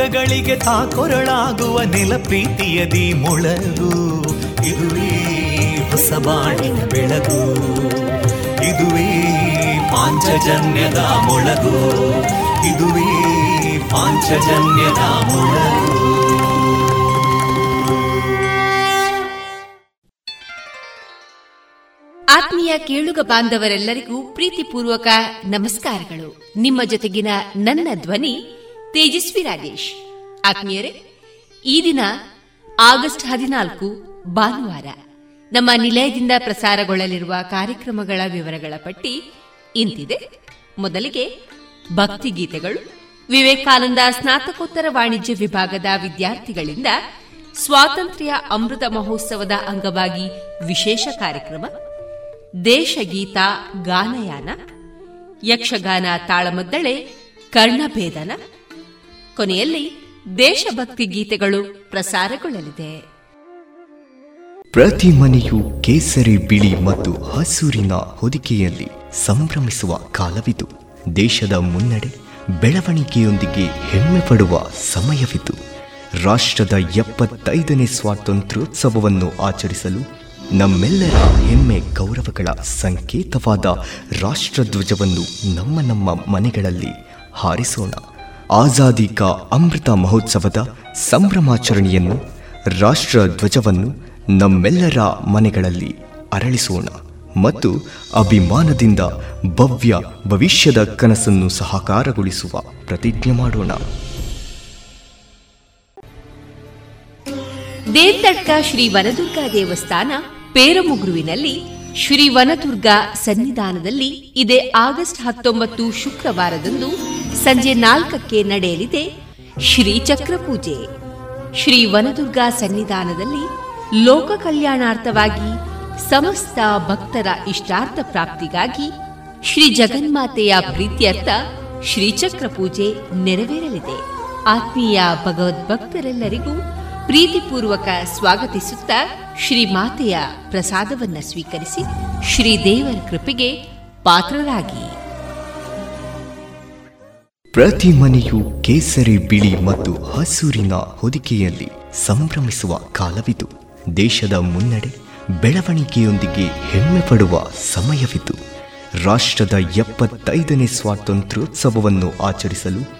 ದುಃಖಗಳಿಗೆ ತಾಕೊರಳಾಗುವ ನೆಲ ಪ್ರೀತಿಯದಿ ಮೊಳಗು. ಇದುವೇ ಹೊಸಬಾಣಿನ ಬೆಳಗು. ಇದುವೇ ಪಾಂಚಜನ್ಯದ ಮೊಳಗು. ಇದುವೇ ಪಾಂಚಜನ್ಯದ ಮೊಳಗು. ಆತ್ಮೀಯ ಕೇಳುಗ ಬಾಂಧವರೆಲ್ಲರಿಗೂ ಪ್ರೀತಿಪೂರ್ವಕ ನಮಸ್ಕಾರಗಳು. ನಿಮ್ಮ ಜೊತೆಗಿನ ನನ್ನ ಧ್ವನಿ ತೇಜಸ್ವಿ ರಾಜೇಶ್. ಆತ್ಮೀಯರೇ, ಈ ದಿನ ಆಗಸ್ಟ್ ಹದಿನಾಲ್ಕು, ಭಾನುವಾರ. ನಮ್ಮ ನಿಲಯದಿಂದ ಪ್ರಸಾರಗೊಳ್ಳಲಿರುವ ಕಾರ್ಯಕ್ರಮಗಳ ವಿವರಗಳ ಪಟ್ಟಿ ಇಂತಿದೆ. ಮೊದಲಿಗೆ ಭಕ್ತಿಗೀತೆಗಳು ವಿವೇಕಾನಂದ ಸ್ನಾತಕೋತ್ತರ ವಾಣಿಜ್ಯ ವಿಭಾಗದ ವಿದ್ಯಾರ್ಥಿಗಳಿಂದ ಸ್ವಾತಂತ್ರ್ಯ ಅಮೃತ ಮಹೋತ್ಸವದ ಅಂಗವಾಗಿ ವಿಶೇಷ ಕಾರ್ಯಕ್ರಮ, ದೇಶಗೀತ ಗಾನಯಾನ, ಯಕ್ಷಗಾನ ತಾಳಮದ್ದಳೆ, ಕರ್ಣಭೇದನ ಕೊನೆಯಲ್ಲಿ ದೇಶಭಕ್ತಿ ಗೀತೆಗಳು ಪ್ರಸಾರಗೊಳ್ಳಲಿದೆ. ಪ್ರತಿ ಮನೆಯು ಕೇಸರಿ ಬಿಳಿ ಮತ್ತು ಹಸೂರಿನ ಹೊದಿಕೆಯಲ್ಲಿ ಸಂಭ್ರಮಿಸುವ ಕಾಲವಿದು. ದೇಶದ ಮುನ್ನಡೆ ಬೆಳವಣಿಗೆಯೊಂದಿಗೆ ಹೆಮ್ಮೆ ಪಡುವ ಸಮಯವಿದು. ರಾಷ್ಟ್ರದ ಎಪ್ಪತ್ತೈದನೇ ಸ್ವಾತಂತ್ರ್ಯೋತ್ಸವವನ್ನು ಆಚರಿಸಲು ನಮ್ಮೆಲ್ಲರ ಹೆಮ್ಮೆ ಗೌರವಗಳ ಸಂಕೇತವಾದ ರಾಷ್ಟ್ರಧ್ವಜವನ್ನು ನಮ್ಮ ನಮ್ಮ ಮನೆಗಳಲ್ಲಿ ಹಾರಿಸೋಣ. ಆಜಾದಿ ಕಾ ಅಮೃತ ಮಹೋತ್ಸವದ ಸಂಭ್ರಮಾಚರಣೆಯನ್ನು ರಾಷ್ಟ್ರ ಧ್ವಜವನ್ನು ನಮ್ಮೆಲ್ಲರ ಮನೆಗಳಲ್ಲಿ ಅರಳಿಸೋಣ ಮತ್ತು ಅಭಿಮಾನದಿಂದ ಭವ್ಯ ಭವಿಷ್ಯದ ಕನಸನ್ನು ಸಹಕಾರಗೊಳಿಸುವ ಪ್ರತಿಜ್ಞೆ ಮಾಡೋಣ. ದೇವತಡ್ಕ ಶ್ರೀ ವನದುರ್ಗಾ ದೇವಸ್ಥಾನ ಪೇರಮುಗ್ರುವಿನಲ್ಲಿ ಶ್ರೀ ವನದುರ್ಗ ಸನ್ನಿಧಾನದಲ್ಲಿ ಇದೇ ಆಗಸ್ಟ್ ಹತ್ತೊಂಬತ್ತು ಶುಕ್ರವಾರದಂದು ಸಂಜೆ ನಾಲ್ಕಕ್ಕೆ ನಡೆಯಲಿದೆ ಶ್ರೀ ಚಕ್ರ ಪೂಜೆ. ಶ್ರೀ ವನದುರ್ಗ ಸನ್ನಿಧಾನದಲ್ಲಿ ಲೋಕ ಕಲ್ಯಾಣಾರ್ಥವಾಗಿ ಸಮಸ್ತ ಭಕ್ತರ ಇಷ್ಟಾರ್ಥ ಪ್ರಾಪ್ತಿಗಾಗಿ ಶ್ರೀ ಜಗನ್ಮಾತೆಯ ಪ್ರೀತ್ಯರ್ಥ ಶ್ರೀಚಕ್ರ ಪೂಜೆ ನೆರವೇರಲಿದೆ. ಆತ್ಮೀಯ ಭಗವದ್ಭಕ್ತರೆಲ್ಲರಿಗೂ ಪ್ರೀತಿಪೂರ್ವಕ ಸ್ವಾಗತಿಸುತ್ತಾ ಶ್ರೀ ಮಾತೆಯ ಪ್ರಸಾದವನ್ನ ಸ್ವೀಕರಿಸಿ ಶ್ರೀ ದೇವರ ಕೃಪೆಗೆ ಪಾತ್ರರಾಗಿ. ಪ್ರತಿ ಮನೆಯು ಕೇಸರಿ ಬಿಳಿ ಮತ್ತು ಹಸೂರಿನ ಹೊದಿಕೆಯಲ್ಲಿ ಸಂಭ್ರಮಿಸುವ ಕಾಲವಿದು. ದೇಶದ ಮುನ್ನಡೆ ಬೆಳವಣಿಗೆಯೊಂದಿಗೆ ಹೆಮ್ಮೆ ಪಡುವ ಸಮಯವಿದು. ರಾಷ್ಟ್ರದ ಎಪ್ಪತ್ತೈದನೇ ಸ್ವಾತಂತ್ರ್ಯೋತ್ಸವವನ್ನು ಆಚರಿಸಲು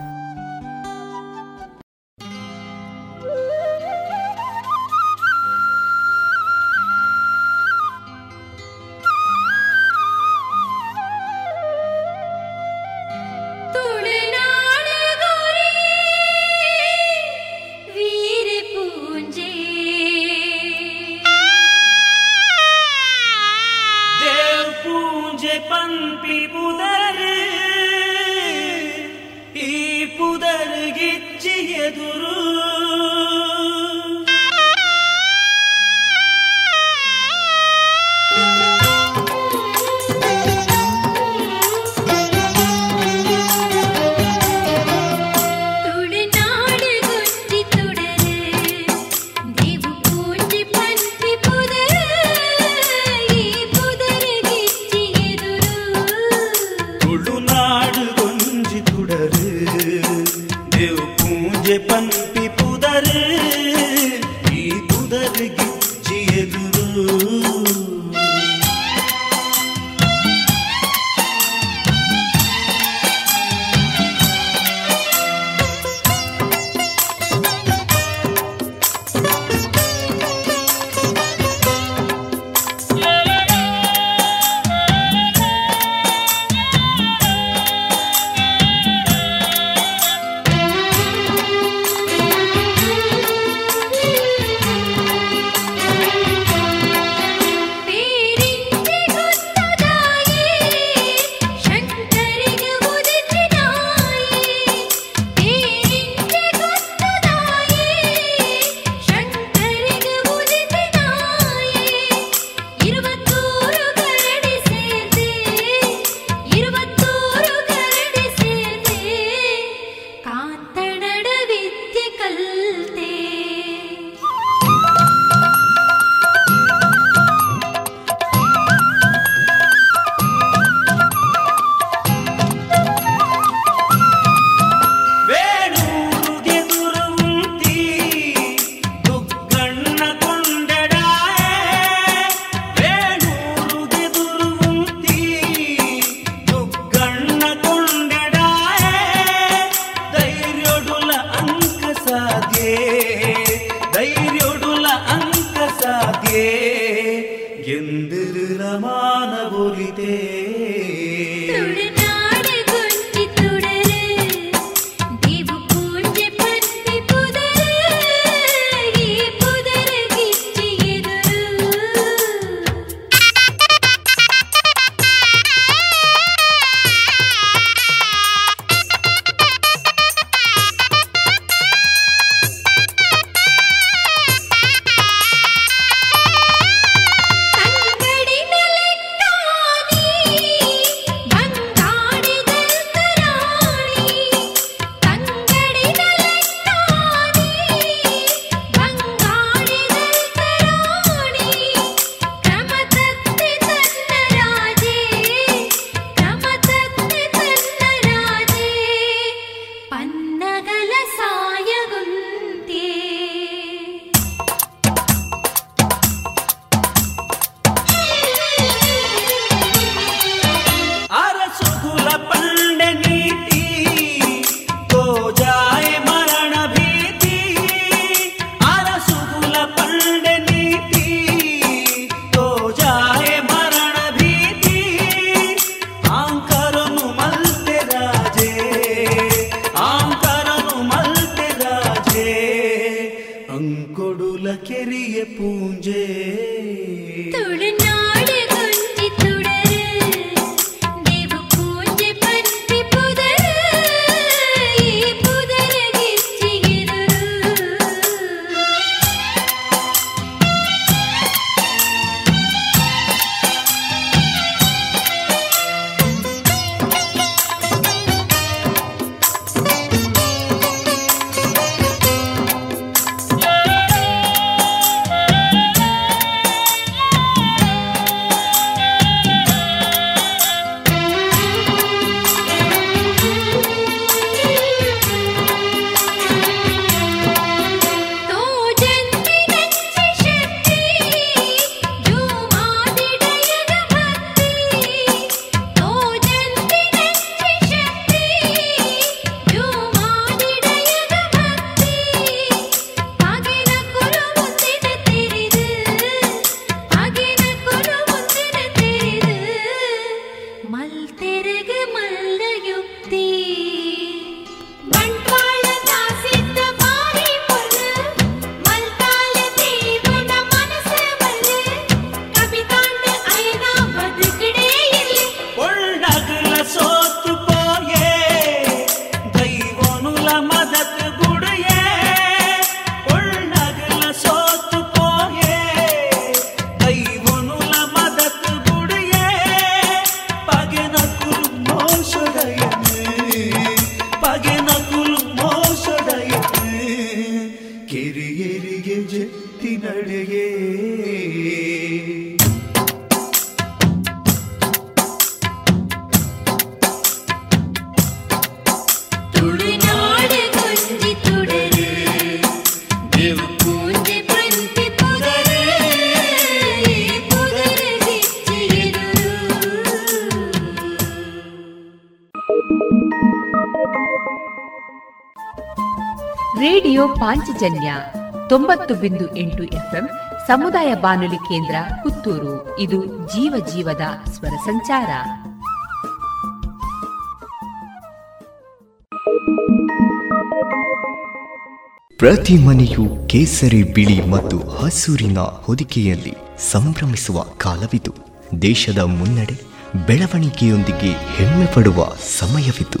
ಪಾಂಚಜನ್ಯ ತೊಂಬತ್ತು ಬಿಂದು ಎಂಟು ಎಫ್ಎಂ ಸಮುದಾಯ ಬಾನುಲಿ ಕೇಂದ್ರ ಪುತ್ತೂರು. ಇದು ಜೀವ ಜೀವದ ಸ್ವರ ಸಂಚಾರ. ಪ್ರತಿ ಮನೆಯು ಕೇಸರಿ ಬಿಳಿ ಮತ್ತು ಹಸೂರಿನ ಹೊದಿಕೆಯಲ್ಲಿ ಸಂಭ್ರಮಿಸುವ ಕಾಲವಿದು. ದೇಶದ ಮುನ್ನಡೆ ಬೆಳವಣಿಗೆಯೊಂದಿಗೆ ಹೆಮ್ಮೆ ಪಡುವ ಸಮಯವಿದು.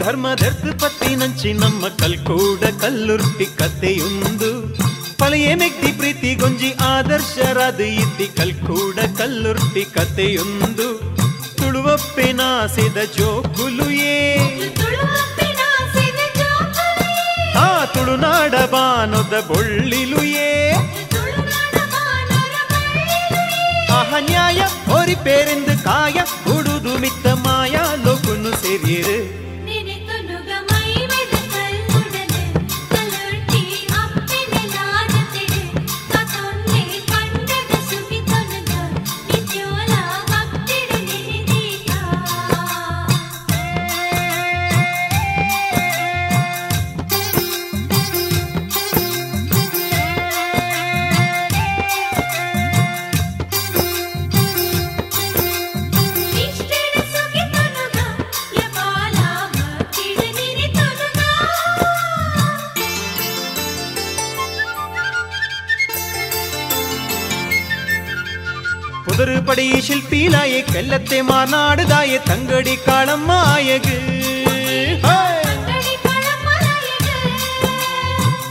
ನೀತಿ ಧರ್ಮದರ್ಥ ಪತ್ತಿ ನಂಚಿ ನಮ್ಮ ಕಲ್ಕೂಡ ಕಲ್ಲುರ್ಟಿ ಕಥೆಯೊಂದು ಪಳೆಯ ಮೆಗ್ದಿ ಪ್ರೀತಿ ಗೊಂಜಿ ಆದರ್ಶರಾದ ಇದ್ದಿ ಕಲ್ಕೂಡ ಕಲ್ಲುರ್ಟಿ ಕಥೆಯೊಂದು ತುಳುವಪ್ಪೆನಾಸಿದ ಜೋಕುಲುಯೇ ಆ ತುಳುನಾಡ ಬಾನೊದ ಬೊಳ್ಳಿಲುಯೇ ಆಹ ನ್ಯಾಯ ಓರಿ ಪೇರೆಂದು ಕಾಯ புதரு படி ಶಿಲ್ಪಿಲಾಯೆ ಕಲ್ಲತ್ತೆ ಮಾನಾಡುದಾಯೆ ತಂಗಡಿ ಕಾಳಮ್ಮ ಆಯಗು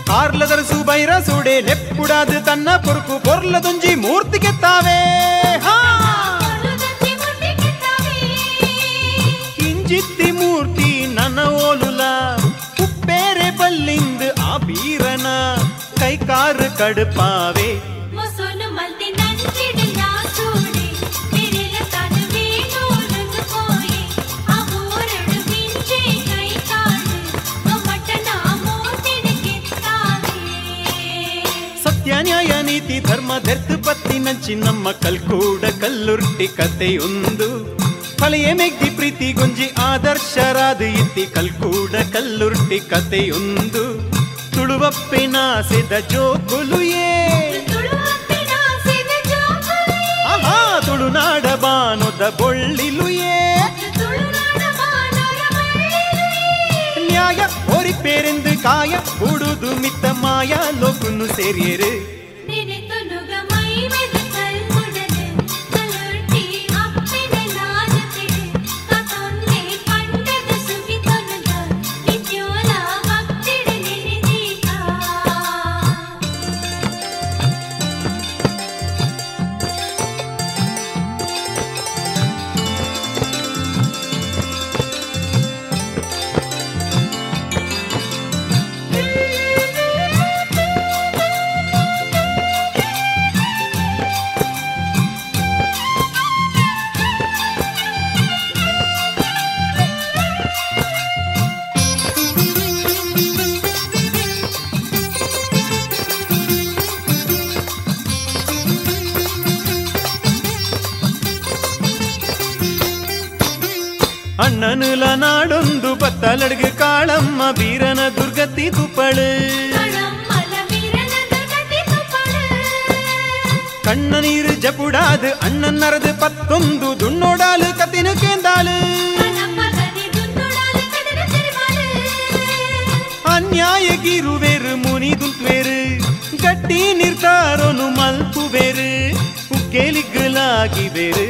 ಕಾರ್ಲದರಸು ಬೈರ ಸೂಡೆ ಲೆಪ್ಪುಡಾದು ತನ್ನ ಪೊರುಕು ಪೊರ್ಲದೊಂಜಿ ಮೂರ್ತಿಗೆ ತಾವೇ ಹಿಂಜಿತ್ತಿ ಮೂರ್ತಿ ನನ್ನ ಓಲುಲ ಉಪ್ಪೇರೆ ಬಲ್ಲಿಂದು ಆ ಬೀರನ ಕೈಕಾರು ಕಡುಪಾವೆ ನೀತಿ ಧರ್ಮ ಧರ್ತು ಪತ್ತಿ ನಂಚಿ ನಮ್ಮ ಕಲ್ಕೂಡ ಕಲ್ಲುರ್ಟಿ ಕಥೆಯೊಂದು ಫಲೆಯ ಮೆಗ್ದಿ ಪ್ರೀತಿ ಗೊಂಜಿ ಆದರ್ಶರಾದ ಇತ್ತಿ ಕಲ್ಕೂಡ ಕಲ್ಲುರ್ಟಿ ಕಥೆಯೊಂದು ತುಳುವಪ್ಪಿನಾಸಿದ ಜೋಕುಲುಯೇ ತುಳುವಪ್ಪಿನ ಸಿದ ಜೋಕುಲೆ ಆಹಾ ತುಳುನಾಡ ಬಾನೊದ ಬೊಳ್ಳಿಲುಯೇ ತುಳುನಾಡ ಮಾನವರ ಬಳ್ಳಿಲುಯೇ ನ್ಯಾಯ ಓರಿ ಪೇರೆಂದು ಕಾಯ ಹುಡುದು ಮಿತ್ತ ಮಾಯ ಲೋಕುನು ಸೇರಿಯರು ನಾಡೊಂದು ಬತ್ತಲಡ್ಗೆ ಕಾಳಮ್ಮ ಬೀರನ ದುರ್ಗತಿ ತುಪ್ಪಳು ಕಣಮ್ಮಲ ವೀರನ ದುರ್ಗತಿ ತುಪ್ಪಳು ಕಣ್ಣ ನೀರು ಜಪುಡಾದು ಅಣ್ಣನ್ ನರದು ಪತ್ತೊಂದು ದುಣ್ಣೋಡಾಲು ಕತಿನು ಕೇಂದಾಳು ಕಣಮ್ಮ ಗದಿ ದುಂದುಡಾಲು ಕದಿನ ತಿರುಮಲು ಅನ್ಯಾಯಗಿರುವೇರು ಮುನಿದುಂತ್ವೇರು ಗಟ್ಟಿ ನಿರ್ಧಾರನು ಮಲ್ಪುವೇರು ಉಗ್ಗೇಲಿಗ್ಗಲಾಗಿವೇರು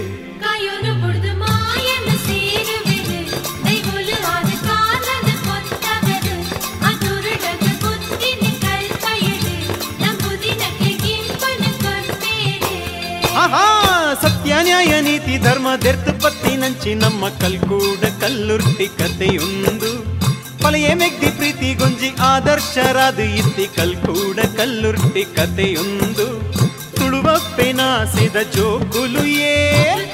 ಸತ್ಯ ನ್ಯಾಯ ನೀತಿ ಧರ್ಮ ದೆರ್ತು ಪತ್ತಿ ನಂಚಿ ನಮ್ಮ ಕಲ್ಕೂಡ ಕಲ್ಲುರ್ಟಿ ಕಥೆಯೊಂದು ಪಲೆಯ ಮೆಗ್ದಿ ಪ್ರೀತಿ ಗೊಂಜಿ ಆದರ್ಶರಾದು ಇತ್ತಿ ಕಲ್ಕೂಡ ಕಲ್ಲುರ್ಟಿ ಕಥೆಯೊಂದು ತುಳುವಪ್ಪೆನಾಸಿದ ಜೋಕುಲು ಏ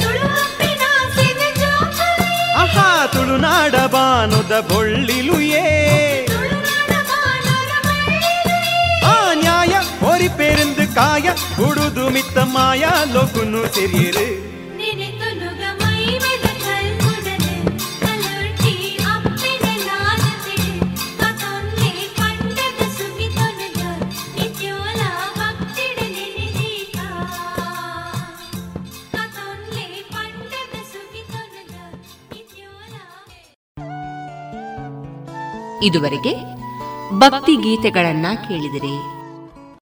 ತುಳುವಪ್ಪಿನ ಸಿದ ಜೋಕುಲಿ ಆಹಾ ತುಳುನಾಡ ಬಾನುದ ಬೊಳ್ಳಿಲು ಏ ತುಳುನಾಡ ಬಾನರ ಮಳ್ಳಿಲಿ ಆ ನ್ಯಾಯ ಓರಿ ಪೇರೆಂದು ಕಾಯ ಹುಡುದು ಮಿತ್ತ ಮಾಯ ಲೋಕನು ಸಿರಿಯರು ಇದುವರೆಗೆ ಭಕ್ತಿ ಗೀತೆಗಳನ್ನ ಕೇಳಿದಿರಿ.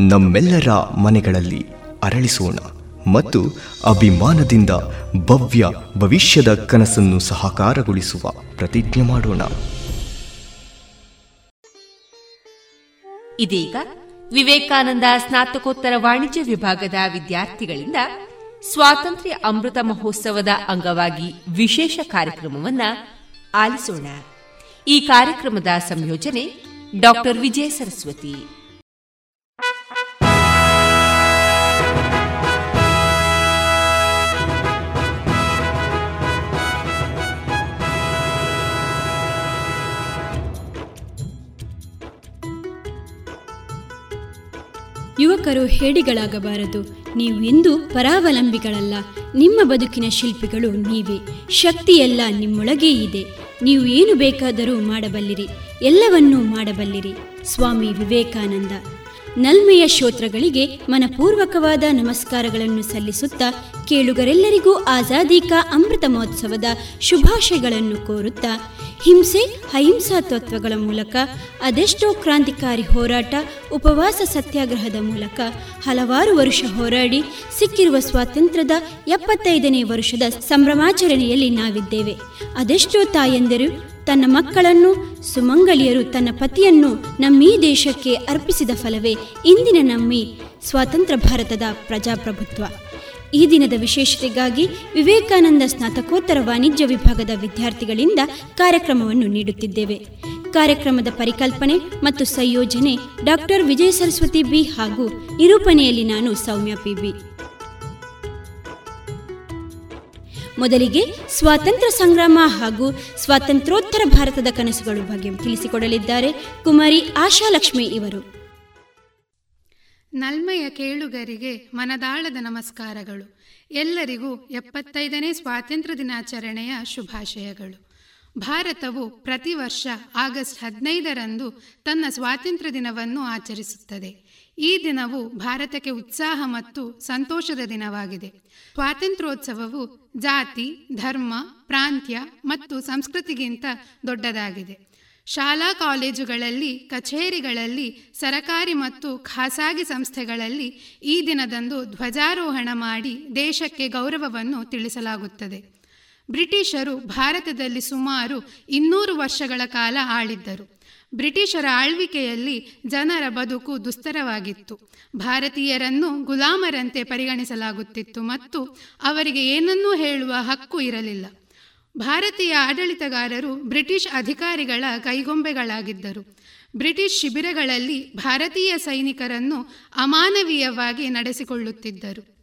ನಮ್ಮೆಲ್ಲರ ಮನೆಗಳಲ್ಲಿ ಅರಳಿಸೋಣ ಮತ್ತು ಅಭಿಮಾನದಿಂದ ಭವ್ಯ ಭವಿಷ್ಯದ ಕನಸನ್ನು ಸಹಕಾರಗೊಳಿಸುವ ಪ್ರತಿಜ್ಞೆ ಮಾಡೋಣ. ಇದೀಗ ವಿವೇಕಾನಂದ ಸ್ನಾತಕೋತ್ತರ ವಾಣಿಜ್ಯ ವಿಭಾಗದ ವಿದ್ಯಾರ್ಥಿಗಳಿಂದ ಸ್ವಾತಂತ್ರ್ಯ ಅಮೃತ ಮಹೋತ್ಸವದ ಅಂಗವಾಗಿ ವಿಶೇಷ ಕಾರ್ಯಕ್ರಮವನ್ನ ಆಲಿಸೋಣ. ಈ ಕಾರ್ಯಕ್ರಮದ ಸಂಯೋಜನೆ ಡಾಕ್ಟರ್ ವಿಜಯ ಸರಸ್ವತಿ. ಯುವಕರು ಹೇಡಿಗಳಾಗಬಾರದು. ನೀವು ಎಂದು ಪರಾವಲಂಬಿಗಳಲ್ಲ. ನಿಮ್ಮ ಬದುಕಿನ ಶಿಲ್ಪಿಗಳು ನೀವೇ. ಶಕ್ತಿಯೆಲ್ಲ ನಿಮ್ಮೊಳಗೇ ಇದೆ. ನೀವು ಏನು ಬೇಕಾದರೂ ಮಾಡಬಲ್ಲಿರಿ. ಎಲ್ಲವನ್ನೂ ಮಾಡಬಲ್ಲಿರಿ. ಸ್ವಾಮಿ ವಿವೇಕಾನಂದ. ನಲ್ಮೆಯ ಶ್ರೋತ್ರಗಳಿಗೆ ಮನಪೂರ್ವಕವಾದ ನಮಸ್ಕಾರಗಳನ್ನು ಸಲ್ಲಿಸುತ್ತಾ ಕೇಳುಗರೆಲ್ಲರಿಗೂ ಆಜಾದಿ ಕಾ ಅಮೃತ ಮಹೋತ್ಸವದ ಶುಭಾಶಯಗಳನ್ನು ಕೋರುತ್ತಾ ಹಿಂಸೆ, ಅಹಿಂಸಾ ತತ್ವಗಳ ಮೂಲಕ, ಅದೆಷ್ಟೋ ಕ್ರಾಂತಿಕಾರಿ ಹೋರಾಟ, ಉಪವಾಸ ಸತ್ಯಾಗ್ರಹದ ಮೂಲಕ ಹಲವಾರು ವರುಷ ಹೋರಾಡಿ ಸಿಕ್ಕಿರುವ ಸ್ವಾತಂತ್ರ್ಯದ ಎಪ್ಪತ್ತೈದನೇ ವರ್ಷದ ಸಂಭ್ರಮಾಚರಣೆಯಲ್ಲಿ ನಾವಿದ್ದೇವೆ. ಅದೆಷ್ಟೋ ತಾಯಂದಿರು ತನ್ನ ಮಕ್ಕಳನ್ನು ಸುಮಂಗಳಿಯರು ತನ್ನ ಪತಿಯನ್ನು ನಮ್ಮೀ ದೇಶಕ್ಕೆ ಅರ್ಪಿಸಿದ ಫಲವೇ ಇಂದಿನ ನಮ್ಮಿ ಸ್ವಾತಂತ್ರ್ಯ ಭಾರತದ ಪ್ರಜಾಪ್ರಭುತ್ವ. ಈ ದಿನದ ವಿಶೇಷತೆಗಾಗಿ ವಿವೇಕಾನಂದ ಸ್ನಾತಕೋತ್ತರ ವಾಣಿಜ್ಯ ವಿಭಾಗದ ವಿದ್ಯಾರ್ಥಿಗಳಿಂದ ಕಾರ್ಯಕ್ರಮವನ್ನು ನೀಡುತ್ತಿದ್ದೇವೆ. ಕಾರ್ಯಕ್ರಮದ ಪರಿಕಲ್ಪನೆ ಮತ್ತು ಸಂಯೋಜನೆ ಡಾಕ್ಟರ್ ವಿಜಯ ಸರಸ್ವತಿ ಬಿ ಹಾಗೂ ನಿರೂಪಣೆಯಲ್ಲಿ ನಾನು ಸೌಮ್ಯ ಪಿ ಬಿ. ಮೊದಲಿಗೆ ಸ್ವಾತಂತ್ರ್ಯ ಸಂಗ್ರಾಮ ಹಾಗೂ ಸ್ವಾತಂತ್ರ್ಯೋತ್ತರ ಭಾರತದ ಕನಸುಗಳು ಬಗ್ಗೆ ತಿಳಿಸಿಕೊಡಲಿದ್ದಾರೆ ಕುಮಾರಿ ಆಶಾಲಕ್ಷ್ಮಿ ಇವರು. ನಲ್ಮೆಯ ಕೇಳುಗರಿಗೆ ಮನದಾಳದ ನಮಸ್ಕಾರಗಳು. ಎಲ್ಲರಿಗೂ ಎಪ್ಪತ್ತೈದನೇ ಸ್ವಾತಂತ್ರ್ಯ ದಿನಾಚರಣೆಯ ಶುಭಾಶಯಗಳು. ಭಾರತವು ಪ್ರತಿ ವರ್ಷ ಆಗಸ್ಟ್ ಹದಿನೈದರಂದು ತನ್ನ ಸ್ವಾತಂತ್ರ್ಯ ದಿನವನ್ನು ಆಚರಿಸುತ್ತದೆ. ಈ ದಿನವು ಭಾರತಕ್ಕೆ ಉತ್ಸಾಹ ಮತ್ತು ಸಂತೋಷದ ದಿನವಾಗಿದೆ. ಸ್ವಾತಂತ್ರ್ಯೋತ್ಸವವು ಜಾತಿ, ಧರ್ಮ, ಪ್ರಾಂತ್ಯ ಮತ್ತು ಸಂಸ್ಕೃತಿಗಿಂತ ದೊಡ್ಡದಾಗಿದೆ. ಶಾಲಾ ಕಾಲೇಜುಗಳಲ್ಲಿ, ಕಚೇರಿಗಳಲ್ಲಿ, ಸರಕಾರಿ ಮತ್ತು ಖಾಸಗಿ ಸಂಸ್ಥೆಗಳಲ್ಲಿ ಈ ದಿನದಂದು ಧ್ವಜಾರೋಹಣ ಮಾಡಿ ದೇಶಕ್ಕೆ ಗೌರವವನ್ನು ತಿಳಿಸಲಾಗುತ್ತದೆ. ಬ್ರಿಟಿಷರು ಭಾರತದಲ್ಲಿ ಸುಮಾರು ಇನ್ನೂರು ವರ್ಷಗಳ ಕಾಲ ಆಳಿದ್ದರು. ಬ್ರಿಟಿಷರ ಆಳ್ವಿಕೆಯಲ್ಲಿ ಜನರ ಬದುಕು ದುಸ್ತರವಾಗಿತ್ತು. ಭಾರತೀಯರನ್ನು ಗುಲಾಮರಂತೆ ಪರಿಗಣಿಸಲಾಗುತ್ತಿತ್ತು ಮತ್ತು ಅವರಿಗೆ ಏನನ್ನೂ ಹೇಳುವ ಹಕ್ಕು ಇರಲಿಲ್ಲ. ಭಾರತೀಯ ಆಡಳಿತಗಾರರು ಬ್ರಿಟಿಷ್ ಅಧಿಕಾರಿಗಳ ಕೈಗೊಂಬೆಗಳಾಗಿದ್ದರು. ಬ್ರಿಟಿಷ್ ಶಿಬಿರಗಳಲ್ಲಿ ಭಾರತೀಯ ಸೈನಿಕರನ್ನು ಅಮಾನವೀಯವಾಗಿ ನಡೆಸಿಕೊಳ್ಳುತ್ತಿದ್ದರು.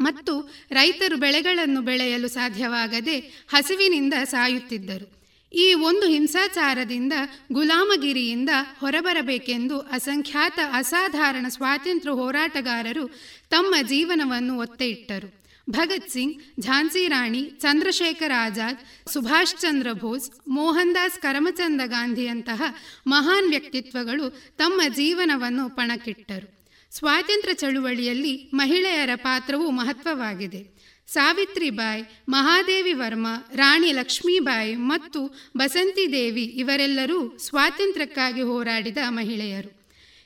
ಮತ್ತು ರೈತರು ಬೆಳೆಗಳನ್ನು ಬೆಳೆಯಲು ಸಾಧ್ಯವಾಗದೆ ಹಸಿವಿನಿಂದ ಸಾಯುತ್ತಿದ್ದರು. ಈ ಒಂದು ಹಿಂಸಾಚಾರದಿಂದ ಗುಲಾಮಗಿರಿಯಿಂದ ಹೊರಬರಬೇಕೆಂದು ಅಸಂಖ್ಯಾತ ಅಸಾಧಾರಣ ಸ್ವಾತಂತ್ರ್ಯ ಹೋರಾಟಗಾರರು ತಮ್ಮ ಜೀವನವನ್ನು ಒತ್ತೆ ಇಟ್ಟರು ಭಗತ್ ಸಿಂಗ್, ಝಾನ್ಸಿ ರಾಣಿ, ಚಂದ್ರಶೇಖರ್ ಆಜಾದ್, ಸುಭಾಷ್ ಚಂದ್ರ ಬೋಸ್ ಮೋಹನ್ ದಾಸ್ ಕರಮಚಂದ ಗಾಂಧಿಯಂತಹ ಮಹಾನ್ ವ್ಯಕ್ತಿತ್ವಗಳು ತಮ್ಮ ಜೀವನವನ್ನು ಪಣಕ್ಕಿಟ್ಟರು. ಸ್ವಾತಂತ್ರ್ಯ ಚಳುವಳಿಯಲ್ಲಿ ಮಹಿಳೆಯರ ಪಾತ್ರವು ಮಹತ್ವವಾಗಿದೆ. ಸಾವಿತ್ರಿಬಾಯಿ, ಮಹಾದೇವಿ ವರ್ಮ, ರಾಣಿ ಲಕ್ಷ್ಮೀಬಾಯಿ ಮತ್ತು ಬಸಂತಿದೇವಿ ಇವರೆಲ್ಲರೂ ಸ್ವಾತಂತ್ರ್ಯಕ್ಕಾಗಿ ಹೋರಾಡಿದ ಮಹಿಳೆಯರು.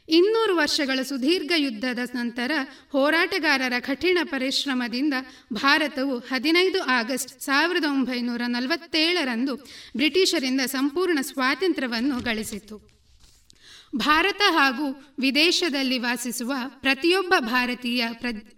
ಇನ್ನೂರು ವರ್ಷಗಳ ಸುದೀರ್ಘ ಯುದ್ಧದ ನಂತರ ಹೋರಾಟಗಾರರ ಕಠಿಣ ಪರಿಶ್ರಮದಿಂದ ಭಾರತವು ಹದಿನೈದು ಆಗಸ್ಟ್ ಸಾವಿರದ ಒಂಬೈನೂರ ನಲವತ್ತೇಳರಂದು ಬ್ರಿಟಿಷರಿಂದ ಸಂಪೂರ್ಣ ಸ್ವಾತಂತ್ರ್ಯವನ್ನು ಗಳಿಸಿತು. ಭಾರತ ಹಾಗೂ ವಿದೇಶದಲ್ಲಿ ವಾಸಿಸುವ ಪ್ರತಿಯೊಬ್ಬ ಭಾರತೀಯ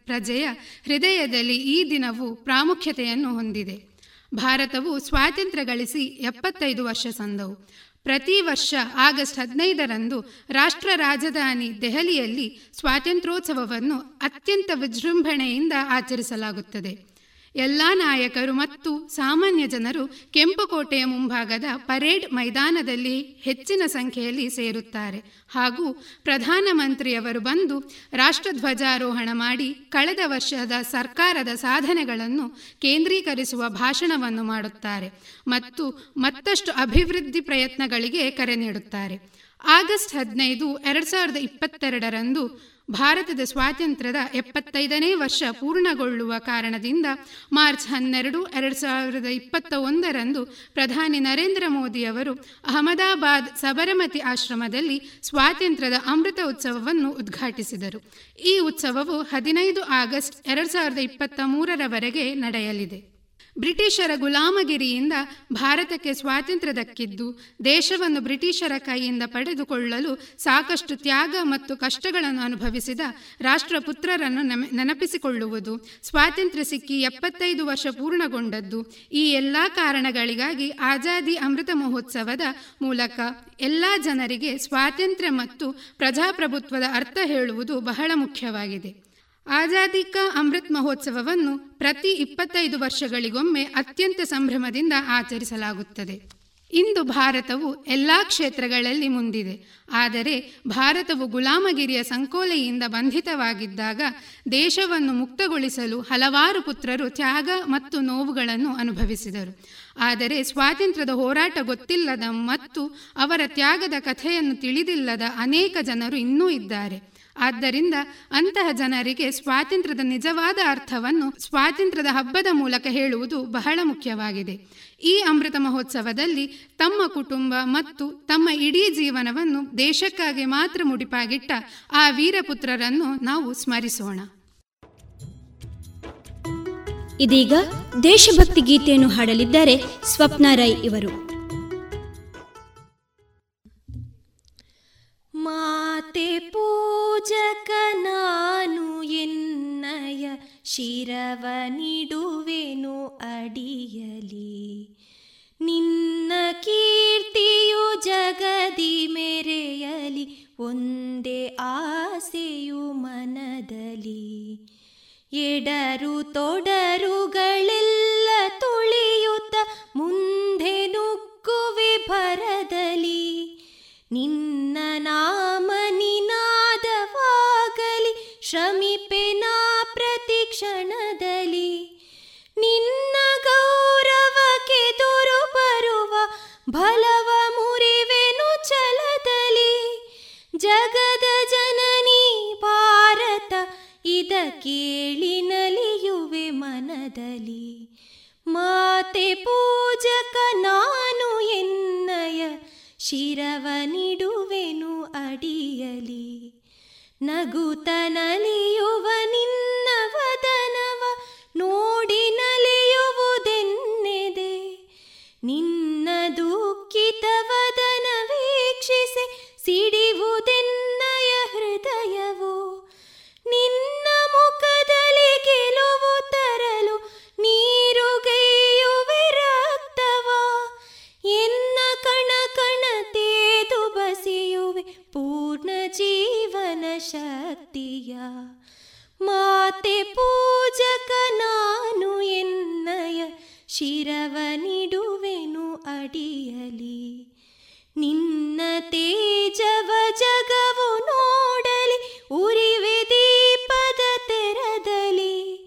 ಪ್ರಜೆಯ ಹೃದಯದಲ್ಲಿ ಈ ದಿನವು ಪ್ರಾಮುಖ್ಯತೆಯನ್ನು ಹೊಂದಿದೆ. ಭಾರತವು ಸ್ವಾತಂತ್ರ್ಯ ಗಳಿಸಿ ಎಪ್ಪತ್ತೈದು ವರ್ಷ ಸಂದವು. ಪ್ರತಿ ವರ್ಷ ಆಗಸ್ಟ್ ಹದಿನೈದರಂದು ರಾಷ್ಟ್ರ ರಾಜಧಾನಿ ದೆಹಲಿಯಲ್ಲಿ ಸ್ವಾತಂತ್ರ್ಯೋತ್ಸವವನ್ನು ಅತ್ಯಂತ ವಿಜೃಂಭಣೆಯಿಂದ ಆಚರಿಸಲಾಗುತ್ತದೆ. ಎಲ್ಲ ನಾಯಕರು ಮತ್ತು ಸಾಮಾನ್ಯ ಜನರು ಕೆಂಪುಕೋಟೆಯ ಮುಂಭಾಗದ ಪರೇಡ್ ಮೈದಾನದಲ್ಲಿ ಹೆಚ್ಚಿನ ಸಂಖ್ಯೆಯಲ್ಲಿ ಸೇರುತ್ತಾರೆ. ಹಾಗೂ ಪ್ರಧಾನಮಂತ್ರಿಯವರು ಬಂದು ರಾಷ್ಟ್ರಧ್ವಜಾರೋಹಣ ಮಾಡಿ ಕಳೆದ ವರ್ಷದ ಸರ್ಕಾರದ ಸಾಧನೆಗಳನ್ನು ಕೇಂದ್ರೀಕರಿಸುವ ಭಾಷಣವನ್ನು ಮಾಡುತ್ತಾರೆ ಮತ್ತು ಮತ್ತಷ್ಟು ಅಭಿವೃದ್ಧಿ ಪ್ರಯತ್ನಗಳಿಗೆ ಕರೆ ನೀಡುತ್ತಾರೆ. ಆಗಸ್ಟ್ ಹದಿನೈದು, ಎರಡು ಸಾವಿರದ ಇಪ್ಪತ್ತೆರಡರಂದು ಭಾರತದ ಸ್ವಾತಂತ್ರ್ಯದ ಎಪ್ಪತ್ತೈದನೇ ವರ್ಷ ಪೂರ್ಣಗೊಳ್ಳುವ ಕಾರಣದಿಂದ ಮಾರ್ಚ್ ಹನ್ನೆರಡು, ಎರಡು ಸಾವಿರದ ಇಪ್ಪತ್ತ ಒಂದರಂದು ಪ್ರಧಾನಿ ನರೇಂದ್ರ ಮೋದಿ ಅವರು ಅಹಮದಾಬಾದ್ ಸಬರಮತಿ ಆಶ್ರಮದಲ್ಲಿ ಸ್ವಾತಂತ್ರ್ಯದ ಅಮೃತ ಉತ್ಸವವನ್ನು ಉದ್ಘಾಟಿಸಿದರು. ಈ ಉತ್ಸವವು ಹದಿನೈದು ಆಗಸ್ಟ್, ಎರಡು ಸಾವಿರದ ಇಪ್ಪತ್ತ ಮೂರರವರೆಗೆ ನಡೆಯಲಿದೆ. ಬ್ರಿಟಿಷರ ಗುಲಾಮಗಿರಿಯಿಂದ ಭಾರತಕ್ಕೆ ಸ್ವಾತಂತ್ರ್ಯ ದಕ್ಕಿದ್ದು, ದೇಶವನ್ನು ಬ್ರಿಟಿಷರ ಕೈಯಿಂದ ಪಡೆದುಕೊಳ್ಳಲು ಸಾಕಷ್ಟು ತ್ಯಾಗ ಮತ್ತು ಕಷ್ಟಗಳನ್ನು ಅನುಭವಿಸಿದ ರಾಷ್ಟ್ರಪುತ್ರರನ್ನು ನೆನಪಿಸಿಕೊಳ್ಳುವುದು. ಸ್ವಾತಂತ್ರ್ಯ ಸಿಕ್ಕಿ ಎಪ್ಪತ್ತೈದು ವರ್ಷ ಪೂರ್ಣಗೊಂಡದ್ದು. ಈ ಎಲ್ಲ ಕಾರಣಗಳಿಗಾಗಿ ಆಜಾದಿ ಅಮೃತ ಮಹೋತ್ಸವದ ಮೂಲಕ ಎಲ್ಲ ಜನರಿಗೆ ಸ್ವಾತಂತ್ರ್ಯ ಮತ್ತು ಪ್ರಜಾಪ್ರಭುತ್ವದ ಅರ್ಥ ಹೇಳುವುದು ಬಹಳ ಮುಖ್ಯವಾಗಿದೆ. ಆಜಾದಿ ಕಾ ಅಮೃತ್ ಮಹೋತ್ಸವವನ್ನು ಪ್ರತಿ ಇಪ್ಪತ್ತೈದು ವರ್ಷಗಳಿಗೊಮ್ಮೆ ಅತ್ಯಂತ ಸಂಭ್ರಮದಿಂದ ಆಚರಿಸಲಾಗುತ್ತದೆ. ಇಂದು ಭಾರತವು ಎಲ್ಲಾ ಕ್ಷೇತ್ರಗಳಲ್ಲಿ ಮುಂದಿದೆ. ಆದರೆ ಭಾರತವು ಗುಲಾಮಗಿರಿಯ ಸಂಕೋಲೆಯಿಂದ ಬಂಧಿತವಾಗಿದ್ದಾಗ ದೇಶವನ್ನು ಮುಕ್ತಗೊಳಿಸಲು ಹಲವಾರು ಪುತ್ರರು ತ್ಯಾಗ ಮತ್ತು ನೋವುಗಳನ್ನು ಅನುಭವಿಸಿದರು. ಆದರೆ ಸ್ವಾತಂತ್ರ್ಯದ ಹೋರಾಟ ಗೊತ್ತಿಲ್ಲದ ಮತ್ತು ಅವರ ತ್ಯಾಗದ ಕಥೆಯನ್ನು ತಿಳಿದಿಲ್ಲದ ಅನೇಕ ಜನರು ಇನ್ನೂ ಇದ್ದಾರೆ. ಆದ್ದರಿಂದ ಅಂತಹ ಜನರಿಗೆ ಸ್ವಾತಂತ್ರ್ಯದ ನಿಜವಾದ ಅರ್ಥವನ್ನು ಸ್ವಾತಂತ್ರ್ಯದ ಹಬ್ಬದ ಮೂಲಕ ಹೇಳುವುದು ಬಹಳ ಮುಖ್ಯವಾಗಿದೆ. ಈ ಅಮೃತ ಮಹೋತ್ಸವದಲ್ಲಿ ತಮ್ಮ ಕುಟುಂಬ ಮತ್ತು ತಮ್ಮ ಇಡೀ ಜೀವನವನ್ನು ದೇಶಕ್ಕಾಗಿ ಮಾತ್ರ ಮುಡಿಪಾಗಿಟ್ಟ ಆ ವೀರಪುತ್ರರನ್ನು ನಾವು ಸ್ಮರಿಸೋಣ. ಇದೀಗ ದೇಶಭಕ್ತಿ ಗೀತೆಯನ್ನು ಹಾಡಲಿದ್ದಾರೆ ಸ್ವಪ್ನ ರೈ ಇವರು. ಮಾತೆ ಪೂಜಕ ನಾನು ಎನ್ನಯ ಶಿರವ ನೀಡುವೆನು ಅಡಿಯಲಿ. ನಿನ್ನ ಕೀರ್ತಿಯು ಜಗದಿ ಮೆರೆಯಲಿ, ಒಂದೇ ಆಸೆಯು ಮನದಲ್ಲಿ. ಎಡರು ತೊಡರುಗಳೆಲ್ಲ ತುಳಿಯುತ್ತ, ಮುಂದೆ ನುಗ್ಗುವೆ ಭರದಲ್ಲಿ. ನಿನ್ನ ನಾಮ ನಿನಾದವಾಗಲಿ ಶ್ರಮಿಪೆನಾ ಪ್ರತಿ ಕ್ಷಣದಲ್ಲಿ. ನಿನ್ನ ಗೌರವಕ್ಕೆ ದೊರು ಬರುವ ಬಲವ ಮುರಿವೆನು ಚಲದಲ್ಲಿ ಜಗದ ಜನನಿ ಭಾರತ, ಇದ ಕೇಳಿ ನಲಿಯುವೆ ಮನದಲ್ಲಿ. ಮಾತೆ ಪೂಜಕ ನಾನು ಎನ್ನಯ ಶಿರವ ನಿಡುವೆನು ಅಡಿಯಲಿ ನಗುತ ನಲಿಯುವ ನಿನ್ನ ವದನವ ನೋಡಿ ನಲಿಯುವುದೆನ್ನೆದೆ ನಿನ್ನ ದುಃಖಿತ ವದನ ವೀಕ್ಷಿಸಿ ಸಿಡಿವುದೆನ್ನಯ ಪೂರ್ಣ ಜೀವನ ಶಕ್ತಿಯ ಮಾತೆ ಪೂಜಕ ನಾನು ಎನ್ನಯ ಶಿರವ ನಿಡುವೆನು ಅಡಿಯಲಿ. ನಿನ್ನ ತೇಜವ ಜಗವು ನೋಡಲಿ, ಉರಿವೆ ದೀಪದ ತೆರದಲಿ.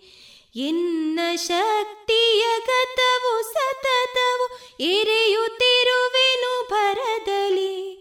ಎನ್ನ ಶಕ್ತಿಯ ಗತವು ಸತತವು, ಎರೆಯುತ್ತಿರುವೆನು ಭರದಲಿ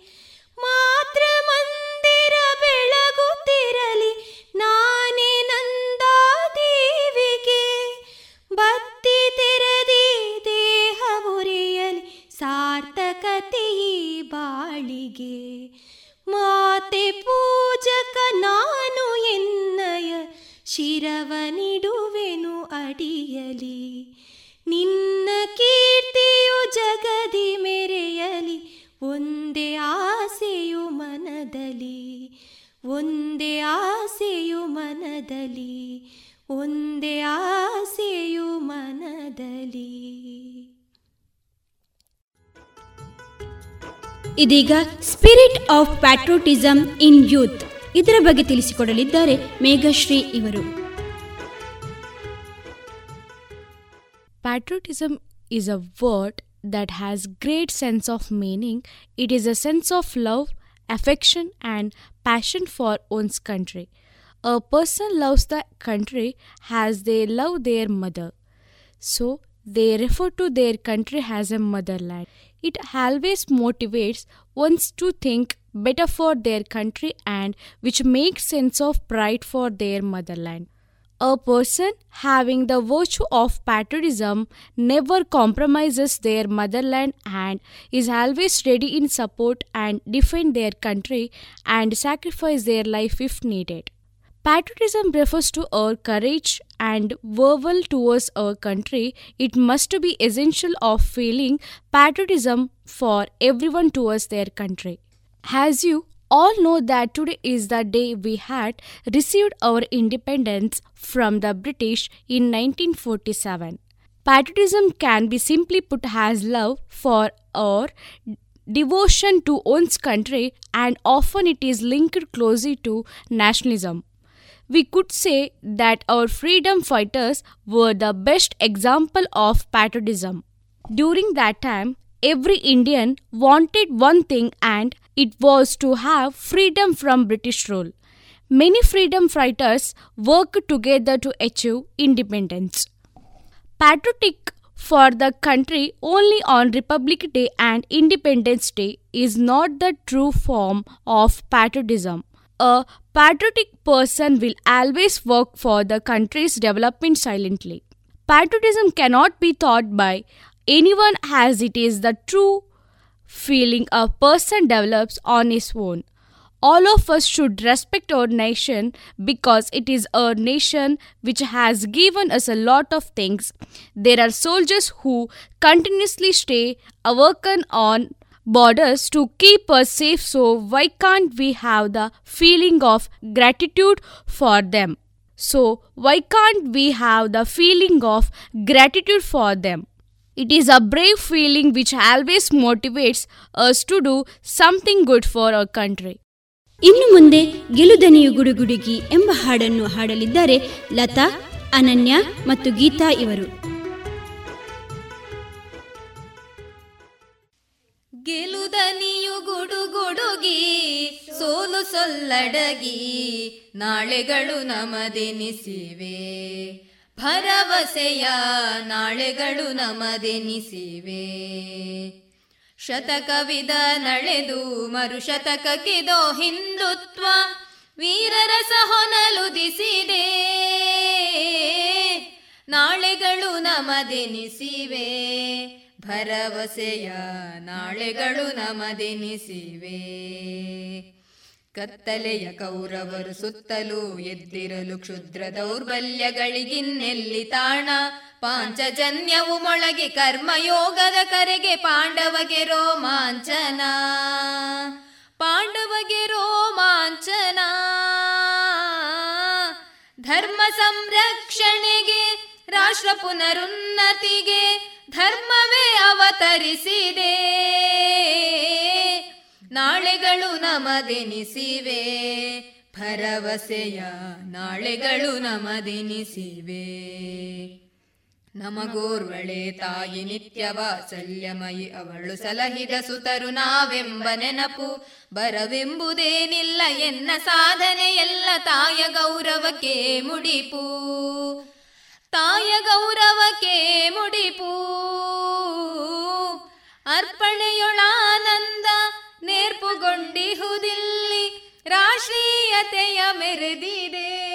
ಇದೀಗ spirit of patriotism in youth ಇದರ ಬಗ್ಗೆ ತಿಳಿಸಿಕೊಡಲಿದ್ದಾರೆ ಮೇಘಶ್ರೀ ಇವರು patriotism is a word that has has great sense of meaning. It is a sense of love, affection and passion for one's country. A person loves the country as they love their mother. So they refer to their country as a motherland. It always motivates ones to think better for their country and which makes sense of pride for their motherland. A person having the virtue of patriotism never compromises their motherland and is always ready in support and defend their country and sacrifice their life if needed. Patriotism refers to our courage and verbal towards our country. It must be essential of feeling patriotism for everyone towards their country. As you all know that today is the day we had received our independence from the British in 1947. Patriotism can be simply put as love for our devotion to one's country and often it is linked closely to nationalism. We could say that our freedom fighters were the best example of patriotism. During that time, every Indian wanted one thing and it was to have freedom from British rule. Many freedom fighters worked together to achieve independence. Patriotic for the country only on Republic Day and Independence Day is not the true form of patriotism. A patriotic person will always work for the country's development silently. Patriotism cannot be taught by anyone as it is the true feeling a person develops on his own. All of us should respect our nation because it is our nation which has given us a lot of things. There are soldiers who continuously stay working on borders to keep us safe, so why can't we have the feeling of gratitude for them? So, why can't we have the feeling of gratitude for them? It is a brave feeling which always motivates us to do something good for our country. ಇನ್ನು ಮುಂದೆ ಗೆಲುದನಿಯು ಗುಡುಗುಡುಗಿ ಎಂಬ ಹಾಡನ್ನು ಹಾಡಲಿದ್ದಾರೆ ಲತಾ ಅನನ್ಯ ಮತ್ತು ಗೀತಾ ಇವರು ಗೆಲುದನಿಯು ಗುಡುಗುಡುಗಿ ಸೋಲು ಸೊಲ್ಲಡಗಿ, ನಾಳೆಗಳು ನಮದೆನಿಸಿವೆ. ಭರವಸೆಯ ನಾಳೆಗಳು ನಮದೆನಿಸಿವೆ. ಶತಕವಿದ ನಳೆದು ಮರುಶತಕಕ್ಕಿದೋ ಹಿಂದುತ್ವ, ವೀರರ ಸಹೊನಲುದಿಸಿದೆ ನಾಳೆಗಳು ನಮದೆನಿಸಿವೆ. ಭರವಸೆಯ ನಾಳೆಗಳು ನಮದೆನಿಸಿವೆ. ಕತ್ತಲೆಯ ಕೌರವರು ಸುತ್ತಲೂ ಎದ್ದಿರಲು ಕ್ಷುದ್ರ ದೌರ್ಬಲ್ಯಗಳಿಗಿನ್ನೆಲ್ಲಿ ತಾಣ. ಪಾಂಚಜನ್ಯವು ಮೊಳಗೆ ಕರ್ಮಯೋಗದ ಕರೆಗೆ ಪಾಂಡವಗೆ ರೋಮಾಂಚನ. ಪಾಂಡವಗೆ ರೋಮಾಂಚನ. ಧರ್ಮ ಸಂರಕ್ಷಣೆಗೆ, ರಾಷ್ಟ್ರ ಪುನರುನ್ನತಿಗೆ ಧರ್ಮವೇ ಅವತರಿಸಿದೆ. ನಾಳೆಗಳು ನಮದೆನಿಸಿವೆ ಭರವಸೆಯ ನಾಳೆಗಳು ನಮದೆನಿಸಿವೆ ನಮಗೋರ್ವಳೆ ತಾಯಿ ನಿತ್ಯ ವಾತ್ಸಲ್ಯಮಯಿ ಅವಳು ಸಲಹಿದ ಸುತರು ನಾವೆಂಬ ನೆನಪು ಬರವೆಂಬುದೇನಿಲ್ಲ ಎನ್ನ ಸಾಧನೆ ಎಲ್ಲ ತಾಯ ಗೌರವಕ್ಕೆ ಮುಡಿಪು. ತಾಯ ಗೌರವಕ್ಕೆ ಮುಡಿಪೂ. ಅರ್ಪಣೆಯೊಳಾನಂದ ನೇರ್ಪುಗೊಂಡಿಹುದಿಲ್ಲಿ ರಾಷ್ಟ್ರೀಯತೆಯ ಮೆರೆದಿದೆ.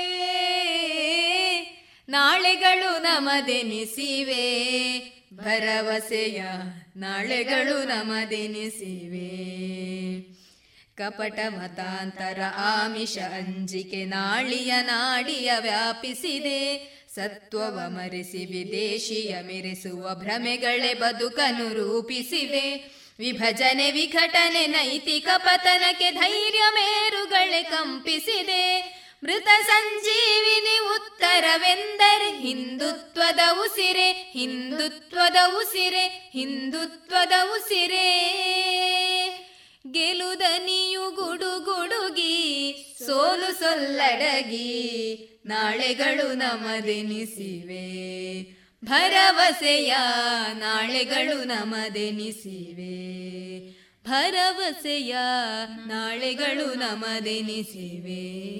ನಾಳೆಗಳು ನಮದೆನಿಸಿವೆ, ಭರವಸೆಯ ನಾಳೆಗಳು ನಮದೆನಿಸಿವೆ. ಕಪಟ ಮತಾಂತರ ಆಮಿಷ ಅಂಜಿಕೆ ನಾಳಿಯ ನಾಡಿಯ ವ್ಯಾಪಿಸಿದೆ ಸತ್ವವ ಮರೆಸಿ ವಿದೇಶಿಯ ಮೆರೆಸುವ ಭ್ರಮೆಗಳೇ ಬದುಕನು ರೂಪಿಸಿವೆ. ವಿಭಜನೆ, ವಿಘಟನೆ, ನೈತಿಕ ಪತನಕ್ಕೆ ಧೈರ್ಯ ಮೇರುಗಳೇ ಕಂಪಿಸಿದೆ. ಮೃತ ಸಂಜೀವಿನಿ ಉತ್ತರವೆಂದರೆ ಹಿಂದುತ್ವದ ಉಸಿರೆ ಹಿಂದುತ್ವದ ಉಸಿರೆ ಹಿಂದುತ್ವದ ಉಸಿರೆ. ಗೆಲುದನಿಯು ಗುಡುಗುಡುಗಿ, ಸೋಲು ಸೊಲ್ಲಡಗಿ ನಾಳೆಗಳು ನಮದೆನಿಸಿವೆ. ಭರವಸೆಯ ನಾಳೆಗಳು ನಮದೆನಿಸಿವೆ. ಭರವಸೆಯ ನಾಳೆಗಳು ನಮದೆನಿಸಿವೆ.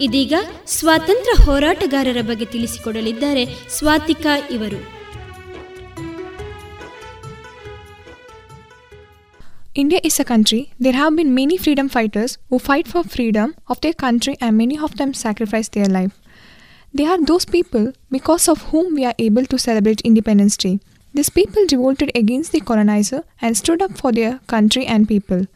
ಇದೀಗ ಸ್ವಾತಂತ್ರ್ಯ ಹೋರಾಟಗಾರರ ಬಗ್ಗೆ ತಿಳಿಸಿಕೊಡಲಿದ್ದಾರೆ ಸ್ವಾತಿಕಾ ಇವರು. India is a country. There have been many freedom fighters who fight for freedom of their country and many of them sacrifice their life. They are those people because of whom we are able to celebrate Independence Day. These people revolted against the colonizer and stood up for their country and people.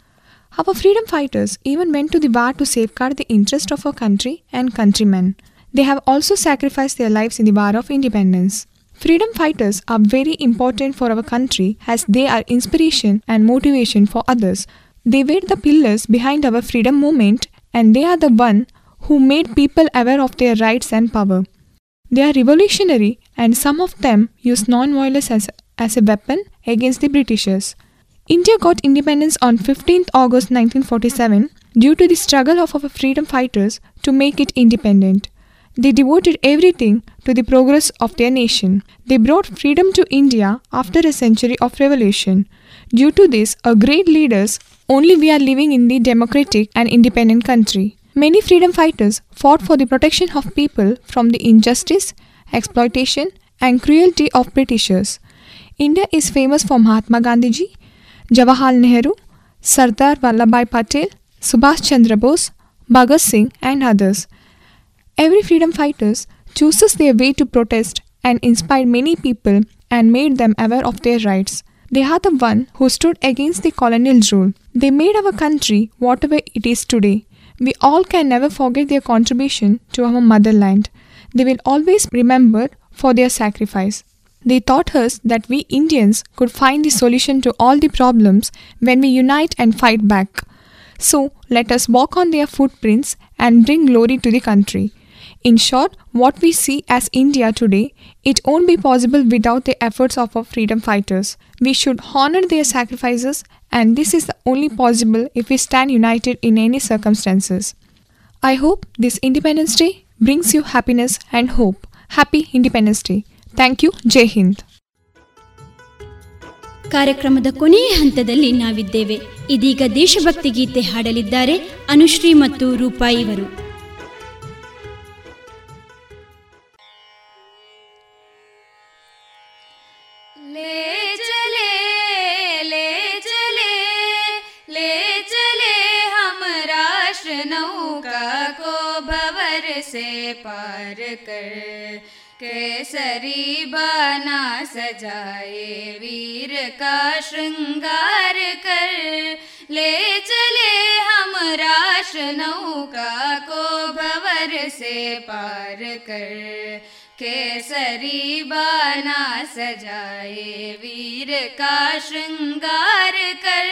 Our freedom fighters even went to the war to safeguard the interest of our country and countrymen. They have also sacrificed their lives in the war of independence. Freedom fighters are very important for our country as they are inspiration and motivation for others. They were the pillars behind our freedom movement and they are the one who made people aware of their rights and power. They are revolutionary and some of them use non-violence as, as a weapon against the Britishers. India got independence on 15th August 1947 due to the struggle of our freedom fighters to make it independent. They devoted everything to the progress of their nation. They brought freedom to India after a century of revolution. Due to this, our great leaders, only we are living in the democratic and independent country. Many freedom fighters fought for the protection of people from the injustice, exploitation, and cruelty of Britishers. India is famous for Mahatma Gandhiji, Jawaharlal Nehru, Sardar Vallabhbhai Patel, Subhash Chandra Bose, Bhagat Singh, and others. Every freedom fighters chooses their way to protest and inspired many people and made them aware of their rights. They are the one who stood against the colonial rule. They made our country whatever it is today. We all can never forget their contribution to our motherland. They will always be remembered for their sacrifice. They taught us that we Indians could find the solution to all the problems when we unite and fight back. So let us walk on their footprints and bring glory to the country. In short, what we see as India today, it won't be possible without the efforts of our freedom fighters. We should honor their sacrifices, and this is only possible if we stand united in any circumstances. I hope this Independence Day brings you happiness and hope. Happy Independence Day. Thank you. Jai Hind. ಕಾರ್ಯಕ್ರಮದ ಕೊನೆಯ ಹಂತದಲ್ಲಿ ನಾವಿದ್ದೇವೆ ಇದೀಗ ದೇಶಭಕ್ತಿ ಗೀತೆ ಹಾಡಲಿದ್ದಾರೆ ಅನುಶ್ರೀ ಮತ್ತು ರೂಪಾ ले चले ले चले ले चले हम नौका को भवर से पार कर। केसरी बाना सजाए वीर का श्रृंगार कर। ले चले हम राष्ट्र नौका को भवर से पार कर। केसरी बाना सजाए, वीर का श्रृंगार कर।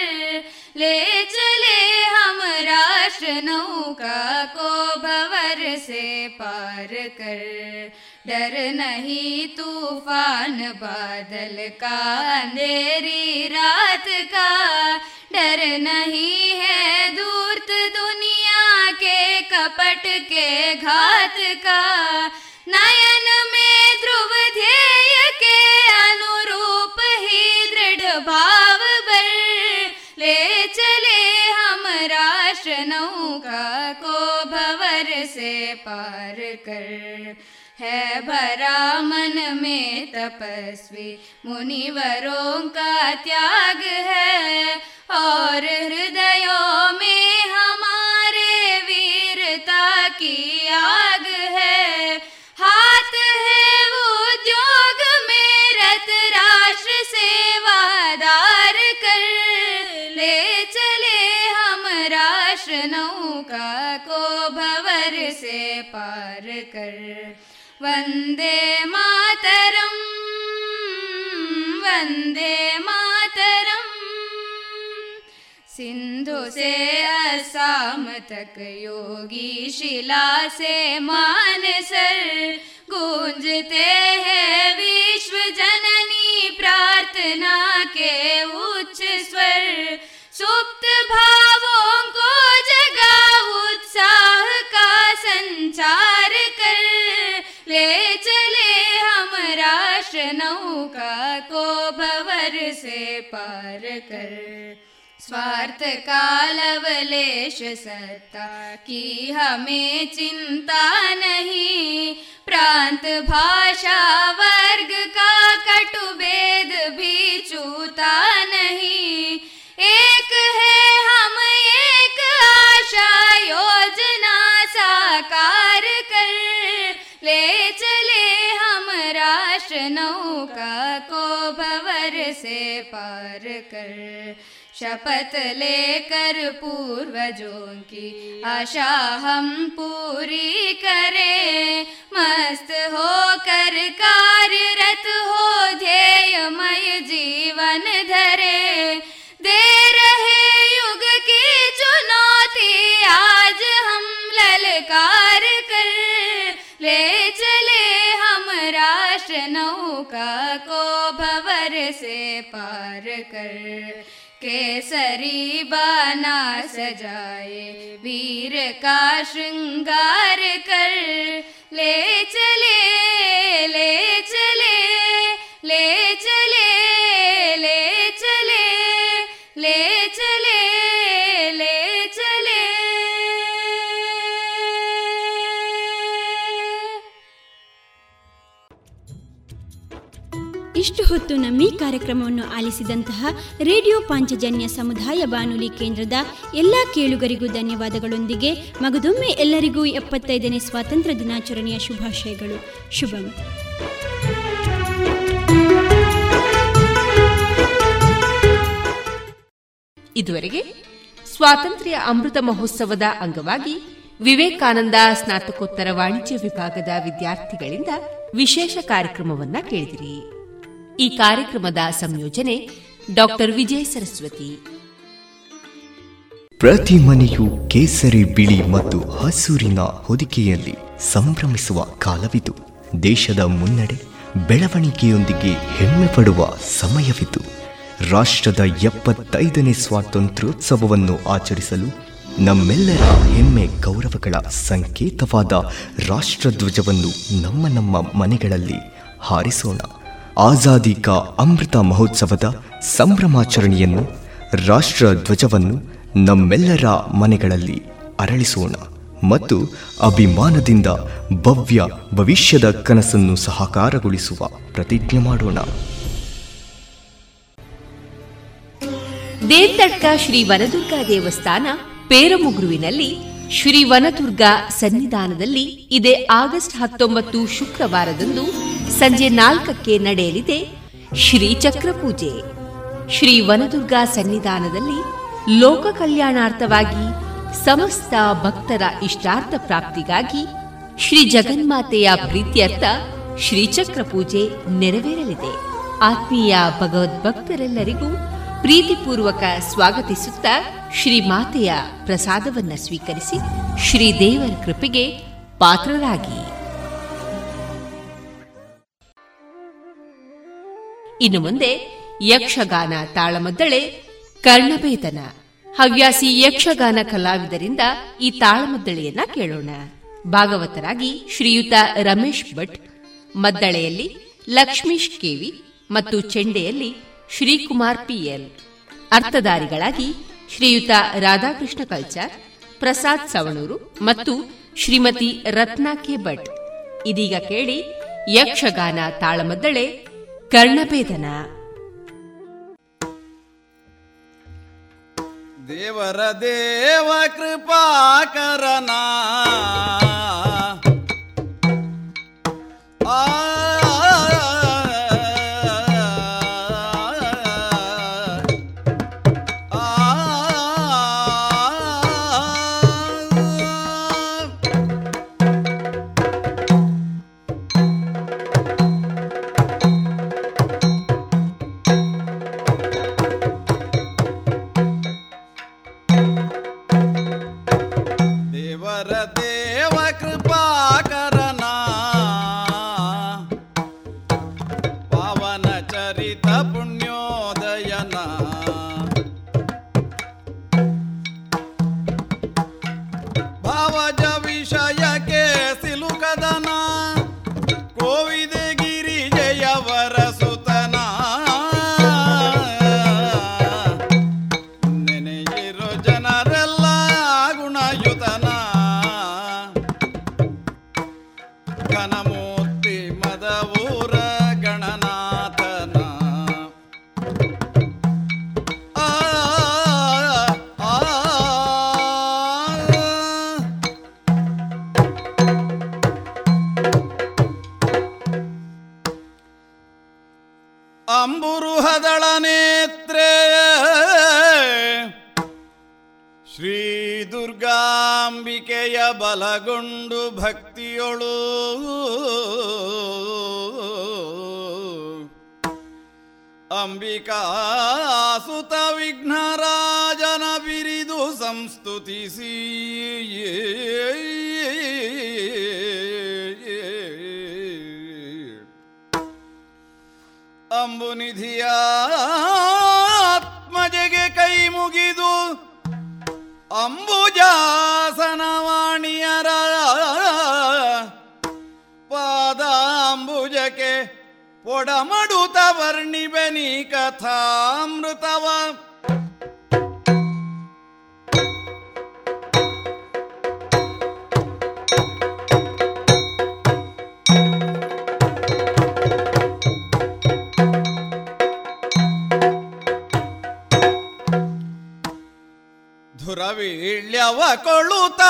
ले चले हम राष्ट्र नौका को भवर से पार कर। डर नहीं तूफ़ान बादल का, अंधेरी रात का। डर नहीं है दूरत दुनिया के कपट के घात का। नयन में ध्रुव ध्येय के अनुरूप ही दृढ़ भाव बर ले चले हम राष्ट्र को भवर से पार कर। है भरा मन में तपस्वी मुनिवरों का त्याग है। और हृदयों में हमारे वीरता की चले हम राष्ट्र नौका को भवर से पार कर। वन्दे मातरम् वन्दे मातरम्। सिंधु से असम तक योगी शिला से मानसर। गूंजते हैं विश्व जननी प्रार्थना के उच्च स्वर सुप्त भावों को जगा उत्साह का संचार कर। ले चले हम राष्ट्र नौका को भवर से पार कर। स्वार्थ का लवलेश सत्ता की हमें चिंता नहीं। प्रांत भाषा वर्ग का कटु भेद भी चूता नहीं। आशा योजना साकार कर। ले चले हम राष्ट्र नौका को भवर से पार कर। शपथ लेकर पूर्वजों की आशा हम पूरी करें। मस्त होकर कार्यरत हो ध्येयमय जीवन धरे। दे रहे युग आज हम ललकार कर ले चले हम राष्ट्र नौका को भवर से पार कर। केसरी बाना सजाए, वीर का श्रृंगार कर। ले चले, ले ಇಷ್ಟು ಹೊತ್ತು ನಮ್ಮ ಈ ಕಾರ್ಯಕ್ರಮವನ್ನು ಆಲಿಸಿದಂತಹ ರೇಡಿಯೋ ಪಾಂಚಜನ್ಯ ಸಮುದಾಯ ಬಾನುಲಿ ಕೇಂದ್ರದ ಎಲ್ಲ ಕೇಳುಗರಿಗೂ ಧನ್ಯವಾದಗಳೊಂದಿಗೆ ಮಗದೊಮ್ಮೆ ಎಲ್ಲರಿಗೂ ಎಪ್ಪತ್ತೈದನೇ ಸ್ವಾತಂತ್ರ್ಯ ದಿನಾಚರಣೆಯ ಶುಭಾಶಯಗಳು. ಶುಭಂ. ಇದುವರೆಗೆ ಸ್ವಾತಂತ್ರ್ಯ ಅಮೃತ ಮಹೋತ್ಸವದ ಅಂಗವಾಗಿ ವಿವೇಕಾನಂದ ಸ್ನಾತಕೋತ್ತರ ವಾಣಿಜ್ಯ ವಿಭಾಗದ ವಿದ್ಯಾರ್ಥಿಗಳಿಂದ ವಿಶೇಷ ಕಾರ್ಯಕ್ರಮವನ್ನ ಕೇಳಿದಿರಿ. ಈ ಕಾರ್ಯಕ್ರಮದ ಸಂಯೋಜನೆ ಡಾಕ್ಟರ್ ವಿಜಯ ಸರಸ್ವತಿ. ಪ್ರತಿ ಮನೆಯು ಕೇಸರಿ ಬಿಳಿ ಮತ್ತು ಹಸೂರಿನ ಹೊದಿಕೆಯಲ್ಲಿ ಸಂಭ್ರಮಿಸುವ ಕಾಲವಿದು. ದೇಶದ ಮುನ್ನಡೆ ಬೆಳವಣಿಗೆಯೊಂದಿಗೆ ಹೆಮ್ಮೆ ಪಡುವ ಸಮಯವಿದು. ರಾಷ್ಟ್ರದ ಎಪ್ಪತ್ತೈದನೇ ಸ್ವಾತಂತ್ರ್ಯೋತ್ಸವವನ್ನು ಆಚರಿಸಲು ನಮ್ಮೆಲ್ಲರ ಹೆಮ್ಮೆ ಗೌರವಗಳ ಸಂಕೇತವಾದ ರಾಷ್ಟ್ರಧ್ವಜವನ್ನು ನಮ್ಮ ನಮ್ಮ ಮನೆಗಳಲ್ಲಿ ಹಾರಿಸೋಣ. ಆಜಾದಿ ಕಾ ಅಮೃತ ಮಹೋತ್ಸವದ ಸಂಭ್ರಮಾಚರಣೆಯನ್ನು ರಾಷ್ಟ್ರ ಧ್ವಜವನ್ನು ನಮ್ಮೆಲ್ಲರ ಮನೆಗಳಲ್ಲಿ ಅರಳಿಸೋಣ ಮತ್ತು ಅಭಿಮಾನದಿಂದ ಭವ್ಯ ಭವಿಷ್ಯದ ಕನಸನ್ನು ಸಹಕಾರಗೊಳಿಸುವ ಪ್ರತಿಜ್ಞೆ ಮಾಡೋಣ. ದೇಂತಡ್ಕ ಶ್ರೀ ವನದುರ್ಗಾ ದೇವಸ್ಥಾನ ಪೇರಮುಗುರುವಿನಲ್ಲಿ ಶ್ರೀ ವನದುರ್ಗಾ ಸನ್ನಿಧಾನದಲ್ಲಿ ಇದೇ ಆಗಸ್ಟ್ ಹತ್ತೊಂಬತ್ತು ಶುಕ್ರವಾರದಂದು ಸಂಜೆ ನಾಲ್ಕಕ್ಕೆ ನಡೆಯಲಿದೆ ಶ್ರೀಚಕ್ರ ಪೂಜೆ. ಶ್ರೀ ವನದುರ್ಗಾ ಸನ್ನಿಧಾನದಲ್ಲಿ ಲೋಕ ಕಲ್ಯಾಣಾರ್ಥವಾಗಿ ಸಮಸ್ತ ಭಕ್ತರ ಇಷ್ಟಾರ್ಥ ಪ್ರಾಪ್ತಿಗಾಗಿ ಶ್ರೀ ಜಗನ್ಮಾತೆಯ ಪ್ರೀತ್ಯರ್ಥ ಶ್ರೀಚಕ್ರ ಪೂಜೆ ನೆರವೇರಲಿದೆ. ಆತ್ಮೀಯ ಭಗವದ್ಭಕ್ತರೆಲ್ಲರಿಗೂ ಪ್ರೀತಿಪೂರ್ವಕ ಸ್ವಾಗತಿಸುತ್ತಾ ಶ್ರೀ ಮಾತೆಯ ಪ್ರಸಾದವನ್ನು ಸ್ವೀಕರಿಸಿ ಶ್ರೀದೇವರ ಕೃಪೆಗೆ ಪಾತ್ರರಾಗಿ. ಇನ್ನು ಮುಂದೆ ಯಕ್ಷಗಾನ ತಾಳಮದ್ದಳೆ, ಕರ್ಣಭೇದನ. ಹವ್ಯಾಸಿ ಯಕ್ಷಗಾನ ಕಲಾವಿದರಿಂದ ಈ ತಾಳಮದ್ದಳೆಯನ್ನ ಕೇಳೋಣ. ಭಾಗವತರಾಗಿ ಶ್ರೀಯುತ ರಮೇಶ್ ಭಟ್, ಮದ್ದಳೆಯಲ್ಲಿ ಲಕ್ಷ್ಮೀಶ್ ಕೆವಿ ಮತ್ತು ಚೆಂಡೆಯಲ್ಲಿ ಶ್ರೀಕುಮಾರ್ ಪಿಎಲ್. ಅರ್ಥಧಾರಿಗಳಾಗಿ ಶ್ರೀಯುತ ರಾಧಾಕೃಷ್ಣ ಕಲ್ಚಾರ್, ಪ್ರಸಾದ್ ಸವಣೂರು ಮತ್ತು ಶ್ರೀಮತಿ ರತ್ನಾ ಕೆ ಭಟ್. ಇದೀಗ ಕೇಳಿ ಯಕ್ಷಗಾನ ತಾಳಮದ್ದಳೆ ಕರ್ಣಭೇದನ. ದೇವರ ದೇವ ಕೃಪಾಕರನ. ಅಂಬುಜಾಸನವಾಣಿಯರ ಪಾದಾಂಬುಜಕ್ಕೆ ಪೊಡಮಡುತ ವರ್ಣಿಬೆನಿ ಕಥಾಮೃತವ. ಕೊಳ್ಳುತ್ತ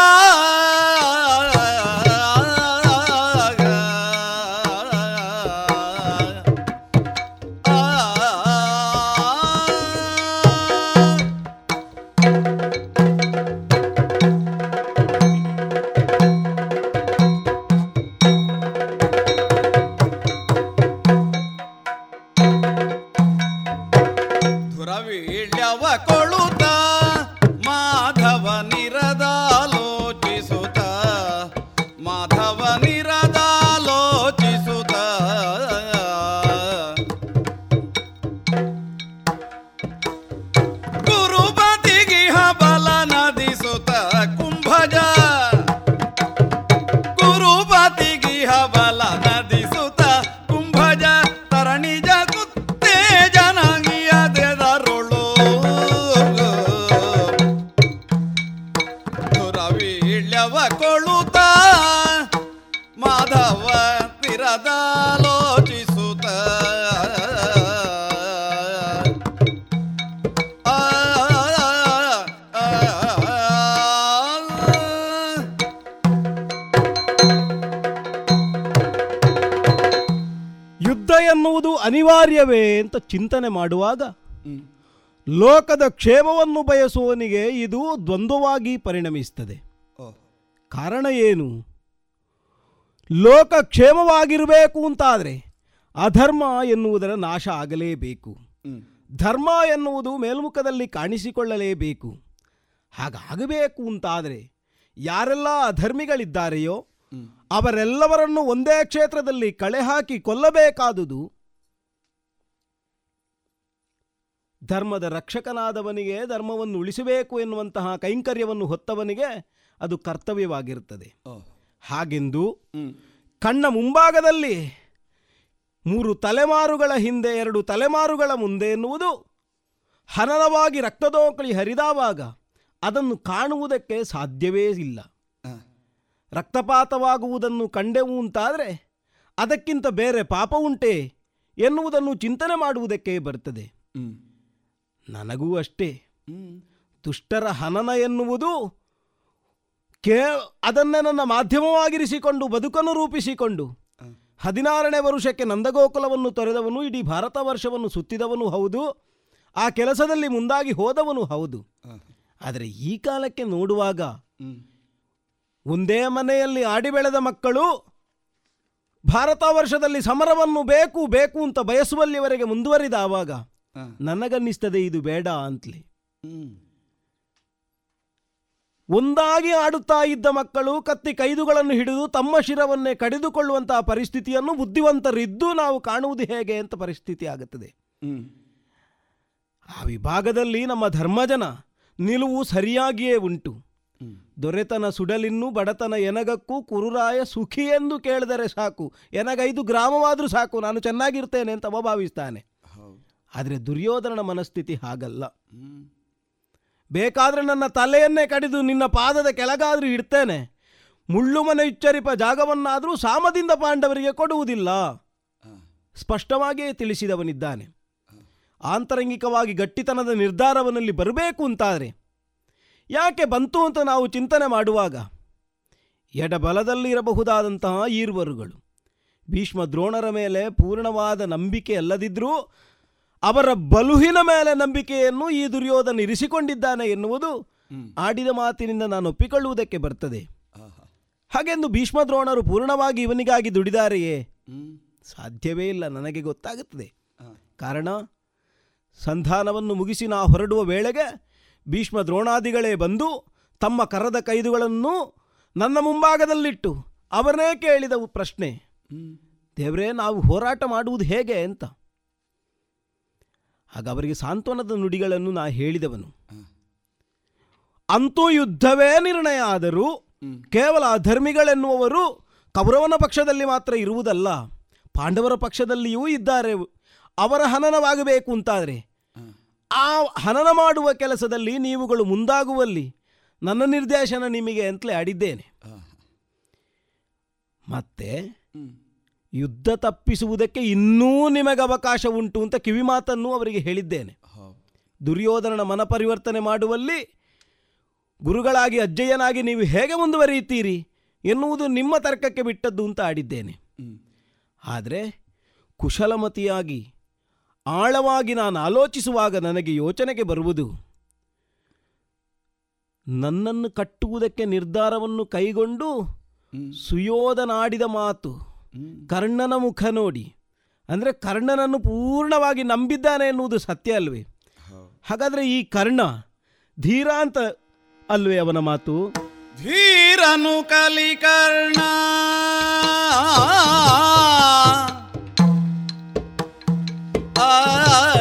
ಚಿಂತನೆ ಮಾಡುವಾಗ ಲೋಕದ ಕ್ಷೇಮವನ್ನು ಬಯಸುವವನಿಗೆ ಇದು ದ್ವಂದ್ವವಾಗಿ ಪರಿಣಮಿಸುತ್ತದೆ. ಕಾರಣ ಏನು? ಲೋಕ ಕ್ಷೇಮವಾಗಿರಬೇಕು ಅಂತಾದರೆ ಅಧರ್ಮ ಎನ್ನುವುದರ ನಾಶ ಆಗಲೇಬೇಕು. ಧರ್ಮ ಎನ್ನುವುದು ಮೇಲ್ಮುಖದಲ್ಲಿ ಕಾಣಿಸಿಕೊಳ್ಳಲೇಬೇಕು. ಹಾಗಾಗಬೇಕು ಅಂತಾದರೆ ಯಾರೆಲ್ಲ ಅಧರ್ಮಿಗಳಿದ್ದಾರೆಯೋ ಅವರೆಲ್ಲವರನ್ನು ಒಂದೇ ಕ್ಷೇತ್ರದಲ್ಲಿ ಕಳೆ ಹಾಕಿ ಕೊಲ್ಲಬೇಕಾದುದು ಧರ್ಮದ ರಕ್ಷಕನಾದವನಿಗೆ ಧರ್ಮವನ್ನು ಉಳಿಸಬೇಕು ಎನ್ನುವಂತಹ ಕೈಂಕರ್ಯವನ್ನು ಹೊತ್ತವನಿಗೆ ಅದು ಕರ್ತವ್ಯವಾಗಿರುತ್ತದೆ. ಹಾಗೆಂದು ಕಣ್ಣ ಮುಂಭಾಗದಲ್ಲಿ ಮೂರು ತಲೆಮಾರುಗಳ ಹಿಂದೆ ಎರಡು ತಲೆಮಾರುಗಳ ಮುಂದೆ ಎನ್ನುವುದು ಹನನವಾಗಿ ರಕ್ತದೋಕಳಿ ಹರಿದಾವಾಗ ಅದನ್ನು ಕಾಣುವುದಕ್ಕೆ ಸಾಧ್ಯವೇ ಇಲ್ಲ. ರಕ್ತಪಾತವಾಗುವುದನ್ನು ಕಂಡೆವು ಅಂತಾದರೆ ಅದಕ್ಕಿಂತ ಬೇರೆ ಪಾಪ ಉಂಟೆ ಎನ್ನುವುದನ್ನು ಚಿಂತನೆ ಮಾಡುವುದಕ್ಕೆ ಬರ್ತದೆ. ನನಗೂ ಅಷ್ಟೇ. ದುಷ್ಟರ ಹನನ ಎನ್ನುವುದು ಕೇ ಅದನ್ನೇ ನನ್ನ ಮಾಧ್ಯಮವಾಗಿರಿಸಿಕೊಂಡು ಬದುಕನ್ನು ರೂಪಿಸಿಕೊಂಡು. ಹದಿನಾರನೇ ವರುಷಕ್ಕೆ ನಂದಗೋಕುಲವನ್ನು ತೊರೆದವನು ಇಡೀ ಭಾರತ ವರ್ಷವನ್ನು ಸುತ್ತಿದವನು ಹೌದು ಆ ಕೆಲಸದಲ್ಲಿ ಮುಂದಾಗಿ ಹೋದವನು ಹೌದು. ಆದರೆ ಈ ಕಾಲಕ್ಕೆ ನೋಡುವಾಗ ಒಂದೇ ಮನೆಯಲ್ಲಿ ಆಡಿ ಬೆಳೆದ ಮಕ್ಕಳು ಭಾರತ ವರ್ಷದಲ್ಲಿ ಸಮರವನ್ನು ಬೇಕು ಬೇಕು ಅಂತ ಬಯಸುವಲ್ಲಿವರೆಗೆ ಮುಂದುವರಿದ ಆವಾಗ ನನಗನ್ನಿಸ್ತದೆ ಇದು ಬೇಡ ಅಂತಲೇ. ಒಂದಾಗಿ ಆಡುತ್ತಾ ಇದ್ದ ಮಕ್ಕಳು ಕತ್ತಿ ಕೈದುಗಳನ್ನು ಹಿಡಿದು ತಮ್ಮ ಶಿರವನ್ನೇ ಕಡಿದುಕೊಳ್ಳುವಂತಹ ಪರಿಸ್ಥಿತಿಯನ್ನು ಬುದ್ಧಿವಂತರಿದ್ದು ನಾವು ಕಾಣುವುದು ಹೇಗೆ ಅಂತ ಪರಿಸ್ಥಿತಿ ಆಗುತ್ತದೆ. ಆ ವಿಭಾಗದಲ್ಲಿ ನಮ್ಮ ಧರ್ಮಜನ ನಿಲುವು ಸರಿಯಾಗಿಯೇ ಉಂಟು. ದೊರೆತನ ಸುಡಲಿನ್ನು ಬಡತನ ಎನಗಕ್ಕೂ ಕುರುರಾಯ ಸುಖಿ ಎಂದು ಕೇಳಿದರೆ ಸಾಕು. ಎನಗೈದು ಗ್ರಾಮವಾದರೂ ಸಾಕು. ನಾನು ಚೆನ್ನಾಗಿರ್ತೇನೆ ಅಂತ ಭಾವಿಸ್ತಾನೆ. ಆದರೆ ದುರ್ಯೋಧನನ ಮನಸ್ಥಿತಿ ಹಾಗಲ್ಲ. ಬೇಕಾದರೆ ನನ್ನ ತಲೆಯನ್ನೇ ಕಡಿದು ನಿನ್ನ ಪಾದದ ಕೆಳಗಾದರೂ ಇಡ್ತೇನೆ. ಮುಳ್ಳು ಮನೆ ಉಚ್ಚರಿಪ ಜಾಗವನ್ನಾದರೂ ಸಾಮದಿಂದ ಪಾಂಡವರಿಗೆ ಕೊಡುವುದಿಲ್ಲ. ಸ್ಪಷ್ಟವಾಗಿಯೇ ತಿಳಿಸಿದವನಿದ್ದಾನೆ. ಆಂತರಂಗಿಕವಾಗಿ ಗಟ್ಟಿತನದ ನಿರ್ಧಾರವನ್ನಲ್ಲಿ ಬರಬೇಕು ಅಂತಾದರೆ ಯಾಕೆ ಬಂತು ಅಂತ ನಾವು ಚಿಂತನೆ ಮಾಡುವಾಗ ಎಡಬಲದಲ್ಲಿ ಇರಬಹುದಾದಂತಹ ಈರ್ವರುಗಳು ಭೀಷ್ಮ ದ್ರೋಣರ ಮೇಲೆ ಪೂರ್ಣವಾದ ನಂಬಿಕೆ ಅಲ್ಲದಿದ್ದರೂ ಅವರ ಬಲುಹಿನ ಮೇಲೆ ನಂಬಿಕೆಯನ್ನು ಈ ದುರ್ಯೋಧನ ಇರಿಸಿಕೊಂಡಿದ್ದಾನೆ ಎನ್ನುವುದು ಆಡಿದ ಮಾತಿನಿಂದ ನಾನು ಒಪ್ಪಿಕೊಳ್ಳುವುದಕ್ಕೆ ಬರ್ತದೆ. ಹಾಗೆಂದು ಭೀಷ್ಮ ದ್ರೋಣರು ಪೂರ್ಣವಾಗಿ ಇವನಿಗಾಗಿ ದುಡಿದಾರೆಯೇ? ಸಾಧ್ಯವೇ ಇಲ್ಲ ನನಗೆ ಗೊತ್ತಾಗುತ್ತದೆ. ಕಾರಣ ಸಂಧಾನವನ್ನು ಮುಗಿಸಿ ನಾ ಹೊರಡುವ ವೇಳೆಗೆ ಭೀಷ್ಮ ದ್ರೋಣಾದಿಗಳೇ ಬಂದು ತಮ್ಮ ಕರದ ಕೈದುಗಳನ್ನು ನನ್ನ ಮುಂಭಾಗದಲ್ಲಿಟ್ಟು ಅವರನ್ನೇ ಕೇಳಿದವು ಪ್ರಶ್ನೆ. ದೇವರೇ ನಾವು ಹೋರಾಟ ಮಾಡುವುದು ಹೇಗೆ ಅಂತ. ಆಗ ಅವರಿಗೆ ಸಾಂತ್ವನದ ನುಡಿಗಳನ್ನು ನಾ ಹೇಳಿದವನು. ಅಂತೂ ಯುದ್ಧವೇ ನಿರ್ಣಯ ಆದರೂ ಕೇವಲ ಅಧರ್ಮಿಗಳೆನ್ನುವರು ಕೌರವನ ಪಕ್ಷದಲ್ಲಿ ಮಾತ್ರ ಇರುವುದಲ್ಲ ಪಾಂಡವರ ಪಕ್ಷದಲ್ಲಿಯೂ ಇದ್ದಾರೆ. ಅವರ ಹನನವಾಗಬೇಕು ಅಂತಾದರೆ ಆ ಹನನ ಮಾಡುವ ಕೆಲಸದಲ್ಲಿ ನೀವುಗಳು ಮುಂದಾಗುವಲ್ಲಿ ನನ್ನ ನಿರ್ದೇಶನ ನಿಮಗೆ ಅಂತಲೇ ಆಡಿದ್ದೇನೆ. ಮತ್ತೆ ಯುದ್ಧ ತಪ್ಪಿಸುವುದಕ್ಕೆ ಇನ್ನೂ ನಿಮಗೆ ಅವಕಾಶ ಉಂಟು ಅಂತ ಕಿವಿಮಾತನ್ನು ಅವರಿಗೆ ಹೇಳಿದ್ದೇನೆ. ದುರ್ಯೋಧನನ ಮನಪರಿವರ್ತನೆ ಮಾಡುವಲ್ಲಿ ಗುರುಗಳಾಗಿ ಅಜ್ಜಯ್ಯನಾಗಿ ನೀವು ಹೇಗೆ ಮುಂದುವರಿಯುತ್ತೀರಿ ಎನ್ನುವುದು ನಿಮ್ಮ ತರ್ಕಕ್ಕೆ ಬಿಟ್ಟದ್ದು ಅಂತ ಆಡಿದ್ದೇನೆ. ಆದರೆ ಕುಶಲಮತಿಯಾಗಿ ಆಳವಾಗಿ ನಾನು ಆಲೋಚಿಸುವಾಗ ನನಗೆ ಯೋಚನೆಗೆ ಬರುವುದು ನನ್ನನ್ನು ಕಟ್ಟುವುದಕ್ಕೆ ನಿರ್ಧಾರವನ್ನು ಕೈಗೊಂಡು ಸುಯೋಧನಾಡಿದ ಮಾತು. ಕರ್ಣನ ಮುಖ ನೋಡಿ. ಅಂದರೆ ಕರ್ಣನನ್ನು ಪೂರ್ಣವಾಗಿ ನಂಬಿದ್ದಾನೆ ಎನ್ನುವುದು ಸತ್ಯ ಅಲ್ವೇ? ಹಾಗಾದರೆ ಈ ಕರ್ಣ ಧೀರ ಅಂತ ಅಲ್ವೇ ಅವನ ಮಾತು? ಧೀರನು ಕಲಿ ಕರ್ಣ. ಧೀರನು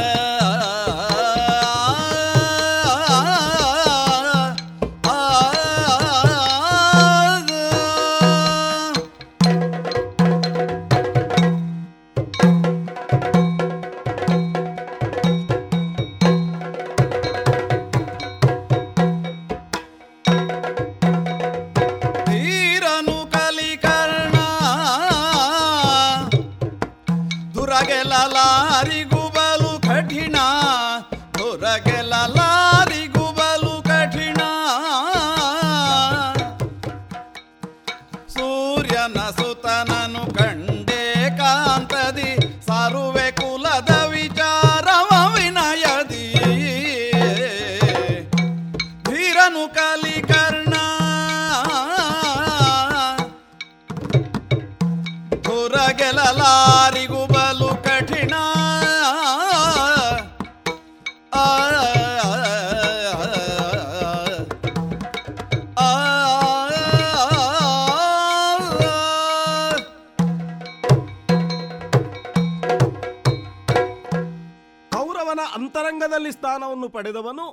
ಸ್ಥಾನವನ್ನು ಪಡೆದವನು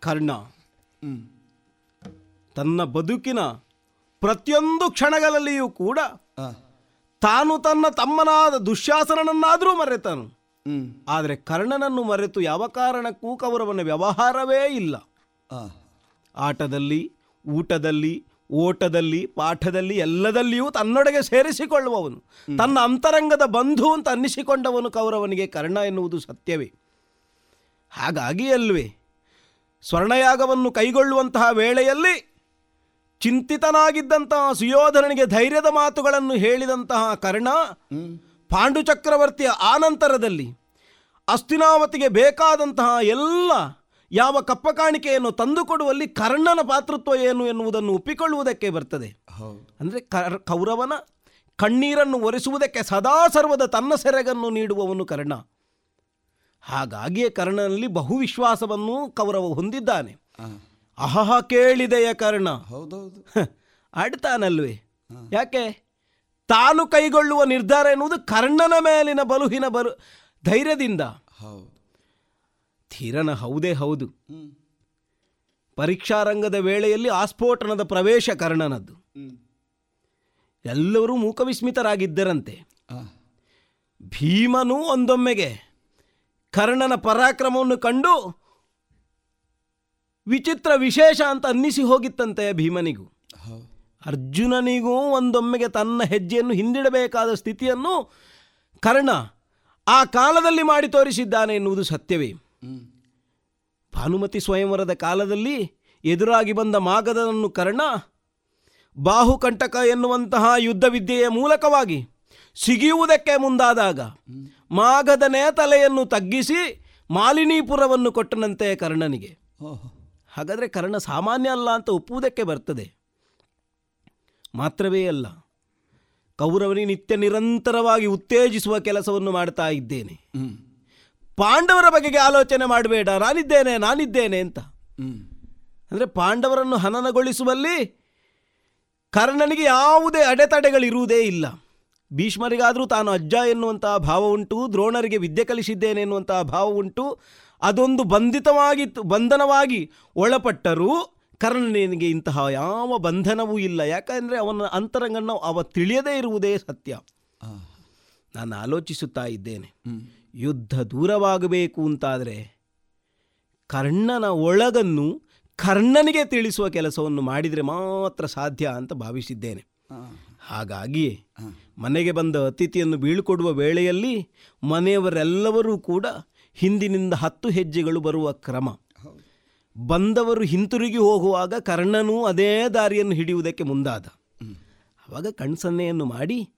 ಕರ್ಣ. ತನ್ನ ಬದುಕಿನ ಪ್ರತಿಯೊಂದು ಕ್ಷಣಗಳಲ್ಲಿಯೂ ಕೂಡ ತಾನು ತನ್ನ ತಮ್ಮನಾದ ದುಶ್ಯಾಸನನನ್ನಾದರೂ ಮರೆತನು. ಆದರೆ ಕರ್ಣನನ್ನು ಮರೆತು ಯಾವ ಕಾರಣಕ್ಕೂ ಕೌರವನ ವ್ಯವಹಾರವೇ ಇಲ್ಲ. ಆಟದಲ್ಲಿ ಊಟದಲ್ಲಿ ಓಟದಲ್ಲಿ ಪಾಠದಲ್ಲಿ ಎಲ್ಲದಲ್ಲಿಯೂ ತನ್ನೊಡೆಗೆ ಸೇರಿಸಿಕೊಳ್ಳುವವನು. ತನ್ನ ಅಂತರಂಗದ ಬಂಧು ಅಂತ ಅನ್ನಿಸಿಕೊಂಡವನು ಕೌರವನಿಗೆ ಕರ್ಣ ಎನ್ನುವುದು ಸತ್ಯವೇ. ಹಾಗಾಗಿ ಅಲ್ವೇ. ಸ್ವರ್ಣಯಾಗವನ್ನು ಕೈಗೊಳ್ಳುವಂತಹ ವೇಳೆಯಲ್ಲಿ ಚಿಂತಿತನಾಗಿದ್ದಂತಹ ಸುಯೋಧನನಿಗೆ ಧೈರ್ಯದ ಮಾತುಗಳನ್ನು ಹೇಳಿದಂತಹ ಕರ್ಣ ಪಾಂಡು ಚಕ್ರವರ್ತಿಯ ಆನಂತರದಲ್ಲಿ ಅಸ್ತಿನಾವತಿಗೆ ಬೇಕಾದಂತಹ ಎಲ್ಲ ಯಾವ ಕಪ್ಪ ಕಾಣಿಕೆಯನ್ನು ತಂದುಕೊಡುವಲ್ಲಿ ಕರ್ಣನ ಪಾತೃತ್ವ ಏನು ಎನ್ನುವುದನ್ನು ಒಪ್ಪಿಕೊಳ್ಳುವುದಕ್ಕೆ ಬರ್ತದೆ. ಅಂದರೆ ಕರ್ ಕೌರವನ ಕಣ್ಣೀರನ್ನು ಒರೆಸುವುದಕ್ಕೆ ಸದಾ ಸರ್ವದ ತನ್ನ ಸೆರಗನ್ನು ನೀಡುವವನು ಕರ್ಣ. ಹಾಗಾಗಿಯೇ ಕರ್ಣನಲ್ಲಿ ಬಹು ವಿಶ್ವಾಸವನ್ನು ಕೌರವ ಹೊಂದಿದ್ದಾನೆ. ಅಹಹ ಕೇಳಿದೆಯ ಕರ್ಣ. ಹೌದೌದು. ಆಡ್ತಾನಲ್ವೇ? ಯಾಕೆ? ತಾನು ಕೈಗೊಳ್ಳುವ ನಿರ್ಧಾರ ಎನ್ನುವುದು ಕರ್ಣನ ಮೇಲಿನ ಬಲುಹಿನ ಬಲು ಧೈರ್ಯದಿಂದ. ಹೌದು. ಧೀರನ ಹೌದೇ ಹೌದು. ಪರೀಕ್ಷಾ ರಂಗದ ವೇಳೆಯಲ್ಲಿ ಆಸ್ಫೋಟನದ ಪ್ರವೇಶ ಕರ್ಣನದ್ದು. ಎಲ್ಲರೂ ಮೂಕವಿಸ್ಮಿತರಾಗಿದ್ದರಂತೆ. ಭೀಮನು ಒಂದೊಮ್ಮೆಗೆ ಕರ್ಣನ ಪರಾಕ್ರಮವನ್ನು ಕಂಡು ವಿಚಿತ್ರ ವಿಶೇಷ ಅಂತ ಅನ್ನಿಸಿ ಹೋಗಿತ್ತಂತೆ ಭೀಮನಿಗೂ. ಅರ್ಜುನನಿಗೂ ಒಂದೊಮ್ಮೆಗೆ ತನ್ನ ಹೆಜ್ಜೆಯನ್ನು ಹಿಂದಿಡಬೇಕಾದ ಸ್ಥಿತಿಯನ್ನು ಕರ್ಣ ಆ ಕಾಲದಲ್ಲಿ ಮಾಡಿ ತೋರಿಸಿದ್ದಾನೆ ಎನ್ನುವುದು ಸತ್ಯವೇ. ಭಾನುಮತಿ ಸ್ವಯಂವರದ ಕಾಲದಲ್ಲಿ ಎದುರಾಗಿ ಬಂದ ಮಾಗದನನ್ನು ಕರ್ಣ ಬಾಹುಕಂಟಕ ಎನ್ನುವಂತಹ ಯುದ್ಧ ವಿದ್ಯೆಯ ಮೂಲಕವಾಗಿ ಸಿಗಿಯುವುದಕ್ಕೆ ಮುಂದಾದಾಗ ಮಾಗದನೇ ತಲೆಯನ್ನು ತಗ್ಗಿಸಿ ಮಾಲಿನೀಪುರವನ್ನು ಕೊಟ್ಟನಂತೆ ಕರ್ಣನಿಗೆ. ಹಾಗಾದರೆ ಕರ್ಣ ಸಾಮಾನ್ಯ ಅಲ್ಲ ಅಂತ ಒಪ್ಪುವುದಕ್ಕೆ ಬರ್ತದೆ. ಮಾತ್ರವೇ ಅಲ್ಲ ಕೌರವನಿ ನಿತ್ಯ ನಿರಂತರವಾಗಿ ಉತ್ತೇಜಿಸುವ ಕೆಲಸವನ್ನು ಮಾಡ್ತಾ ಇದ್ದೇನೆ. ಪಾಂಡವರ ಬಗೆಗೆ ಆಲೋಚನೆ ಮಾಡಬೇಡ ನಾನಿದ್ದೇನೆ ನಾನಿದ್ದೇನೆ ಅಂತ. ಅಂದರೆ ಪಾಂಡವರನ್ನು ಹನನಗೊಳಿಸುವಲ್ಲಿ ಕರ್ಣನಿಗೆ ಯಾವುದೇ ಅಡೆತಡೆಗಳಿರುವುದೇ ಇಲ್ಲ. ಭೀಷ್ಮರಿಗಾದರೂ ತಾನು ಅಜ್ಜ ಎನ್ನುವಂತಹ ಭಾವ ಉಂಟು ದ್ರೋಣರಿಗೆ ವಿದ್ಯೆ ಕಲಿಸಿದ್ದೇನೆ ಎನ್ನುವಂತಹ ಭಾವ ಉಂಟು. ಅದೊಂದು ಬಂಧಿತವಾಗಿತ್ತು ಬಂಧನವಾಗಿ ಒಳಪಟ್ಟರೂ ಕರ್ಣನಿಗೆ ಇಂತಹ ಯಾವ ಬಂಧನವೂ ಇಲ್ಲ. ಯಾಕಂದರೆ ಅವನ ಅಂತರಂಗನ್ನು ಅವ ತಿಳಿಯದೇ ಇರುವುದೇ ಸತ್ಯ. ನಾನು ಆಲೋಚಿಸುತ್ತಾ ಇದ್ದೇನೆ. ಯುದ್ಧ ದೂರವಾಗಬೇಕು ಅಂತಾದರೆ ಕರ್ಣನ ಒಳಗನ್ನು ಕರ್ಣನಿಗೆ ತಿಳಿಸುವ ಕೆಲಸವನ್ನು ಮಾಡಿದರೆ ಮಾತ್ರ ಸಾಧ್ಯ ಅಂತ ಭಾವಿಸಿದ್ದೇನೆ. ಹಾಗಾಗಿಯೇ ಮನೆಗೆ ಬಂದ ಅತಿಥಿಯನ್ನು ಬೀಳ್ಕೊಡುವ ವೇಳೆಯಲ್ಲಿ ಮನೆಯವರೆಲ್ಲವರೂ ಕೂಡ ಹಿಂದಿನಿಂದ ಹತ್ತು ಹೆಜ್ಜೆಗಳು ಬರುವ ಕ್ರಮ. ಬಂದವರು ಹಿಂತಿರುಗಿ ಹೋಗುವಾಗ ಕರ್ಣನೂ ಅದೇ ದಾರಿಯನ್ನು ಹಿಡಿಯುವುದಕ್ಕೆ ಮುಂದಾದ. ಆವಾಗ ಕಣ್ಸನ್ನೆಯನ್ನು ಮಾಡಿ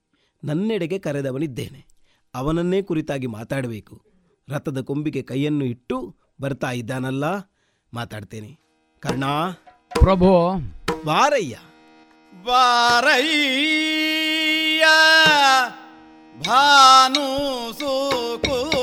ನನ್ನೆಡೆಗೆ ಕರೆದವನಿದ್ದೇನೆ. ಅವನನ್ನೇ ಕುರಿತಾಗಿ ಮಾತಾಡಬೇಕು. ರಥದ ಕೊಂಬಿಗೆ ಕೈಯನ್ನು ಇಟ್ಟು ಬರ್ತಾ ಇದ್ದಾನಲ್ಲ ಮಾತಾಡ್ತೇನೆ. ಕರ್ಣ. ಪ್ರಭು. ಬಾರಯ್ಯ ಬಾರಯ್ಯ ಭಾನು ಸುಕುಮಾರ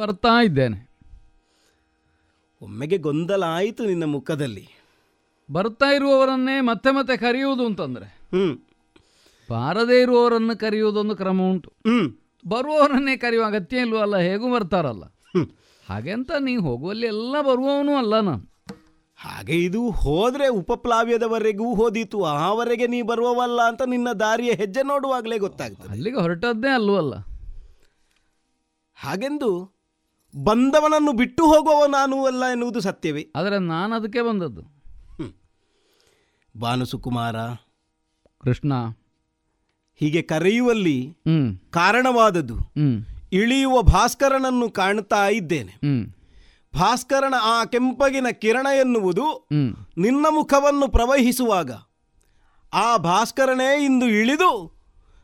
ಬರ್ತಾ ಇದ್ದೇನೆ. ಒಮ್ಮೆಗೆ ಗೊಂದಲ ಆಯಿತು ನಿನ್ನ ಮುಖದಲ್ಲಿ. ಬರ್ತಾ ಇರುವವರನ್ನೇ ಮತ್ತೆ ಮತ್ತೆ ಕರೆಯುವುದು ಅಂತಂದ್ರೆ. ಹ್ಮ್. ಬಾರದೇ ಇರುವವರನ್ನು ಕರೆಯುವುದೊಂದು ಕ್ರಮ ಉಂಟು. ಹ್ಮ್. ಬರುವವರನ್ನೇ ಕರೆಯುವ ಅಗತ್ಯ ಇಲ್ವಲ್ಲ ಹೇಗೂ ಬರ್ತಾರಲ್ಲ ಹಾಗೆ ಅಂತ ನೀವು ಹೋಗುವಲ್ಲಿ ಎಲ್ಲ ಬರುವವನು ಅಲ್ಲ ನಾನು. ಹಾಗೆ ಇದು ಹೋದ್ರೆ ಉಪಪ್ಲಾವ್ಯದವರೆಗೂ ಹೋದೀತು ಆವರೆಗೆ ನೀ ಬರುವವಲ್ಲ ಅಂತ ನಿನ್ನ ದಾರಿಯ ಹೆಜ್ಜೆ ನೋಡುವಾಗಲೇ ಗೊತ್ತಾಗ್ತದೆ. ಅಲ್ಲಿಗೆ ಹೊರಟದ್ದೇ ಅಲ್ವಲ್ಲ. ಹಾಗೆಂದು ಬಂದವನನ್ನು ಬಿಟ್ಟು ಹೋಗುವವ ನಾನು ಅಲ್ಲ ಎನ್ನುವುದು ಸತ್ಯವೇ. ಆದರೆ ನಾನು ಅದಕ್ಕೆ ಬಂದದ್ದು. ಬಾನುಸುಕುಮಾರ ಕೃಷ್ಣ. ಹೀಗೆ ಕರೆಯುವಲ್ಲಿ ಕಾರಣವಾದದ್ದು. ಇಳಿಯುವ ಭಾಸ್ಕರನನ್ನು ಕಾಣ್ತಾ ಇದ್ದೇನೆ. ಭಾಸ್ಕರನ ಆ ಕೆಂಪಗಿನ ಕಿರಣ ಎನ್ನುವುದು ನಿನ್ನ ಮುಖವನ್ನು ಪ್ರವಹಿಸುವಾಗ ಆ ಭಾಸ್ಕರನೇ ಇಂದು ಇಳಿದು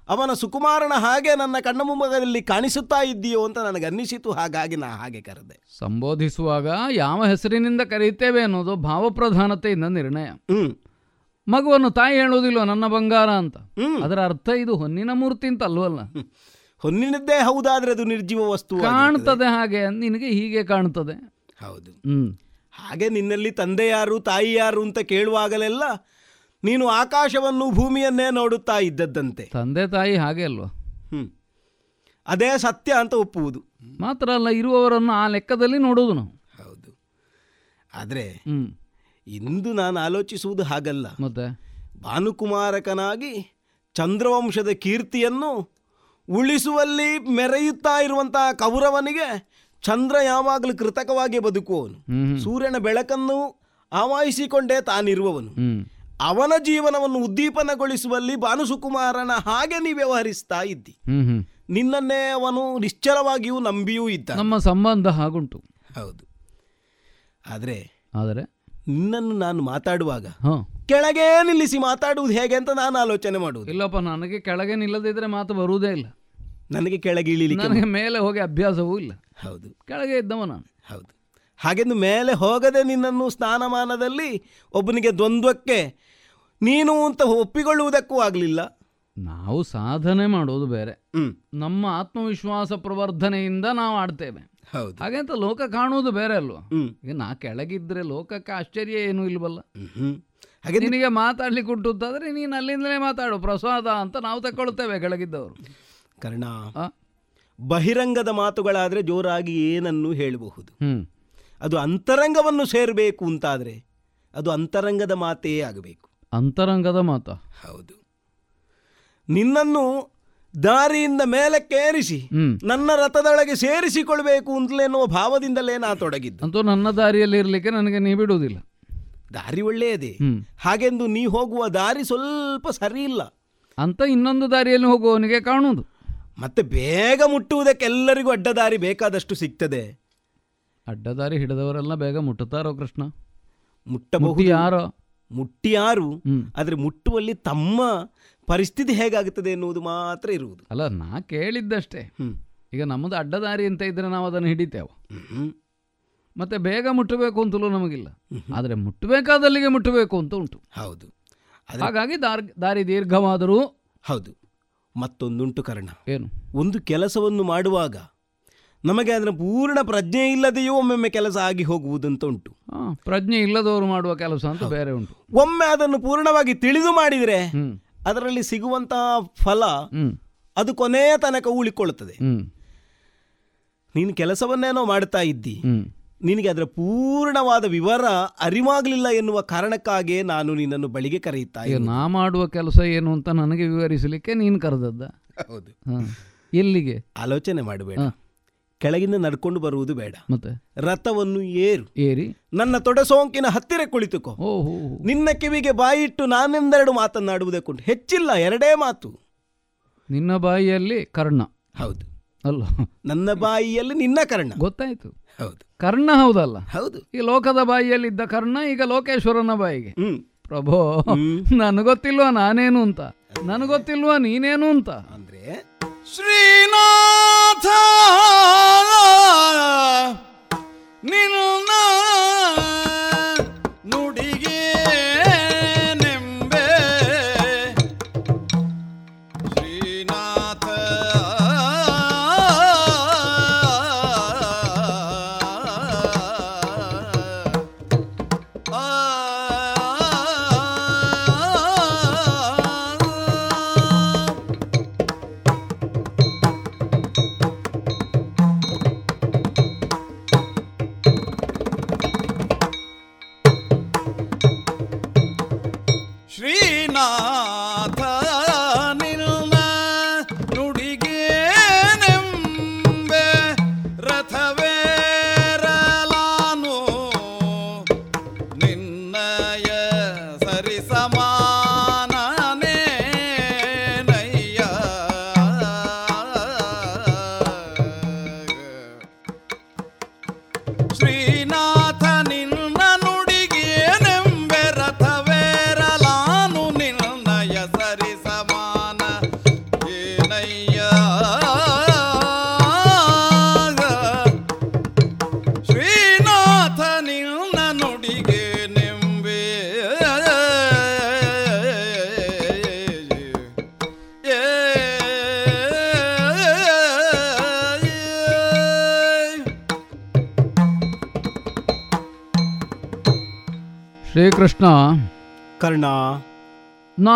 ಅವನ ಸುಕುಮಾರನ ಹಾಗೆ ನನ್ನ ಕಣ್ಣ ಮುಂಭಾಗದಲ್ಲಿ ಕಾಣಿಸುತ್ತಾ ಇದ್ದೀಯೋ ಅಂತ ನನಗೆ ಅನ್ನಿಸಿತು ಹಾಗಾಗಿ ನಾ ಹಾಗೆ ಕರೆದೆ. ಸಂಬೋಧಿಸುವಾಗ ಯಾವ ಹೆಸರಿನಿಂದ ಕರೆಯುತ್ತೇವೆ ಅನ್ನೋದು ಭಾವಪ್ರಧಾನತೆಯಿಂದ ನಿರ್ಣಯ. ಮಗುವನ್ನು ತಾಯಿ ಹೇಳುವುದಿಲ್ಲ ನನ್ನ ಬಂಗಾರ ಅಂತ. ಅದರ ಅರ್ಥ ಇದು ಹೊನ್ನಿನ ಮೂರ್ತಿ ಅಂತ ಅಲ್ವಲ್ಲ ಹೊನ್ನಿನದ್ದೇ ಹೌದಾದ್ರೆ ಅದು ನಿರ್ಜೀವ ವಸ್ತು ಕಾಣ್ತದೆ ಹಾಗೆ ನಿನಗೆ ಹೀಗೆ ಕಾಣ್ತದೆ. ಹೌದು. ಹಾಗೆ ನಿನ್ನಲ್ಲಿ ತಂದೆ ಯಾರು ತಾಯಿ ಯಾರು ಅಂತ ಕೇಳುವಾಗಲೆಲ್ಲ ನೀನು ಆಕಾಶವನ್ನು ಭೂಮಿಯನ್ನೇ ನೋಡುತ್ತಾ ಇದ್ದದ್ದಂತೆ. ತಂದೆ ತಾಯಿ ಹಾಗೆ ಅಲ್ವಾ? ಹ್ಮ್. ಅದೇ ಸತ್ಯ ಅಂತ ಒಪ್ಪುವುದು. ಮಾತ್ರ ಅಲ್ಲ ಇರುವವರನ್ನು ಆ ಲೆಕ್ಕದಲ್ಲಿ ನೋಡೋದು ನಾವು. ಹೌದು. ಆದರೆ ಇಂದು ನಾನು ಆಲೋಚಿಸುವುದು ಹಾಗಲ್ಲ. ಮತ್ತೆ? ಭಾನುಕುಮಾರಕನಾಗಿ ಚಂದ್ರವಂಶದ ಕೀರ್ತಿಯನ್ನು ಉಳಿಸುವಲ್ಲಿ ಮೆರೆಯುತ್ತಾ ಇರುವಂತಹ ಕೌರವನಿಗೆ ಚಂದ್ರ ಯಾವಾಗಲೂ ಕೃತಕವಾಗಿ ಬದುಕುವವನು. ಸೂರ್ಯನ ಬೆಳಕನ್ನು ಆವಾಹಿಸಿಕೊಂಡೇ ತಾನಿರುವವನು. ಅವನ ಜೀವನವನ್ನು ಉದ್ದೀಪನಗೊಳಿಸುವಲ್ಲಿ ಭಾನುಸುಕುಮಾರನ ಹಾಗೆ ನೀ ವ್ಯವಹರಿಸ್ತಾ ಇದ್ದಿ. ನಿನ್ನನ್ನೇ ಅವನು ನಿಶ್ಚಲವಾಗಿಯೂ ನಂಬಿಯೂ ಇದ್ದ ನಮ್ಮ ಸಂಬಂಧ ಹಾಗುಂಟು. ಹೌದು. ಆದರೆ ಆದರೆ? ನಿನ್ನನ್ನು ನಾನು ಮಾತಾಡುವಾಗ ಕೆಳಗೆ ನಿಲ್ಲಿಸಿ ಮಾತಾಡುವುದು ಹೇಗೆ ಅಂತ ನಾನು ಆಲೋಚನೆ ಮಾಡುವುದು. ಇಲ್ಲಪ್ಪ ನನಗೆ ಕೆಳಗೆ ನಿಲ್ಲದಿದ್ರೆ ಮಾತು ಬರುವುದೇ ಇಲ್ಲ. ನನಗೆ ಕೆಳಗೆ ಇಳಿಲಿಕ್ಕೆ ನನಗೆ ಮೇಲೆ ಹೋಗಿ ಅಭ್ಯಾಸವೂ ಇಲ್ಲ. ಹೌದು. ಕೆಳಗೆ ಇದ್ದವ ನಾನು. ಹೌದು. ಹಾಗೆಂದು ಮೇಲೆ ಹೋಗದೆ ನಿನ್ನನ್ನು ಸ್ನಾನಮಾನದಲ್ಲಿ ಒಬ್ಬನಿಗೆ ದ್ವಂದ್ವಕ್ಕೆ ನೀನು ಅಂತ ಒಪ್ಪಿಕೊಳ್ಳುವುದಕ್ಕೂ ಆಗಲಿಲ್ಲ. ನಾವು ಸಾಧನೆ ಮಾಡೋದು ಬೇರೆ. ನಮ್ಮ ಆತ್ಮವಿಶ್ವಾಸ ಪ್ರವರ್ಧನೆಯಿಂದ ನಾವು ಆಡ್ತೇವೆ. ಹೌದು. ಹಾಗೆ ಅಂತ ಲೋಕ ಕಾಣುವುದು ಬೇರೆ ಅಲ್ವಾ? ಈಗ ನಾ ಕೆಳಗಿದ್ರೆ ಲೋಕಕ್ಕೆ ಆಶ್ಚರ್ಯ ಏನು ಇಲ್ವಲ್ಲ? ಹಾಗೆ ನಿನಗೆ ಮಾತಾಡ್ಲಿಕ್ಕೆ ಉಂಟು ಅಂತಾದ್ರೆ ನೀನು ಅಲ್ಲಿಂದಲೇ ಮಾತಾಡು ಪ್ರಸಾದ ಅಂತ ನಾವು ತಗೊಳ್ತೇವೆ ಕೆಳಗಿದ್ದವರು. ಕರ್ಣ ಬಹಿರಂಗದ ಮಾತುಗಳಾದರೆ ಜೋರಾಗಿ ಏನನ್ನು ಹೇಳಬಹುದು. ಅದು ಅಂತರಂಗವನ್ನು ಸೇರಬೇಕು ಅಂತಾದರೆ ಅದು ಅಂತರಂಗದ ಮಾತೇ ಆಗಬೇಕು. ಅಂತರಂಗದ ಮಾತ. ಹೌದು. ನಿನ್ನನ್ನು ದಾರಿಯಿಂದ ಮೇಲಕ್ಕೇರಿಸಿ ಕೇರಿಸಿ ನನ್ನ ರಥದೊಳಗೆ ಸೇರಿಸಿಕೊಳ್ಬೇಕು ಅಂತಲೇನೋ ಭಾವದಿಂದಲೇ ನಾ ತೊಡಗಿದ್ದು. ಅಂತೂ ನನ್ನ ದಾರಿಯಲ್ಲಿ ಇರಲಿಕ್ಕೆ ನನಗೆ ನೀ ಬಿಡುವುದಿಲ್ಲ. ದಾರಿ ಒಳ್ಳೆಯದೇ. ಹಾಗೆಂದು ನೀ ಹೋಗುವ ದಾರಿ ಸ್ವಲ್ಪ ಸರಿ ಇಲ್ಲ. ಅಂತ ಇನ್ನೊಂದು ದಾರಿಯಲ್ಲಿ ಹೋಗುವವನಿಗೆ ಕಾಣುವುದು. ಮತ್ತೆ ಬೇಗ ಮುಟ್ಟುವುದಕ್ಕೆ ಎಲ್ಲರಿಗೂ ಅಡ್ಡ ದಾರಿ ಬೇಕಾದಷ್ಟು ಸಿಗ್ತದೆ. ಅಡ್ಡದಾರಿ ಹಿಡಿದವರೆಲ್ಲ ಬೇಗ ಮುಟ್ಟುತ್ತಾರೋ ಕೃಷ್ಣ? ಮುಟ್ಟಬಹುದು. ಮುಟ್ಟಿ ಯಾರೋ? ಮುಟ್ಟಿ ಯಾರು ಹ್ಮ್. ಆದರೆ ಮುಟ್ಟುವಲ್ಲಿ ತಮ್ಮ ಪರಿಸ್ಥಿತಿ ಹೇಗಾಗುತ್ತದೆ ಎನ್ನುವುದು ಮಾತ್ರ ಇರುವುದು. ಅಲ್ಲ ನಾ ಕೇಳಿದ್ದಷ್ಟೇ. ಈಗ ನಮ್ಮದು ಅಡ್ಡದಾರಿ ಅಂತ ಇದ್ರೆ ನಾವು ಅದನ್ನು ಹಿಡಿತೇವೆ. ಮತ್ತೆ ಬೇಗ ಮುಟ್ಟಬೇಕು ಅಂತಲೂ ನಮಗಿಲ್ಲ. ಆದರೆ ಮುಟ್ಟಬೇಕಾದಲ್ಲಿಗೆ ಮುಟ್ಟಬೇಕು ಅಂತ ಉಂಟು. ಹೌದು. ಹಾಗಾಗಿ ದಾರ್ ದಾರಿ ದೀರ್ಘವಾದರೂ ಹೌದು. ಮತ್ತೊಂದುಂಟು ಕಾರಣ. ಏನು? ಒಂದು ಕೆಲಸವನ್ನು ಮಾಡುವಾಗ ನಮಗೆ ಅದರ ಪೂರ್ಣ ಪ್ರಜ್ಞೆ ಇಲ್ಲದೆಯೂ ಒಮ್ಮೊಮ್ಮೆ ಕೆಲಸ ಆಗಿ ಹೋಗುವುದಂತ ಉಂಟು. ಪ್ರಜ್ಞೆ ಇಲ್ಲದವರು ಮಾಡುವ ಕೆಲಸ ಅಂತ ಬೇರೆ ಉಂಟು. ಒಮ್ಮೆ ಅದನ್ನು ಪೂರ್ಣವಾಗಿ ತಿಳಿದು ಮಾಡಿದರೆ ಅದರಲ್ಲಿ ಸಿಗುವಂತಹ ಫಲ ಅದು ಕೊನೆಯ ತನಕ ಉಳಿಕೊಳ್ಳುತ್ತದೆ. ನೀನು ಕೆಲಸವನ್ನೇನೋ ಮಾಡ್ತಾ ಇದ್ದಿ. ನಿನಗೆ ಅದರ ಪೂರ್ಣವಾದ ವಿವರ ಅರಿವಾಗಲಿಲ್ಲ ಎನ್ನುವ ಕಾರಣಕ್ಕಾಗಿಯೇ ನಾನು ನಿನ್ನನ್ನು ಬಳಿಗೆ ಕರೆಯುತ್ತಾ ನಾ ಮಾಡುವ ಕೆಲಸ ಏನು ಅಂತ ನನಗೆ ವಿವರಿಸಲಿಕ್ಕೆ ನೀನು ಕರೆದದ್ದ. ಹೌದು. ಎಲ್ಲಿಗೆ? ಆಲೋಚನೆ ಮಾಡಬೇಡ. ಕೆಳಗಿಂದ ನಡ್ಕೊಂಡು ಬರುವುದು ಬೇಡ. ಮತ್ತೆ? ರಥವನ್ನು ಏರು. ಏರಿ? ನನ್ನ ತೊಡೆ ಸೋಂಕಿನ ಹತ್ತಿರ ಕುಳಿತುಕೋ. ಓಹೋ ನಿನ್ನ ಕಿವಿಗೆ ಬಾಯಿಟ್ಟು ನಾನೆಂದೆರಡು ಮಾತನ್ನಾಡುವುದಕ್ಕುಂಟು ಹೆಚ್ಚಿಲ್ಲ ಎರಡೇ ಮಾತು. ನಿನ್ನ ಬಾಯಿಯಲ್ಲಿ ಕರ್ಣ. ಹೌದು. ಅಲ್ಲ. ನನ್ನ ಬಾಯಿಯಲ್ಲಿ ನಿನ್ನ ಕರ್ಣ. ಗೊತ್ತಾಯ್ತು. ಹೌದು. ಕರ್ಣ ಹೌದಲ್ಲ? ಹೌದು. ಈ ಲೋಕದ ಬಾಯಿಯಲ್ಲಿ ಇದ್ದ ಕರ್ಣ ಈಗ ಲೋಕೇಶ್ವರನ ಬಾಯಿಗೆ. ಹ್ಮ್. ಪ್ರಭೋ ನನಗೊತ್ತಿಲ್ವಾ ನಾನೇನು ಅಂತ? ನನಗೊತ್ತಿಲ್ವಾ ನೀನೇನು ಅಂತ? ಅಂದ್ರೆ ಶ್ರೀನಾಥ ನಿನ್ನ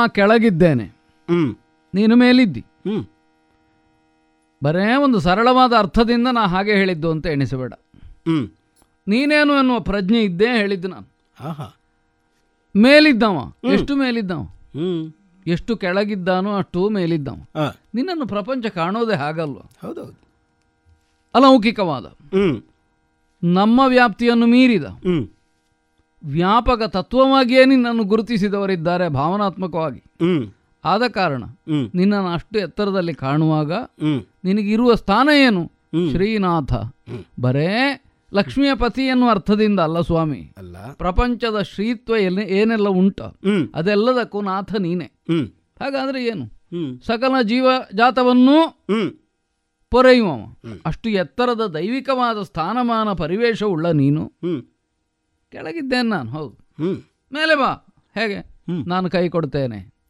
ಕೆಳಗಿದ್ದೇನೆ. ನೀನು ಮೇಲಿದ್ದಿ. ಬರೇ ಒಂದು ಸರಳವಾದ ಅರ್ಥದಿಂದ ನಾ ಹಾಗೆ ಹೇಳಿದ್ದು ಅಂತ ಎಣಿಸಬೇಡ. ನೀನೇನು ಎನ್ನುವ ಪ್ರಜ್ಞೆ ಇದ್ದೇ ಹೇಳಿದ್ದು ನಾನು. ಮೇಲಿದ್ದವ. ಎಷ್ಟು ಮೇಲಿದ್ದವ? ಎಷ್ಟು ಕೆಳಗಿದ್ದಾನೋ ಅಷ್ಟು ಮೇಲಿದ್ದವ. ನಿನ್ನನ್ನು ಪ್ರಪಂಚ ಕಾಣೋದೇ ಹಾಗಲ್ವ? ಹೌದೌದು. ಅಲೌಕಿಕವಾದ. ನಮ್ಮ ವ್ಯಾಪ್ತಿಯನ್ನು ಮೀರಿದ. ವ್ಯಾಪಕ ತತ್ವವಾಗಿಯೇ ನಿನ್ನನ್ನು ಗುರುತಿಸಿದವರಿದ್ದಾರೆ ಭಾವನಾತ್ಮಕವಾಗಿ. ಆದ ಕಾರಣ ನಿನ್ನನ್ನು ಅಷ್ಟು ಎತ್ತರದಲ್ಲಿ ಕಾಣುವಾಗ ನಿನಗಿರುವ ಸ್ಥಾನ ಏನು? ಶ್ರೀನಾಥ. ಬರೇ ಲಕ್ಷ್ಮಿಯ ಪತಿ ಎನ್ನುವ ಅರ್ಥದಿಂದ ಅಲ್ಲ ಸ್ವಾಮಿ. ಅಲ್ಲ. ಪ್ರಪಂಚದ ಶ್ರೀತ್ವ ಎಲ್ಲಿ ಏನೆಲ್ಲ ಉಂಟ? ಅದೆಲ್ಲದಕ್ಕೂ ನಾಥ ನೀನೆ. ಹ್ಮ್. ಹಾಗಾದ್ರೆ ಏನು? ಸಕಲ ಜೀವ ಜಾತವನ್ನು ಹ್ಮ್. ಪೊರೆಯುವವ. ಅಷ್ಟು ಎತ್ತರದ ದೈವಿಕವಾದ ಸ್ಥಾನಮಾನ ಪರಿವೇಶವುಳ್ಳ ನೀನು. ಹ್ಮ್. ಕೆಳಗಿದ್ದೇನೆ ನಾನು ಹೌದು. ಹ್ಞೂ ಮೇಲೆ ಬಾ. ಹೇಗೆ. ನಾನು ಕೈ ಕೊಡ್ತೇನೆ.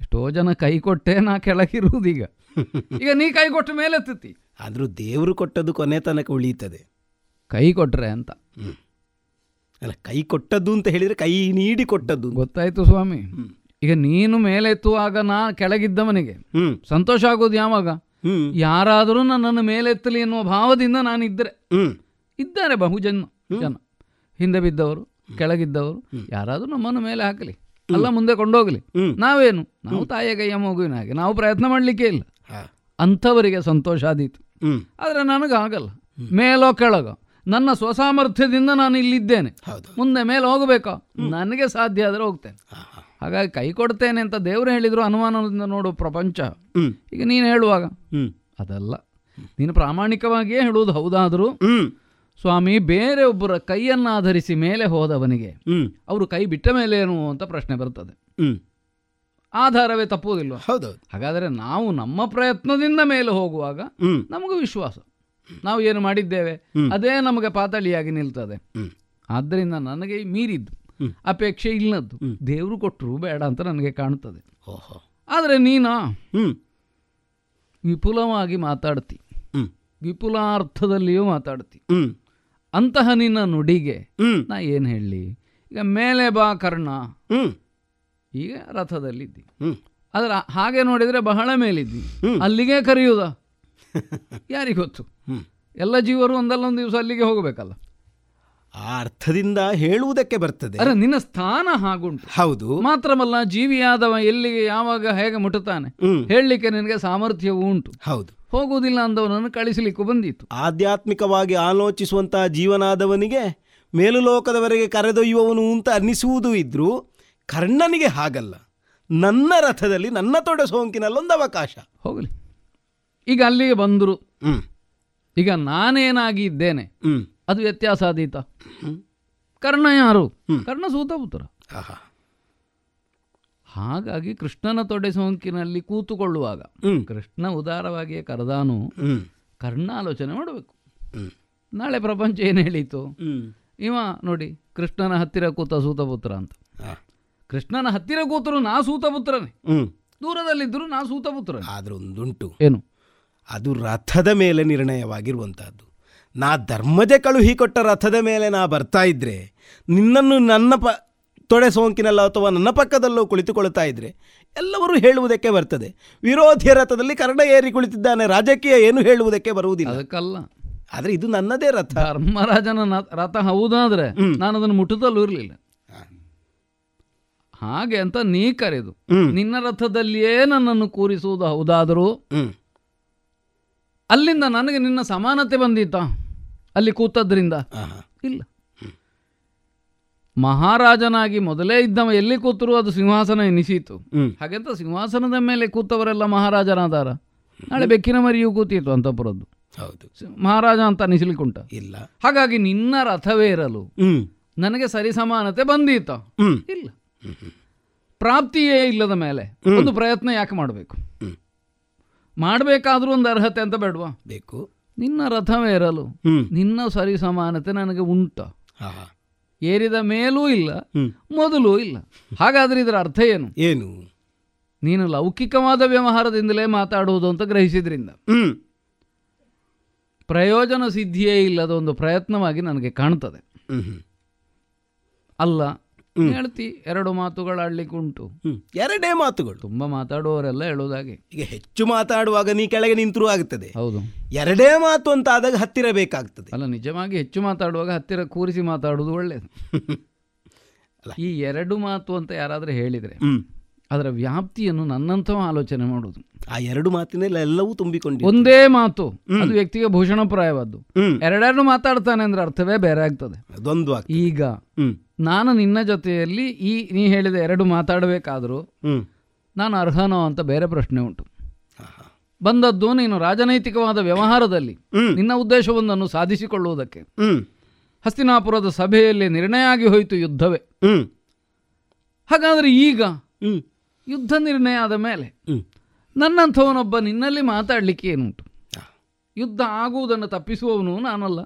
ಎಷ್ಟೋ ಜನ ಕೈ ಕೊಟ್ಟೆ ನಾ ಕೆಳಗಿರುವುದೀಗ ಈಗ. ನೀ ಕೈ ಕೊಟ್ಟ ಮೇಲೆ ಎತ್ತಿ ಆದರೂ ದೇವರು ಕೊಟ್ಟದ್ದು ಕೊನೆ ತನಕ ಉಳಿಯುತ್ತದೆ. ಕೈ ಕೊಟ್ಟರೆ ಅಂತ. ಅಲ್ಲ ಕೈ ಕೊಟ್ಟದ್ದು ಅಂತ ಹೇಳಿದರೆ ಕೈ ನೀಡಿ ಕೊಟ್ಟದ್ದು. ಗೊತ್ತಾಯ್ತು ಸ್ವಾಮಿ. ಈಗ ನೀನು ಮೇಲೆ ಎತ್ತುವಾಗ ನಾ ಕೆಳಗಿದ್ದವನಿಗೆ. ಹ್ಞೂ ಸಂತೋಷ ಆಗೋದು ಯಾವಾಗ? ಯಾರಾದರೂ ನನ್ನನ್ನು ಮೇಲೆತ್ತಲಿ ಎನ್ನುವ ಭಾವದಿಂದ ನಾನಿದ್ದರೆ ಹ್ಞೂ ಇದ್ದಾರೆ ಬಹುಜನ ಜನ. ಹಿಂದೆ ಬಿದ್ದವರು ಕೆಳಗಿದ್ದವರು ಯಾರಾದರೂ ನಮ್ಮನ್ನು ಮೇಲೆ ಹಾಕಲಿ. ಅಲ್ಲ ಮುಂದೆ ಕೊಂಡೋಗಲಿ. ನಾವೇನು? ನಾವು ತಾಯಿಯ ಕೈಯ ಮಗುವಿನ ಹಾಗೆ. ನಾವು ಪ್ರಯತ್ನ ಮಾಡಲಿಕ್ಕೆ ಇಲ್ಲ. ಅಂಥವರಿಗೆ ಸಂತೋಷ ಆದೀತು. ಆದರೆ ನನಗಾಗಲ್ಲ. ಮೇಲೋ ಕೆಳಗೋ? ನನ್ನ ಸ್ವಸಾಮರ್ಥ್ಯದಿಂದ ನಾನು ಇಲ್ಲಿದ್ದೇನೆ. ಮುಂದೆ ಮೇಲೆ ಹೋಗಬೇಕಾ? ನನಗೆ ಸಾಧ್ಯ ಆದರೆ ಹೋಗ್ತೇನೆ. ಹಾಗಾಗಿ ಕೈ ಕೊಡ್ತೇನೆ ಅಂತ ದೇವರು ಹೇಳಿದ್ರು ಅನುಮಾನದಿಂದ ನೋಡು ಪ್ರಪಂಚ. ಈಗ ನೀನು ಹೇಳುವಾಗ ಅದಲ್ಲ. ನೀನು ಪ್ರಾಮಾಣಿಕವಾಗಿಯೇ ಹೇಳುವುದು ಹೌದಾದರೂ ಸ್ವಾಮಿ ಬೇರೆ ಒಬ್ಬರ ಕೈಯನ್ನಾಧರಿಸಿ ಮೇಲೆ ಹೋದವನಿಗೆ ಅವರು ಕೈ ಬಿಟ್ಟ ಮೇಲೆ ಏನು ಅಂತ ಪ್ರಶ್ನೆ ಬರ್ತದೆ. ಆಧಾರವೇ ತಪ್ಪುವುದಿಲ್ಲ ಹೌದು ಹಾಗಾದರೆ ನಾವು ನಮ್ಮ ಪ್ರಯತ್ನದಿಂದ ಮೇಲೆ ಹೋಗುವಾಗ ನಮಗೂ ವಿಶ್ವಾಸ. ನಾವು ಏನು ಮಾಡಿದ್ದೇವೆ? ಅದೇ ನಮಗೆ ಪಾತಳಿಯಾಗಿ ನಿಲ್ತದೆ. ಆದ್ದರಿಂದ ನನಗೆ ಮೀರಿದ್ದು. ಅಪೇಕ್ಷೆ ಇಲ್ಲದ್ದು. ದೇವರು ಕೊಟ್ಟರು ಬೇಡ ಅಂತ ನನಗೆ ಕಾಣುತ್ತದೆ. ಓಹೋ. ಆದರೆ ನೀನಾ? ವಿಪುಲವಾಗಿ ಮಾತಾಡ್ತಿ. ವಿಪುಲಾರ್ಥದಲ್ಲಿಯೂ ಮಾತಾಡ್ತಿ. ಅಂತಹ ನಿನ್ನ ನುಡಿಗೆ ನಾ ಏನು ಹೇಳಲಿ? ಈಗ ಮೇಲೆ ಬಾ ಕರ್ಣ. ಈಗ ರಥದಲ್ಲಿದ್ದಿ. ಅದರ ಆದರೆ ಹಾಗೆ ನೋಡಿದರೆ ಬಹಳ ಮೇಲಿದ್ದಿ. ಅಲ್ಲಿಗೆ ಕರೆಯುವುದ ಯಾರಿಗೆ ಗೊತ್ತು? ಎಲ್ಲ ಜೀವರು ಒಂದಲ್ಲ ಒಂದು ದಿವಸ ಅಲ್ಲಿಗೆ ಹೋಗಬೇಕಲ್ಲ. ಆ ಅರ್ಥದಿಂದ ಹೇಳುವುದಕ್ಕೆ ಬರ್ತದೆ. ಅರೆ ನಿನ್ನ ಸ್ಥಾನ ಹಾಗುಂಟು. ಹೌದು. ಮಾತ್ರವಲ್ಲ ಜೀವಿಯಾದವ ಎಲ್ಲಿಗೆ ಯಾವಾಗ ಹೇಗೆ ಮುಟ್ಟುತ್ತಾನೆ? ಹೇಳಲಿಕ್ಕೆ ನಿನಗೆ ಸಾಮರ್ಥ್ಯವೂ ಉಂಟು. ಹೌದು. ಹೋಗುವುದಿಲ್ಲ ಅಂದವನನ್ನು ಕಳಿಸಲಿಕ್ಕೂ ಬಂದಿತ್ತು ಆಧ್ಯಾತ್ಮಿಕವಾಗಿ ಆಲೋಚಿಸುವಂತಹ ಜೀವನಾದವನಿಗೆ ಮೇಲುಲೋಕದವರೆಗೆ ಕರೆದೊಯ್ಯುವವನು ಅಂತ ಅನ್ನಿಸುವುದು ಇದ್ರೂ ಕರ್ಣನಿಗೆ ಹಾಗಲ್ಲ. ನನ್ನ ರಥದಲ್ಲಿ ನನ್ನ ತೊಡೆ ಸೋಂಕಿನಲ್ಲೊಂದು ಅವಕಾಶ. ಹೋಗಲಿ. ಈಗ ಅಲ್ಲಿಗೆ ಬಂದರು. ಈಗ ನಾನೇನಾಗಿ ಇದ್ದೇನೆ ಅದು ವ್ಯತ್ಯಾಸ ಆದೀತ. ಕರ್ಣ ಯಾರು. ಕರ್ಣ ಸೂತಪುತ್ರ. ಆಹಾ. ಹಾಗಾಗಿ ಕೃಷ್ಣನ ತೊಡೆ ಸೋಂಕಿನಲ್ಲಿ ಕೂತುಕೊಳ್ಳುವಾಗ ಕೃಷ್ಣ ಉದಾರವಾಗಿಯೇ ಕರೆದಾನು ಕರ್ಣಾಲೋಚನೆ ಮಾಡಬೇಕು. ನಾಳೆ ಪ್ರಪಂಚ ಏನು ಹೇಳಿತು? ಇವ ನೋಡಿ ಕೃಷ್ಣನ ಹತ್ತಿರ ಕೂತ ಸೂತಪುತ್ರ ಅಂತ. ಕೃಷ್ಣನ ಹತ್ತಿರ ಕೂತರು ನಾ ಸೂತಪುತ್ರನೇ. ದೂರದಲ್ಲಿದ್ದರೂ ದೂರದಲ್ಲಿದ್ದರು ನಾ ಸೂತಪುತ್ರ ಆದರೂ ಒಂದುಂಟು ಏನು? ಅದು ರಥದ ಮೇಲೆ ನಿರ್ಣಯವಾಗಿರುವಂತಹದ್ದು. ನಾ ಧರ್ಮದೇ ಕಳುಹಿ ಕೊಟ್ಟ ರಥದ ಮೇಲೆ ನಾ ಬರ್ತಾ ಇದ್ರೆ ನಿನ್ನನ್ನು ನನ್ನ ಪ ತೊಡೆ ಸೋಂಕಿನಲ್ಲೋ ಅಥವಾ ನನ್ನ ಪಕ್ಕದಲ್ಲೋ ಕುಳಿತುಕೊಳ್ತಾ ಇದ್ದರೆ ಎಲ್ಲವರೂ ಹೇಳುವುದಕ್ಕೆ ಬರ್ತದೆ. ವಿರೋಧಿಯ ರಥದಲ್ಲಿ ಕರ್ಣ ಏರಿ ಕುಳಿತಿದ್ದಾನೆ ರಾಜಕೀಯ ಏನು ಹೇಳುವುದಕ್ಕೆ ಬರುವುದಿಲ್ಲ. ಅದಕ್ಕಲ್ಲ. ಆದರೆ ಇದು ನನ್ನದೇ ರಥ. ಧರ್ಮರಾಜನ ರಥ ಹೌದಾದರೆ ನಾನು ಅದನ್ನು ಮುಟ್ಟುತ್ತಲೂ ಇರಲಿಲ್ಲ. ಹಾಗೆ ಅಂತ ನೀ ಕರೆದು ನಿನ್ನ ರಥದಲ್ಲಿಯೇ ನನ್ನನ್ನು ಕೂರಿಸುವುದು ಹೌದಾದರೂ ಅಲ್ಲಿಂದ ನನಗೆ ನಿನ್ನ ಸಮಾನತೆ ಬಂದೀತಾ? ಅಲ್ಲಿ ಕೂತದ್ರಿಂದ? ಇಲ್ಲ. ಮಹಾರಾಜನಾಗಿ ಮೊದಲೇ ಇದ್ದವ ಎಲ್ಲಿ ಕೂತರು ಅದು ಸಿಂಹಾಸನ ಎನಿಸಿತು. ಹಾಗೆಂತ ಸಿಂಹಾಸನದ ಮೇಲೆ ಕೂತವರೆಲ್ಲ ಮಹಾರಾಜನಾದಾರ ನಾಳೆ ಬೆಕ್ಕಿನ ಮರಿಯೂ ಕೂತಿತ್ತು ಅಂತಪುರದ್ದು. ಹೌದು. ಮಹಾರಾಜ ಅಂತ ಅನಿಸ್ಲಿಕ್ಕುಂಟ. ಇಲ್ಲ. ಹಾಗಾಗಿ ನಿನ್ನ ರಥವೇ ಇರಲು ನನಗೆ ಸರಿ ಸಮಾನತೆ ಬಂದೀತ. ಹ್ಮ್. ಇಲ್ಲ. ಪ್ರಾಪ್ತಿಯೇ ಇಲ್ಲದ ಮೇಲೆ ಒಂದು ಪ್ರಯತ್ನ ಯಾಕೆ ಮಾಡಬೇಕು? ಮಾಡಬೇಕಾದ್ರೂ ಒಂದು ಅರ್ಹತೆ ಅಂತ ಬೇಡವಾ? ಬೇಕು. ನಿನ್ನ ರಥವೇ ಇರಲು ನಿನ್ನ ಸರಿ ಸಮಾನತೆ ನನಗೆ ಉಂಟ. ಏರಿದ ಮೇಲೂ ಇಲ್ಲ ಮೊದಲು ಇಲ್ಲ. ಹಾಗಾದ್ರೆ ಇದರ ಅರ್ಥ ಏನು? ಏನು? ನೀನು ಲೌಕಿಕವಾದ ವ್ಯವಹಾರದಿಂದಲೇ ಮಾತಾಡುವುದು ಅಂತ ಗ್ರಹಿಸಿದ್ರಿಂದ. ಪ್ರಯೋಜನ ಸಿದ್ಧಿಯೇ ಇಲ್ಲದ ಒಂದು ಪ್ರಯತ್ನವಾಗಿ ನನಗೆ ಕಾಣ್ತದೆ. ಅಲ್ಲ ಹೇಳ್ತಿ ಎರಡು ಮಾತುಗಳಾಡ್ಲಿಕ್ಕುಂಟು ಎರಡೇ ಮಾತುಗಳು. ತುಂಬಾ ಮಾತಾಡುವವರೆಲ್ಲ ಹೇಳೋದಾಗೆ ಈಗ ಹೆಚ್ಚು ಮಾತಾಡುವಾಗ ನೀ ಕೆಳಗೆ ನಿಂತರೂ ಆಗುತ್ತದೆ ಹೌದು. ಎರಡೇ ಮಾತು ಅಂತ ಆದಾಗ ಹತ್ತಿರ ಬೇಕಾಗ್ತದೆ ಅಲ್ಲ ನಿಜವಾಗಿ ಹೆಚ್ಚು ಮಾತಾಡುವಾಗ ಹತ್ತಿರ ಕೂರಿಸಿ ಮಾತಾಡುವುದು ಒಳ್ಳೆಯದು ಈ ಎರಡು ಮಾತು ಅಂತ ಯಾರಾದರೂ ಹೇಳಿದರೆ ಅದರ ವ್ಯಾಪ್ತಿಯನ್ನು ನನ್ನಂತ ಆಲೋಚನೆ ಮಾಡುವುದು. ಆ ಎರಡು ಮಾತಿನಲ್ಲಿ ಎಲ್ಲವೂ ತುಂಬಿಕೊಂಡು ಒಂದೇ ಮಾತು ಅದು ವ್ಯಕ್ತಿಗೆ ಭೂಷಣಪ್ರಾಯವಾದ್ದು ಎರಡೆರಡು ಮಾತಾಡ್ತಾನೆ ಅಂದ್ರೆ ಅರ್ಥವೇ ಬೇರೆ ಆಗ್ತದೆ. ಈಗ ನಾನು ನಿನ್ನ ಜೊತೆಯಲ್ಲಿ ಈ ನೀ ಹೇಳಿದ ಎರಡು ಮಾತಾಡಬೇಕಾದರೂ ನಾನು ಅರ್ಹನೋ ಅಂತ ಬೇರೆ ಪ್ರಶ್ನೆ ಉಂಟು. ಬಂದದ್ದು ನೀನು ರಾಜನೈತಿಕವಾದ ವ್ಯವಹಾರದಲ್ಲಿ ನಿನ್ನ ಉದ್ದೇಶವೊಂದನ್ನು ಸಾಧಿಸಿಕೊಳ್ಳುವುದಕ್ಕೆ. ಹಸ್ತಿನಾಪುರದ ಸಭೆಯಲ್ಲಿ ನಿರ್ಣಯ ಆಗಿ ಹೋಯಿತು ಯುದ್ಧವೇ. ಹಾಗಾದರೆ ಈಗ ಯುದ್ಧ ನಿರ್ಣಯ ಆದ ಮೇಲೆ ನನ್ನಂಥವನೊಬ್ಬ ನಿನ್ನಲ್ಲಿ ಮಾತಾಡಲಿಕ್ಕೆ ಏನುಂಟು? ಯುದ್ಧ ಆಗುವುದನ್ನು ತಪ್ಪಿಸುವವನು ನಾನಲ್ಲ.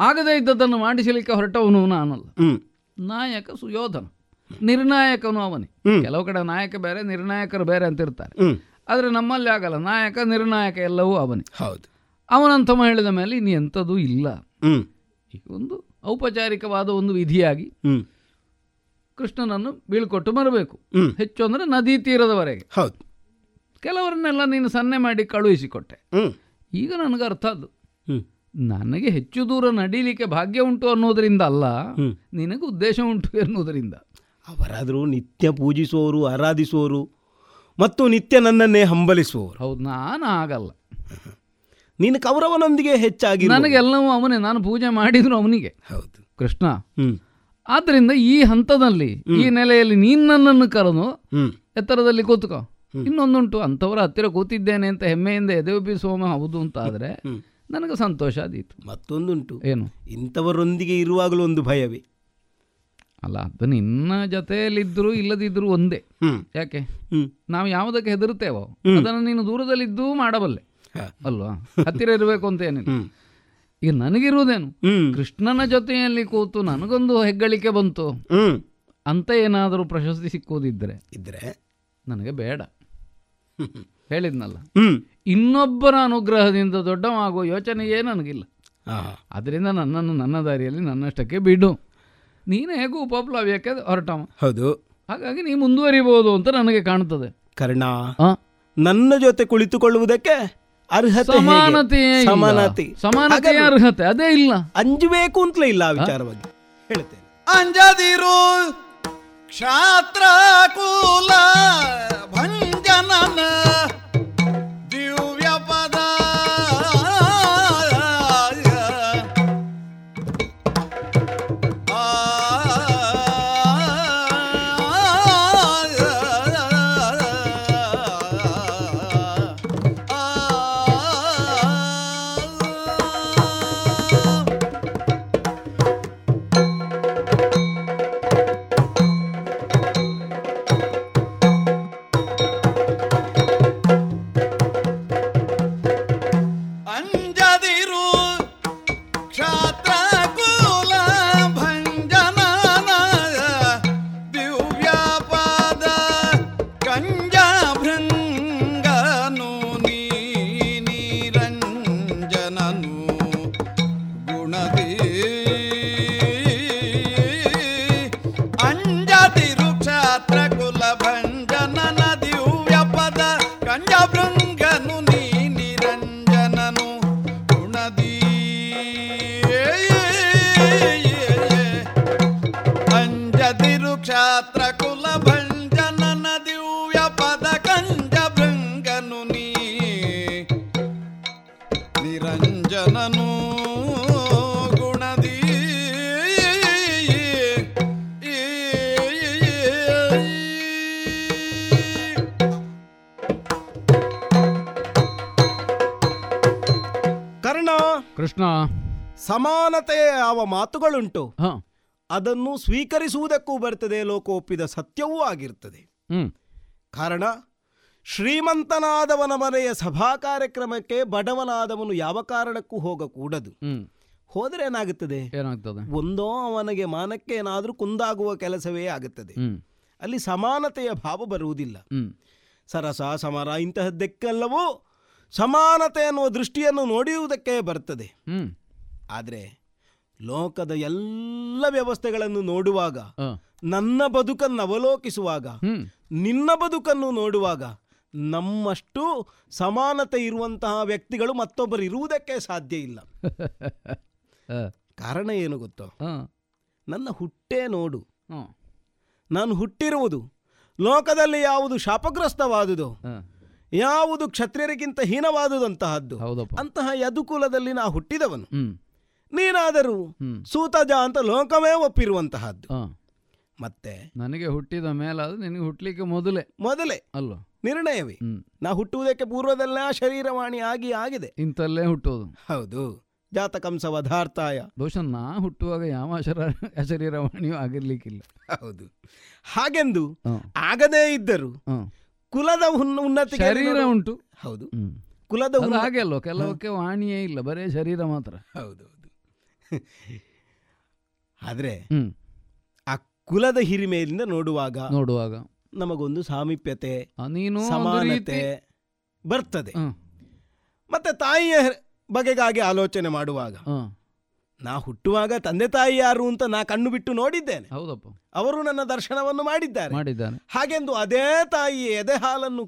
ಆಗದೇ ಇದ್ದದ್ದನ್ನು ಮಾಡಿಸಲಿಕ್ಕೆ ಹೊರಟವನು ನಾನಲ್ಲ. ನಾಯಕ ಸುಯೋಧನ. ನಿರ್ಣಾಯಕನು ಅವನೇ. ಕೆಲವು ಕಡೆ ನಾಯಕ ಬೇರೆ ನಿರ್ಣಾಯಕರು ಬೇರೆ ಅಂತ ಇರ್ತಾರೆ ಆದರೆ ನಮ್ಮಲ್ಲಿ ಆಗಲ್ಲ. ನಾಯಕ ನಿರ್ಣಾಯಕ ಎಲ್ಲವೂ ಅವನೇ. ಹೌದು. ಅವನಂತ ಹೇಳಿದ ಮೇಲೆ ಇನ್ನು ಎಂಥದೂ ಇಲ್ಲ. ಒಂದು ಔಪಚಾರಿಕವಾದ ಒಂದು ವಿಧಿಯಾಗಿ ಕೃಷ್ಣನನ್ನು ಬೀಳ್ಕೊಟ್ಟು ಬರಬೇಕು ಹೆಚ್ಚು ಅಂದರೆ ನದಿ ತೀರದವರೆಗೆ. ಹೌದು. ಕೆಲವರನ್ನೆಲ್ಲ ನೀನು ಸನ್ನೆ ಮಾಡಿ ಕಳುಹಿಸಿಕೊಟ್ಟೆ. ಈಗ ನನಗೆ ಅರ್ಥ ಅದು ನನಗೆ ಹೆಚ್ಚು ದೂರ ನಡೀಲಿಕ್ಕೆ ಭಾಗ್ಯ ಉಂಟು ಅನ್ನೋದರಿಂದ ಅಲ್ಲ ನಿನಗೆ ಉದ್ದೇಶ ಉಂಟು ಎನ್ನುವುದರಿಂದ ಅವರಾದರೂ ನಿತ್ಯ ಪೂಜಿಸುವವರು ಆರಾಧಿಸುವವರು ಮತ್ತು ನಿತ್ಯ ನನ್ನನ್ನೇ ಹಂಬಲಿಸುವವರು. ಹೌದು ನಾನು ಆಗಲ್ಲ ನೀನು ಕೌರವನೊಂದಿಗೆ ಹೆಚ್ಚಾಗಿ ನನಗೆಲ್ಲವೂ ಅವನೇ ನಾನು ಪೂಜೆ ಮಾಡಿದ್ರು ಅವನಿಗೆ. ಹೌದು. ಕೃಷ್ಣ ಆದ್ದರಿಂದ ಈ ಹಂತದಲ್ಲಿ ಈ ನೆಲೆಯಲ್ಲಿ ನೀನು ನನ್ನನ್ನು ಕರೆದು ಎತ್ತರದಲ್ಲಿ ಕೂತ್ಕೋ. ಇನ್ನೊಂದುಂಟು ಅಂಥವರ ಹತ್ತಿರ ಕೂತಿದ್ದೇನೆ ಅಂತ ಹೆಮ್ಮೆಯಿಂದ ಎದೆಯುಬಿಸುವ ಹೌದು ಅಂತ ಆದರೆ ನನಗೆ ಸಂತೋಷ ಆದೀತು ಮತ್ತೊಂದುಂಟು. ಏನು? ಇಂಥವರೊಂದಿಗೆ ಇರುವಾಗಲೂ ಒಂದು ಭಯವೇ? ಅಲ್ಲ ಅದು ನಿನ್ನ ಜೊತೆಯಲ್ಲಿದ್ದರೂ ಇಲ್ಲದಿದ್ದರೂ ಒಂದೇ. ಯಾಕೆ? ನಾವು ಯಾವುದಕ್ಕೆ ಹೆದರುತ್ತೇವೋ ಅದನ್ನು ನೀನು ದೂರದಲ್ಲಿದ್ದೂ ಮಾಡಬಲ್ಲೆ. ಅಲ್ವಾ? ಹತ್ತಿರ ಇರಬೇಕು ಅಂತ ಏನಿಲ್ಲ. ಈಗ ನನಗಿರುವುದೇನು? ಕೃಷ್ಣನ ಜೊತೆಯಲ್ಲಿ ಕೂತು ನನಗೊಂದು ಹೆಗ್ಗಳಿಕೆ ಬಂತು. ಅಂತ ಏನಾದರೂ ಪ್ರಶಸ್ತಿ ಸಿಕ್ಕುವುದಿದ್ದರೆ ಇದ್ರೆ? ನನಗೆ ಬೇಡ. ಹೇಳಿದ್ನಲ್ಲ. ಇನ್ನೊಬ್ಬರ ಅನುಗ್ರಹದಿಂದ ದೊಡ್ಡವಾಗುವ ಯೋಚನೆಯೇ ನನಗಿಲ್ಲ. ಅದರಿಂದ ನನ್ನನ್ನು ನನ್ನ ದಾರಿಯಲ್ಲಿ ನನ್ನಷ್ಟಕ್ಕೆ ಬಿಡು. ನೀನು ಹೇಗೂ ಉಪಪ್ಲವ್ಯಕ್ಕೆ ಹೊರಟವ. ಹೌದು. ಹಾಗಾಗಿ ನೀ ಮುಂದುವರಿಬಹುದು ಅಂತ ನನಗೆ ಕಾಣುತ್ತದೆ ಕರ್ಣ ನನ್ನ ಜೊತೆ ಕುಳಿತುಕೊಳ್ಳುವುದಕ್ಕೆ ಅರ್ಹತೆ ಸಮಾನತೆ ಸಮಾನತೆಯೇ ಸಮಾನತೆ ಅರ್ಹತೆ ಅದೇ ಇಲ್ಲ. ಅಂಜಬೇಕು ಅಂತಲೇ ಇಲ್ಲ ಆ ವಿಚಾರವಾಗಿ ಹೇಳ್ತೇನೆ ಅಂಜದಿರು ಕ್ಷಾತ್ರ ಕುಲ ಭಂಜನನ ಸಮಾನತೆಯ ಯಾವ ಮಾತುಗಳುಂಟು ಅದನ್ನು ಸ್ವೀಕರಿಸುವುದಕ್ಕೂ ಬರ್ತದೆ ಲೋಕ ಒಪ್ಪಿದ ಸತ್ಯವೂ ಆಗಿರ್ತದೆ. ಹ್ಮ್. ಕಾರಣ ಶ್ರೀಮಂತನಾದವನ ಮನೆಯ ಸಭಾ ಕಾರ್ಯಕ್ರಮಕ್ಕೆ ಬಡವನಾದವನು ಯಾವ ಕಾರಣಕ್ಕೂ ಹೋಗಕೂಡದು. ಹೋದರೆ ಏನಾಗುತ್ತದೆ? ಒಂದೋ ಅವನಿಗೆ ಮಾನಕ್ಕೆ ಏನಾದರೂ ಕುಂದಾಗುವ ಕೆಲಸವೇ ಆಗುತ್ತದೆ. ಅಲ್ಲಿ ಸಮಾನತೆಯ ಭಾವ ಬರುವುದಿಲ್ಲ. ಸರಸ ಸಮರ ಇಂತಹದ್ದಕ್ಕೆಲ್ಲವೂ ಸಮಾನತೆ ಅನ್ನುವ ದೃಷ್ಟಿಯನ್ನು ನೋಡಿಯುವುದಕ್ಕೆ ಬರ್ತದೆ. ಹ್ಮ್. ಆದರೆ ಲೋಕದ ಎಲ್ಲ ವ್ಯವಸ್ಥೆಗಳನ್ನು ನೋಡುವಾಗ ನನ್ನ ಬದುಕನ್ನು ಅವಲೋಕಿಸುವಾಗ ನಿನ್ನ ಬದುಕನ್ನು ನೋಡುವಾಗ ನಮ್ಮಷ್ಟು ಸಮಾನತೆ ಇರುವಂತಹ ವ್ಯಕ್ತಿಗಳು ಮತ್ತೊಬ್ಬರು ಇರುವುದಕ್ಕೆ ಸಾಧ್ಯ ಇಲ್ಲ. ಕಾರಣ ಏನು ಗೊತ್ತೋ? ನನ್ನ ಹುಟ್ಟೇ ನೋಡು. ನಾನು ಹುಟ್ಟಿರುವುದು ಲೋಕದಲ್ಲಿ ಯಾವುದು ಶಾಪಗ್ರಸ್ತವಾದುದು ಯಾವುದು ಕ್ಷತ್ರಿಯರಿಗಿಂತ ಹೀನವಾದುದಂತಹದ್ದು ಅಂತಹ ಯದುಕುಲದಲ್ಲಿ ನಾ ಹುಟ್ಟಿದವನು. ನೀನಾದರೂ ಸೂತಜ ಅಂತ ಲೋಕವೇ ಒಪ್ಪಿರುವಂತಹದ್ದು. ಮತ್ತೆ? ನನಗೆ ಹುಟ್ಟಿದ ಮೇಲಾದ್ರೆ ನಿನಗೆ ಹುಟ್ಟಲಿಕ್ಕೆ ಮೊದಲೇ. ಮೊದಲೇ? ಅಲ್ವಾ ನಿರ್ಣಯವೇ? ನಾ ಹುಟ್ಟುವುದಕ್ಕೆ ಪೂರ್ವದಲ್ಲೇ ಆ ಶರೀರವಾಣಿ ಆಗಿ ಆಗಿದೆ ಇಂತಲ್ಲೇ ಹುಟ್ಟುವುದು ಹೌದು. ಜಾತಕಂಸ ವಧಾರ್ಥಾಯ ಬಹುಶಃ ನಾ ಹುಟ್ಟುವಾಗ ಯಾವ ಶರೀರವಾಣಿಯೂ ಆಗಿರ್ಲಿಕ್ಕಿಲ್ಲ. ಹೌದು. ಹಾಗೆಂದು. ಆಗದೇ ಇದ್ದರು. ಕುಲದ ಉನ್ನ- ಉನ್ನತಿಗೆ ಶರೀರ ಉಂಟು. ಹೌದು. ಕುಲದ ಹಾಗೆ ಅಲ್ವಾ ಕೆಲವಕ್ಕೆ ವಾಣಿಯೇ ಇಲ್ಲ ಬರೇ ಶರೀರ ಮಾತ್ರ. ಹೌದು. ಆದ್ರೆ ಆ ಕುಲದ ಹಿರಿಮೆಯಿಂದ ನೋಡುವಾಗ ನೋಡುವಾಗ ನಮಗೊಂದು ಸಾಮೀಪ್ಯತೆ ನೀನು ಸಮಾನತೆ ಬರ್ತದೆ. ಮತ್ತೆ ತಾಯಿಯ ಬಗೆಗಾಗಿ ಆಲೋಚನೆ ಮಾಡುವಾಗ ನಾ ಹುಟ್ಟುವಾಗ ತಂದೆ ತಾಯಿ ಯಾರು ಅಂತ ನಾ ಕಣ್ಣು ಬಿಟ್ಟು ನೋಡಿದ್ದೇನೆ. ಹೌದಪ್ಪ. ಅವರು ನನ್ನ ದರ್ಶನವನ್ನು ಮಾಡಿದ್ದಾರೆ. ಮಾಡಿದ್ದಾರೆ. ಹಾಗೆಂದು ಅದೇ ತಾಯಿ ಎದೆ ಹಾಲನ್ನು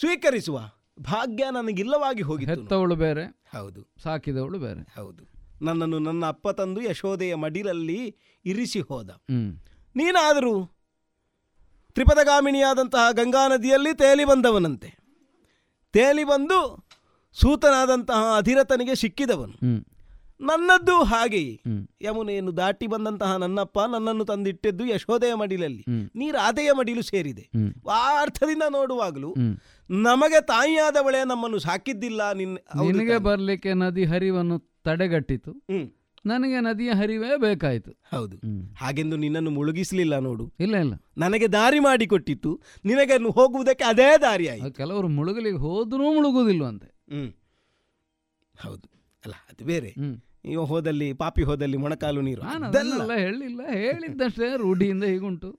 ಸ್ವೀಕರಿಸುವ ಭಾಗ್ಯ ನನಗಿಲ್ಲವಾಗಿ ಹೋಗಿ ಹೆತ್ತವಳು ಬೇರೆ ಹೌದು. ಸಾಕಿದವಳು ಬೇರೆ. ಹೌದು. ನನ್ನನ್ನು ನನ್ನ ಅಪ್ಪ ತಂದು ಯಶೋದೆಯ ಮಡಿಲಲ್ಲಿ ಇರಿಸಿ ಹೋದ. ನೀನಾದರೂ ತ್ರಿಪದಗಾಮಿಣಿಯಾದಂತಹ ಗಂಗಾ ನದಿಯಲ್ಲಿ ತೇಲಿ ಬಂದವನಂತೆ. ತೇಲಿ ಬಂದು ಸೂತನಾದಂತಹ ಅಧಿರತನಿಗೆ ಸಿಕ್ಕಿದವನು. ನನ್ನದ್ದು ಹಾಗೆಯೇ. ಯಮುನೆಯನ್ನು ದಾಟಿ ಬಂದಂತಹ ನನ್ನಪ್ಪ ನನ್ನನ್ನು ತಂದಿಟ್ಟಿದ್ದು ಯಶೋದೆಯ ಮಡಿಲಲ್ಲಿ. ನೀರು ನೀ ರಾಧೆಯ ಮಡಿಲು ಸೇರಿದೆ. ಆ ಅರ್ಥದಿಂದ ನೋಡುವಾಗಲೂ ನಮಗೆ ತಾಯಿಯಾದವಳೆ ನಮ್ಮನ್ನು ಸಾಕಿದ್ದಿಲ್ಲ ನಿನ್ನ? ಬರ್ಲಿಕ್ಕೆ ನದಿ ಹರಿವನ್ನು ತಡೆಗಟ್ಟಿತು. ಹ್ಮ್. ನನಗೆ ನದಿಯ ಹರಿವೇ ಬೇಕಾಯಿತು. ಹೌದು. ಹಾಗೆಂದು ನಿನ್ನನ್ನು ಮುಳುಗಿಸಲಿಲ್ಲ ನೋಡು. ಇಲ್ಲ ಇಲ್ಲ. ನನಗೆ ದಾರಿ ಮಾಡಿಕೊಟ್ಟಿತ್ತು. ನಿನಗೆ ಹೋಗುವುದಕ್ಕೆ ಅದೇ ದಾರಿ ಆಯಿತು ಕೆಲವರು ಮುಳುಗಲಿಗೆ ಹೋದ್ರೂ ಮುಳುಗುದಿಲ್ವಂತೆ ಹ್ಮ್. ಹೌದು. ಅಲ್ಲ ಅದು ಬೇರೆ. ನೀವು ಹೋದಲ್ಲಿ ಪಾಪಿ ಹೋದಲ್ಲಿ ಮೊಣಕಾಲು ನೀರು ಹೇಳಿಲ್ಲ ಹೇಳಿದ್ದಷ್ಟೇ ರೂಢಿಯಿಂದ ಹೀಗುಂಟು.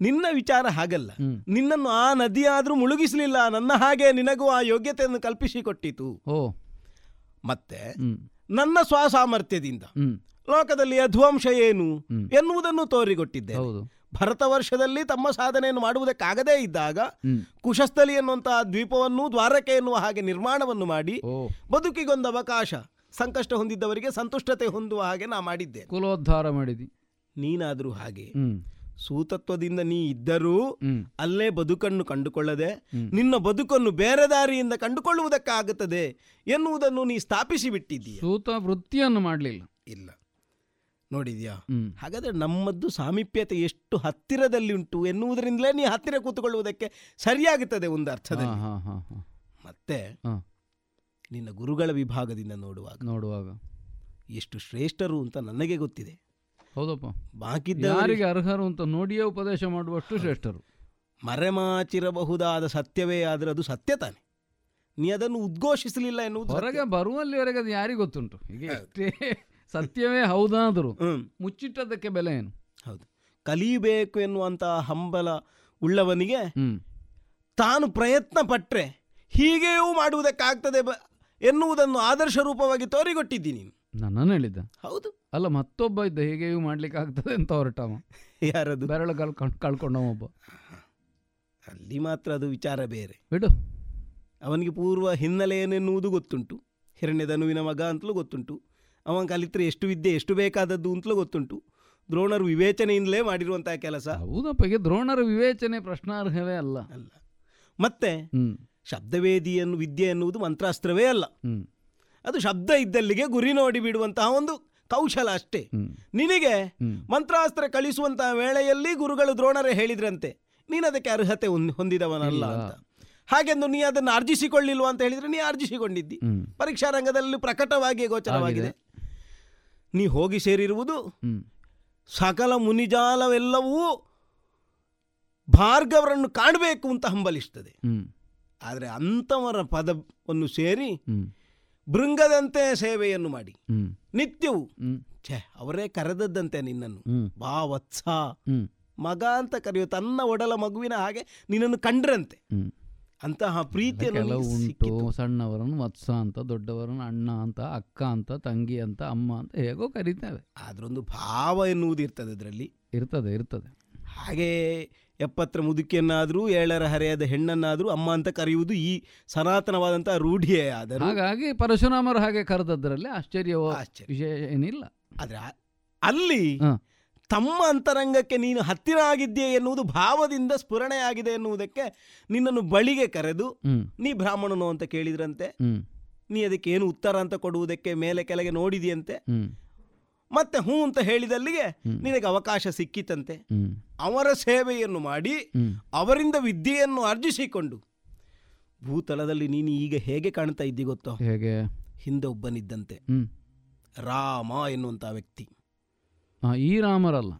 ನಿನ್ನ ವಿಚಾರ ಹಾಗಲ್ಲ. ನಿನ್ನನ್ನು ಆ ನದಿಯಾದ್ರೂ ಮುಳುಗಿಸಲಿಲ್ಲ ನನ್ನ ಹಾಗೆ ನಿನಗೂ ಆ ಯೋಗ್ಯತೆಯನ್ನು ಕಲ್ಪಿಸಿಕೊಟ್ಟಿತು. ಓ ಮತ್ತೆ ನನ್ನ ಸ್ವಸಾಮರ್ಥ್ಯದಿಂದ ಲೋಕದಲ್ಲಿ ಅಧ್ವಂಶ ಏನು. ಎನ್ನುವುದನ್ನು ತೋರಿಕೊಟ್ಟಿದ್ದೆ ಹೌದು ಭರತ ವರ್ಷದಲ್ಲಿ ತಮ್ಮ ಸಾಧನೆಯನ್ನು ಮಾಡುವುದಕ್ಕಾಗದೇ ಇದ್ದಾಗ ಕುಶಸ್ಥಲಿ ಎನ್ನುವಂತಹ ದ್ವೀಪವನ್ನು ದ್ವಾರಕೆ ಎನ್ನುವ ಹಾಗೆ ನಿರ್ಮಾಣವನ್ನು ಮಾಡಿ ಬದುಕಿಗೊಂದು ಅವಕಾಶ ಸಂಕಷ್ಟ ಹೊಂದಿದ್ದವರಿಗೆ ಸಂತುಷ್ಟತೆ ಹೊಂದುವ ಹಾಗೆ ನಾ ಮಾಡಿದ್ದೆ. ಕುಲೋದ್ಧಾರ ಮಾಡಿದಿ. ನೀನಾದರೂ ಹಾಗೆ. ಸೂತತ್ವದಿಂದ ನೀ ಇದ್ದರೂ ಅಲ್ಲೇ ಬದುಕನ್ನು ಕಂಡುಕೊಳ್ಳದೆ. ನಿನ್ನ ಬದುಕನ್ನು ಬೇರೆ ದಾರಿಯಿಂದ ಕಂಡುಕೊಳ್ಳುವುದಕ್ಕಾಗುತ್ತದೆ ಎನ್ನುವುದನ್ನು ನೀ ಸ್ಥಾಪಿಸಿ ಬಿಟ್ಟಿದ್ದೀಯ ಸೂತ ವೃತ್ತಿಯನ್ನು ಮಾಡಲಿಲ್ಲ. ಇಲ್ಲ. ನೋಡಿದ್ಯಾ? ಹಾಗಾದ್ರೆ ನಮ್ಮದ್ದು ಸಾಮೀಪ್ಯತೆ ಎಷ್ಟು ಹತ್ತಿರದಲ್ಲಿ ಉಂಟು ಎನ್ನುವುದರಿಂದಲೇ ನೀ ಹತ್ತಿರ ಕೂತುಕೊಳ್ಳುವುದಕ್ಕೆ ಸರಿಯಾಗುತ್ತದೆ ಒಂದು ಅರ್ಥದಲ್ಲಿ. ಮತ್ತೆ ನಿನ್ನ ಗುರುಗಳ ವಿಭಾಗದಿಂದ ನೋಡುವಾಗ ನೋಡುವಾಗ. ಎಷ್ಟು ಶ್ರೇಷ್ಠರು ಅಂತ ನನಗೆ ಗೊತ್ತಿದೆ. ಹೌದಪ್ಪ. ಬಾಕಿದ್ದ ಯಾರಿಗೆ ಅರ್ಹರು ಅಂತ ನೋಡಿಯೇ ಉಪದೇಶ ಮಾಡುವಷ್ಟು ಶ್ರೇಷ್ಠರು. ಮರೆಮಾಚಿರಬಹುದಾದ ಸತ್ಯವೇ ಆದರೆ ಅದು ಸತ್ಯ ತಾನೆ. ನೀ ಅದನ್ನು ಉದ್ಘೋಷಿಸಲಿಲ್ಲ ಎನ್ನುವುದು. ಹೊರಗೆ ಬರುವಲ್ಲಿವರೆಗೆ ಅದು ಯಾರಿಗೆ ಗೊತ್ತುಂಟು? ಈಗ ಎಷ್ಟೇ ಸತ್ಯವೇ ಹೌದಾದರೂ ಮುಚ್ಚಿಟ್ಟದಕ್ಕೆ ಬೆಲೆ ಏನು? ಹೌದು. ಕಲಿಯಬೇಕು ಎನ್ನುವಂತಹ ಹಂಬಲ ಉಳ್ಳವನಿಗೆ ತಾನು ಪ್ರಯತ್ನ ಪಟ್ಟರೆ ಹೀಗೆಯೂ ಮಾಡುವುದಕ್ಕಾಗ್ತದೆ ಬ- ಎನ್ನುವುದನ್ನು ಆದರ್ಶ ರೂಪವಾಗಿ ತೋರಿಗೊಟ್ಟಿದ್ದೀನಿ ನೀನು. ನನ್ನನ್ನು ಹೇಳಿದ್ದ? ಹೌದು. ಅಲ್ಲ ಮತ್ತೊಬ್ಬ ಇದ್ದ ಹೀಗೆಯೂ ಮಾಡ್ಲಿಕ್ಕೆ ಆಗ್ತದೆ ಅಂತ ಹೊರಟವ ಯಾರದು? ಬೆರಳು ಕಳ್ಕೊಂಡು ಒಬ್ಬ. ಅಲ್ಲಿ ಮಾತ್ರ ಅದು ವಿಚಾರ ಬೇರೆ. ಬಿಡು. ಅವನಿಗೆ ಪೂರ್ವ ಹಿನ್ನೆಲೆ ಏನೆನ್ನುವುದು ಗೊತ್ತುಂಟು. ಹಿರಣ್ಯದನುವಿನ ಮಗ ಅಂತಲೂ ಗೊತ್ತುಂಟು. ಅವನ ಕಲಿತ್ರೆ ಎಷ್ಟು ವಿದ್ಯೆ ಎಷ್ಟು ಬೇಕಾದದ್ದು ಅಂತಲೂ ಗೊತ್ತುಂಟು. ದ್ರೋಣರು ವಿವೇಚನೆಯಿಂದಲೇ ಮಾಡಿರುವಂತಹ ಕೆಲಸ. ಹೌದಪ್ಪ ಈಗ ದ್ರೋಣರ ವಿವೇಚನೆ ಪ್ರಶ್ನಾರ್ಹವೇ ಅಲ್ಲ. ಅಲ್ಲ. ಮತ್ತೆ ಶಬ್ದವೇದಿಯನ್ನು ವಿದ್ಯೆ ಎನ್ನುವುದು ಮಂತ್ರಾಸ್ತ್ರವೇ ಅಲ್ಲ. ಅದು ಶಬ್ದ ಇದ್ದಲ್ಲಿಗೆ ಗುರಿ ನೋಡಿ ಬಿಡುವಂತಹ ಒಂದು ಕೌಶಲ ಅಷ್ಟೇ. ನಿನಗೆ ಮಂತ್ರಾಸ್ತ್ರ ಕಳಿಸುವಂತಹ ವೇಳೆಯಲ್ಲಿ ಗುರುಗಳು ದ್ರೋಣರೇ ಹೇಳಿದ್ರಂತೆ. ನೀನು ಅದಕ್ಕೆ ಅರ್ಹತೆ ಹೊಂದ್- ಹೊಂದಿದವನಲ್ಲ ಅಂತ. ಹಾಗೆಂದು ನೀ ಅದನ್ನು ಅರ್ಜಿಸಿಕೊಳ್ಳಿಲ್ವಾ ಅಂತ ಹೇಳಿದ್ರೆ ನೀ ಅರ್ಜಿಸಿಕೊಂಡಿದ್ದಿ ಹ್ಮ್. ಪರೀಕ್ಷಾ ರಂಗದಲ್ಲಿ ಪ್ರಕಟವಾಗಿ ಗೋಚರವಾಗಿದೆ. ನೀ ಹೋಗಿ ಸೇರಿರುವುದು. ಸಕಲ ಮುನಿಜಾಲವೆಲ್ಲವೂ ಭಾರ್ಗವರನ್ನು ಕಾಣಬೇಕು ಅಂತ ಹಂಬಲಿಸ್ತದೆ. ಆದರೆ ಅಂಥವರ ಪದವನ್ನು ಸೇರಿ. ಭೃಂಗದಂತೆ ಸೇವೆಯನ್ನು ಮಾಡಿ. ನಿತ್ಯವು. ಛೇ ಅವರೇ ಕರೆದದ್ದಂತೆ ನಿನ್ನನ್ನು. ಬಾ ವತ್ಸ. ಮಗ ಅಂತ ಕರೆಯೋ ತನ್ನ ಒಡಲ ಮಗುವಿನ ಹಾಗೆ ನಿನ್ನನ್ನು ಕಂಡ್ರಂತೆ. ಅಂತಹ ಪ್ರೀತಿಯನ್ನು ಕೆಲವು ಉಂಟು ಸಣ್ಣವರನ್ನು ವತ್ಸ ಅಂತ ದೊಡ್ಡವರನ್ನು ಅಣ್ಣ ಅಂತ ಅಕ್ಕ ಅಂತ ತಂಗಿ ಅಂತ ಅಮ್ಮ ಅಂತ ಹೇಗೋ ಕರೀತಾರೆ ಅದರೊಂದು ಭಾವ ಎನ್ನುವುದು ಇರ್ತದೆ ಅದರಲ್ಲಿ. ಇರ್ತದೆ ಇರ್ತದೆ. ಹಾಗೆ ಎಪ್ಪತ್ತರ ಮುದುಕಿಯನ್ನಾದರೂ ಏಳರ ಹರೆಯದ ಹೆಣ್ಣನ್ನಾದರೂ ಅಮ್ಮ ಅಂತ ಕರೆಯುವುದು ಈ ಸನಾತನವಾದಂತಹ ರೂಢಿಯೇ ಆದ ಹಾಗಾಗಿ ಪರಶುರಾಮರು ಹಾಗೆ ಕರೆದದ್ರಲ್ಲಿ ಆಶ್ಚರ್ಯವೋ ವಿಷಯ ಏನಿಲ್ಲ. ಆದರೆ ಅಲ್ಲಿ. ತಮ್ಮ ಅಂತರಂಗಕ್ಕೆ ನೀನು ಹತ್ತಿರ ಆಗಿದ್ದೀಯ ಎನ್ನುವುದು ಭಾವದಿಂದ ಸ್ಫುರಣೆಯಾಗಿದೆ ಎನ್ನುವುದಕ್ಕೆ ನಿನ್ನನ್ನು ಬಳಿಗೆ ಕರೆದು ನೀ ಬ್ರಾಹ್ಮಣನು ಅಂತ ಕೇಳಿದ್ರಂತೆ. ನೀ ಅದಕ್ಕೆ ಏನು ಉತ್ತರ ಅಂತ ಕೊಡುವುದಕ್ಕೆ ಮೇಲೆ ಕೆಳಗೆ ನೋಡಿದೆಯಂತೆ. ಮತ್ತೆ ಹ್ಞೂ ಅಂತ ಹೇಳಿದಲ್ಲಿಗೆ ನಿನಗೆ ಅವಕಾಶ ಸಿಕ್ಕಿತಂತೆ. ಅವರ ಸೇವೆಯನ್ನು ಮಾಡಿ ಅವರಿಂದ ವಿದ್ಯೆಯನ್ನು ಅರ್ಜಿಸಿಕೊಂಡು ಭೂತಲದಲ್ಲಿ ನೀನು ಈಗ ಹೇಗೆ ಕಾಣ್ತಾ ಇದ್ದಿ ಗೊತ್ತೋ? ಹೇಗೆ? ಹಿಂದೆ ಒಬ್ಬನಿದ್ದಂತೆ. ರಾಮ ಎನ್ನುವಂಥ ವ್ಯಕ್ತಿ. ಈ ರಾಮರಲ್ಲ.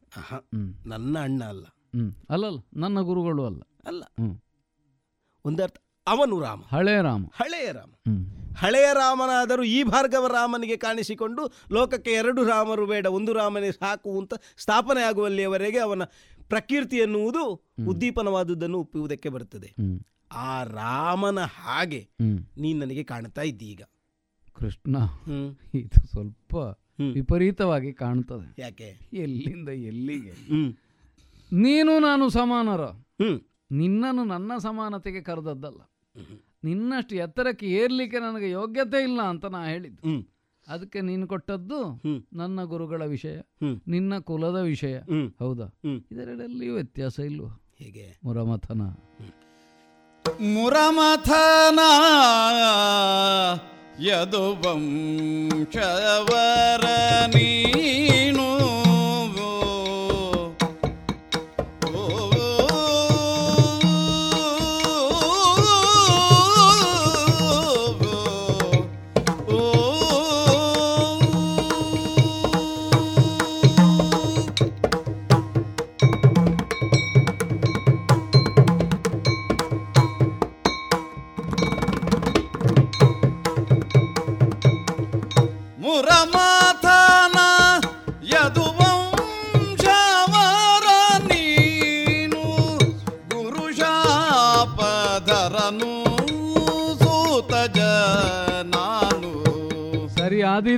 ನನ್ನ ಅಣ್ಣ ಅಲ್ಲ. ಅಲ್ಲ ಅಲ್ಲಲ್ಲ ನನ್ನ ಗುರುಗಳು ಅಲ್ಲ. ಅಲ್ಲ. ಒಂದರ್ಥ ಅವನು ರಾಮ. ಹಳೆಯ ರಾಮ. ಹಳೆಯ ರಾಮ. ಹಳೆಯ ರಾಮನಾದರೂ ಈ ಭಾರ್ಗವ ರಾಮನಿಗೆ ಕಾಣಿಸಿಕೊಂಡು ಲೋಕಕ್ಕೆ ಎರಡು ರಾಮರು ಬೇಡ ಒಂದು ರಾಮನೇ ಸಾಕು ಅಂತ ಸ್ಥಾಪನೆ ಆಗುವಲ್ಲಿಯವರೆಗೆ ಅವನ ಪ್ರಕೃತಿ ಎನ್ನುವುದು ಉದ್ದೀಪನವಾದುದನ್ನು ಒಪ್ಪುವುದಕ್ಕೆ ಬರುತ್ತದೆ. ಆ ರಾಮನ ಹಾಗೆ. ನೀನು ನನಗೆ ಕಾಣ್ತಾ ಇದ್ದೀಗ. ಈಗ ಕೃಷ್ಣ. ಇದು ಸ್ವಲ್ಪ ವಿಪರೀತವಾಗಿ ಕಾಣ್ತದೆ ಯಾಕೆ ಎಲ್ಲಿಂದ ಎಲ್ಲಿಗೆ. ನೀನು ನಾನು ಸಮಾನರ. ನಿನ್ನನ್ನು ನನ್ನ ಸಮಾನತೆಗೆ ಕರೆದದ್ದಲ್ಲ ನಿನ್ನಷ್ಟು ಎತ್ತರಕ್ಕೆ ಏರ್ಲಿಕ್ಕೆ ನನಗೆ ಯೋಗ್ಯತೆ ಇಲ್ಲ ಅಂತ ನಾ ಹೇಳಿದ್ದು. ಅದಕ್ಕೆ ನೀನು ಕೊಟ್ಟದ್ದು. ನನ್ನ ಗುರುಗಳ ವಿಷಯ. ನಿನ್ನ ಕುಲದ ವಿಷಯ. ಹೌದಾ ಹ್ಮ್. ಇದರಲ್ಲಿಯೂ ವ್ಯತ್ಯಾಸ ಇಲ್ವಾ ಹೀಗೆ ಮುರಮಥನ ಮುರಮಥನ यदुवं च वरनि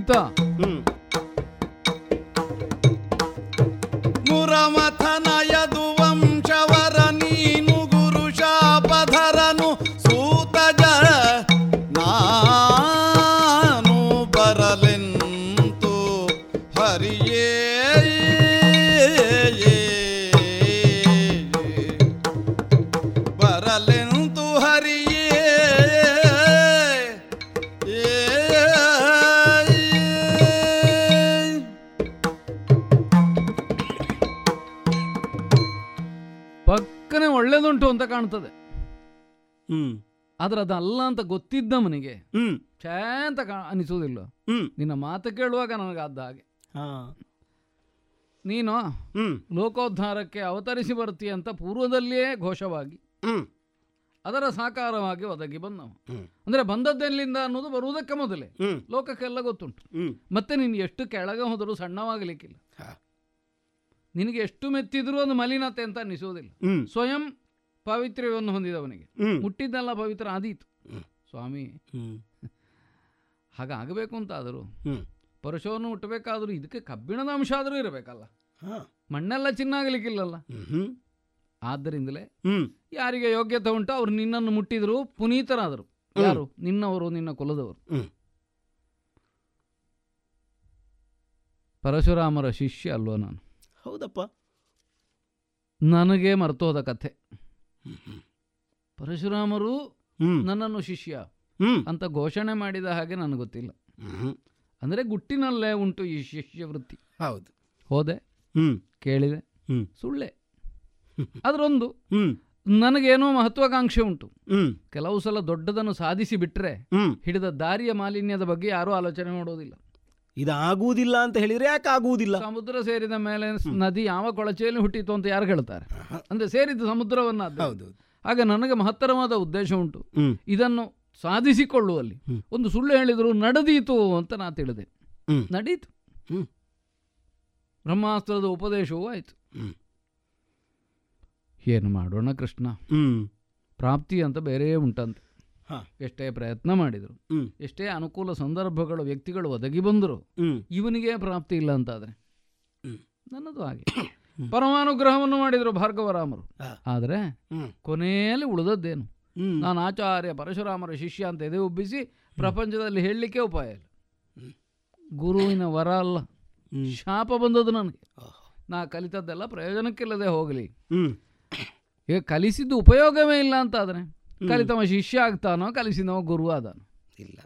ಸರಿ ಆದ್ರೆ ಅದಲ್ಲ ಅಂತ ಗೊತ್ತಿದ್ದವನಿಗೆ ಹ್ಮ್. ಛೇ ಅಂತ ಹ್ಮ್. ನಿನ್ನ ಮಾತು ಕೇಳುವಾಗ ನನಗಾದ ಹಾಗೆ. ಹಾ. ನೀನು ಹ್ಮ್. ಲೋಕೋದ್ಧಾರಕ್ಕೆ ಅವತರಿಸಿ ಬರ್ತೀಯ ಅಂತ ಪೂರ್ವದಲ್ಲಿಯೇ ಘೋಷವಾಗಿ ಹ್ಮ್. ಅದರ ಸಾಕಾರವಾಗಿ ಒದಗಿ ಬಂದವು. ಅಂದ್ರೆ ಬಂದದ್ದೆಲ್ಲಿಂದ ಅನ್ನೋದು ಬರುವುದಕ್ಕೆ ಮೊದಲೇ. ಲೋಕಕ್ಕೆಲ್ಲ ಗೊತ್ತುಂಟು. ಮತ್ತೆ ನೀನು ಎಷ್ಟು ಕೆಳಗೆ ಹೋದರೂ ಸಣ್ಣವಾಗಲಿಕ್ಕಿಲ್ಲ. ನಿನಗೆ ಎಷ್ಟು ಮೆತ್ತಿದ್ರೂ ಒಂದು ಮಲಿನತೆ ಅಂತ ಅನಿಸುವುದಿಲ್ಲ. ಹ್ಮ್. ಸ್ವಯಂ ಪಾವಿತ್ರ್ಯವನ್ನು ಹೊಂದಿದವನಿಗೆ. ಅವನಿಗೆ ಮುಟ್ಟಿದ್ದೆಲ್ಲ ಪವಿತ್ರ ಆದೀತು. ಸ್ವಾಮಿ. ಹಾಗಾಗಬೇಕು ಅಂತ ಆದರೂ. ಪರಶುವನ್ನು ಹುಟ್ಟಬೇಕಾದ್ರೂ ಇದಕ್ಕೆ ಕಬ್ಬಿಣದ ಅಂಶ ಆದರೂ ಇರಬೇಕಲ್ಲ. ಮಣ್ಣೆಲ್ಲ ಚಿನ್ನ ಆಗಲಿಕ್ಕಿಲ್ಲಲ್ಲ ಹ್ಮ್. ಆದ್ದರಿಂದಲೇ. ಯಾರಿಗೆ ಯೋಗ್ಯತೆ ಉಂಟು ಅವ್ರು ನಿನ್ನನ್ನು ಮುಟ್ಟಿದ್ರು ಪುನೀತರಾದರು. ಯಾರು? ನಿನ್ನವರು ನಿನ್ನ ಕುಲದವರು. ಪರಶುರಾಮರ ಶಿಷ್ಯ ಅಲ್ವ ನಾನು? ಹೌದಪ್ಪ. ನನಗೆ ಮರ್ತೋದ ಕಥೆ. ಪರಶುರಾಮರು. ನನ್ನನ್ನು ಶಿಷ್ಯ. ಅಂತ ಘೋಷಣೆ ಮಾಡಿದ ಹಾಗೆ ನನಗೆ ಗೊತ್ತಿಲ್ಲ. ಅಂದರೆ ಗುಟ್ಟಿನಲ್ಲೇ ಉಂಟು ಈ ಶಿಷ್ಯ ವೃತ್ತಿ ಹೌದು ಹೋದೆ. ಕೇಳಿದೆ. ಸುಳ್ಳೆ ಅದರೊಂದು. ನನಗೇನೋ ಮಹತ್ವಾಕಾಂಕ್ಷೆ ಉಂಟು ಕೆಲವು ಸಲ ದೊಡ್ಡದನ್ನು ಸಾಧಿಸಿ ಬಿಟ್ಟರೆ ಹಿಡಿದ ದಾರಿಯ ಮಾಲಿನ್ಯದ ಬಗ್ಗೆ ಯಾರೂ ಆಲೋಚನೆ ಮಾಡೋದಿಲ್ಲ ಇದು ಆಗುವುದಿಲ್ಲ ಅಂತ ಹೇಳಿದ್ರೆ ಯಾಕೆ ಆಗುವುದಿಲ್ಲ? ಸಮುದ್ರ ಸೇರಿದ ಮೇಲೆ ನದಿ ಯಾವ ಕೊಳಚೆಯಲ್ಲಿ ಹುಟ್ಟಿತು ಅಂತ ಯಾರು ಹೇಳ್ತಾರೆ? ಅಂದ್ರೆ ಸೇರಿದ್ದು ಸಮುದ್ರವನ್ನ ಹೌದು ಆಗ ನನಗೆ ಮಹತ್ತರವಾದ ಉದ್ದೇಶ ಉಂಟು. ಇದನ್ನು ಸಾಧಿಸಿಕೊಳ್ಳುವಲ್ಲಿ. ಒಂದು ಸುಳ್ಳು ಹೇಳಿದ್ರು ನಡೆದೀತು ಅಂತ ನಾ ತಿಳಿದೆ. ನಡೀತು ಹ್ಮ್. ಬ್ರಹ್ಮಾಸ್ತ್ರದ ಉಪದೇಶವೂ ಆಯಿತು. ಏನು ಮಾಡೋಣ ಕೃಷ್ಣ? ಪ್ರಾಪ್ತಿ ಅಂತ ಬೇರೆ ಉಂಟಂತೆ. ಎಷ್ಟೇ ಪ್ರಯತ್ನ ಮಾಡಿದರು. ಎಷ್ಟೇ ಅನುಕೂಲ ಸಂದರ್ಭಗಳು ವ್ಯಕ್ತಿಗಳು ಒದಗಿ ಬಂದರು ಇವನಿಗೆ ಪ್ರಾಪ್ತಿ ಇಲ್ಲ ಅಂತಾದರೆ. ನನ್ನದು ಹಾಗೆ. ಪರಮಾನುಗ್ರಹವನ್ನು ಮಾಡಿದರು ಭಾರ್ಗವರಾಮರು. ಆದರೆ ಕೊನೆಯಲ್ಲಿ ಉಳಿದದ್ದೇನು? ನಾನು ಆಚಾರ್ಯ ಪರಶುರಾಮರ ಶಿಷ್ಯ ಅಂತ ಎದೆ ಒಬ್ಬಿಸಿ ಪ್ರಪಂಚದಲ್ಲಿ ಹೇಳಲಿಕ್ಕೆ ಉಪಾಯ ಇಲ್ಲ. ಗುರುವಿನ ವರ ಅಲ್ಲ. ಶಾಪ ಬಂದದ್ದು ನನಗೆ. ನಾ ಕಲಿತದ್ದೆಲ್ಲ ಪ್ರಯೋಜನಕ್ಕಿಲ್ಲದೆ ಹೋಗಲಿ. ಈಗ ಕಲಿಸಿದ್ದು ಉಪಯೋಗವೇ ಇಲ್ಲ ಅಂತಾದರೆ. ಕಲಿತವ ಶಿಷ್ಯ ಆಗ್ತಾನೋ ಕಲಿಸಿದವ ಗುರು ಆದಾನೋ. ಇಲ್ಲ.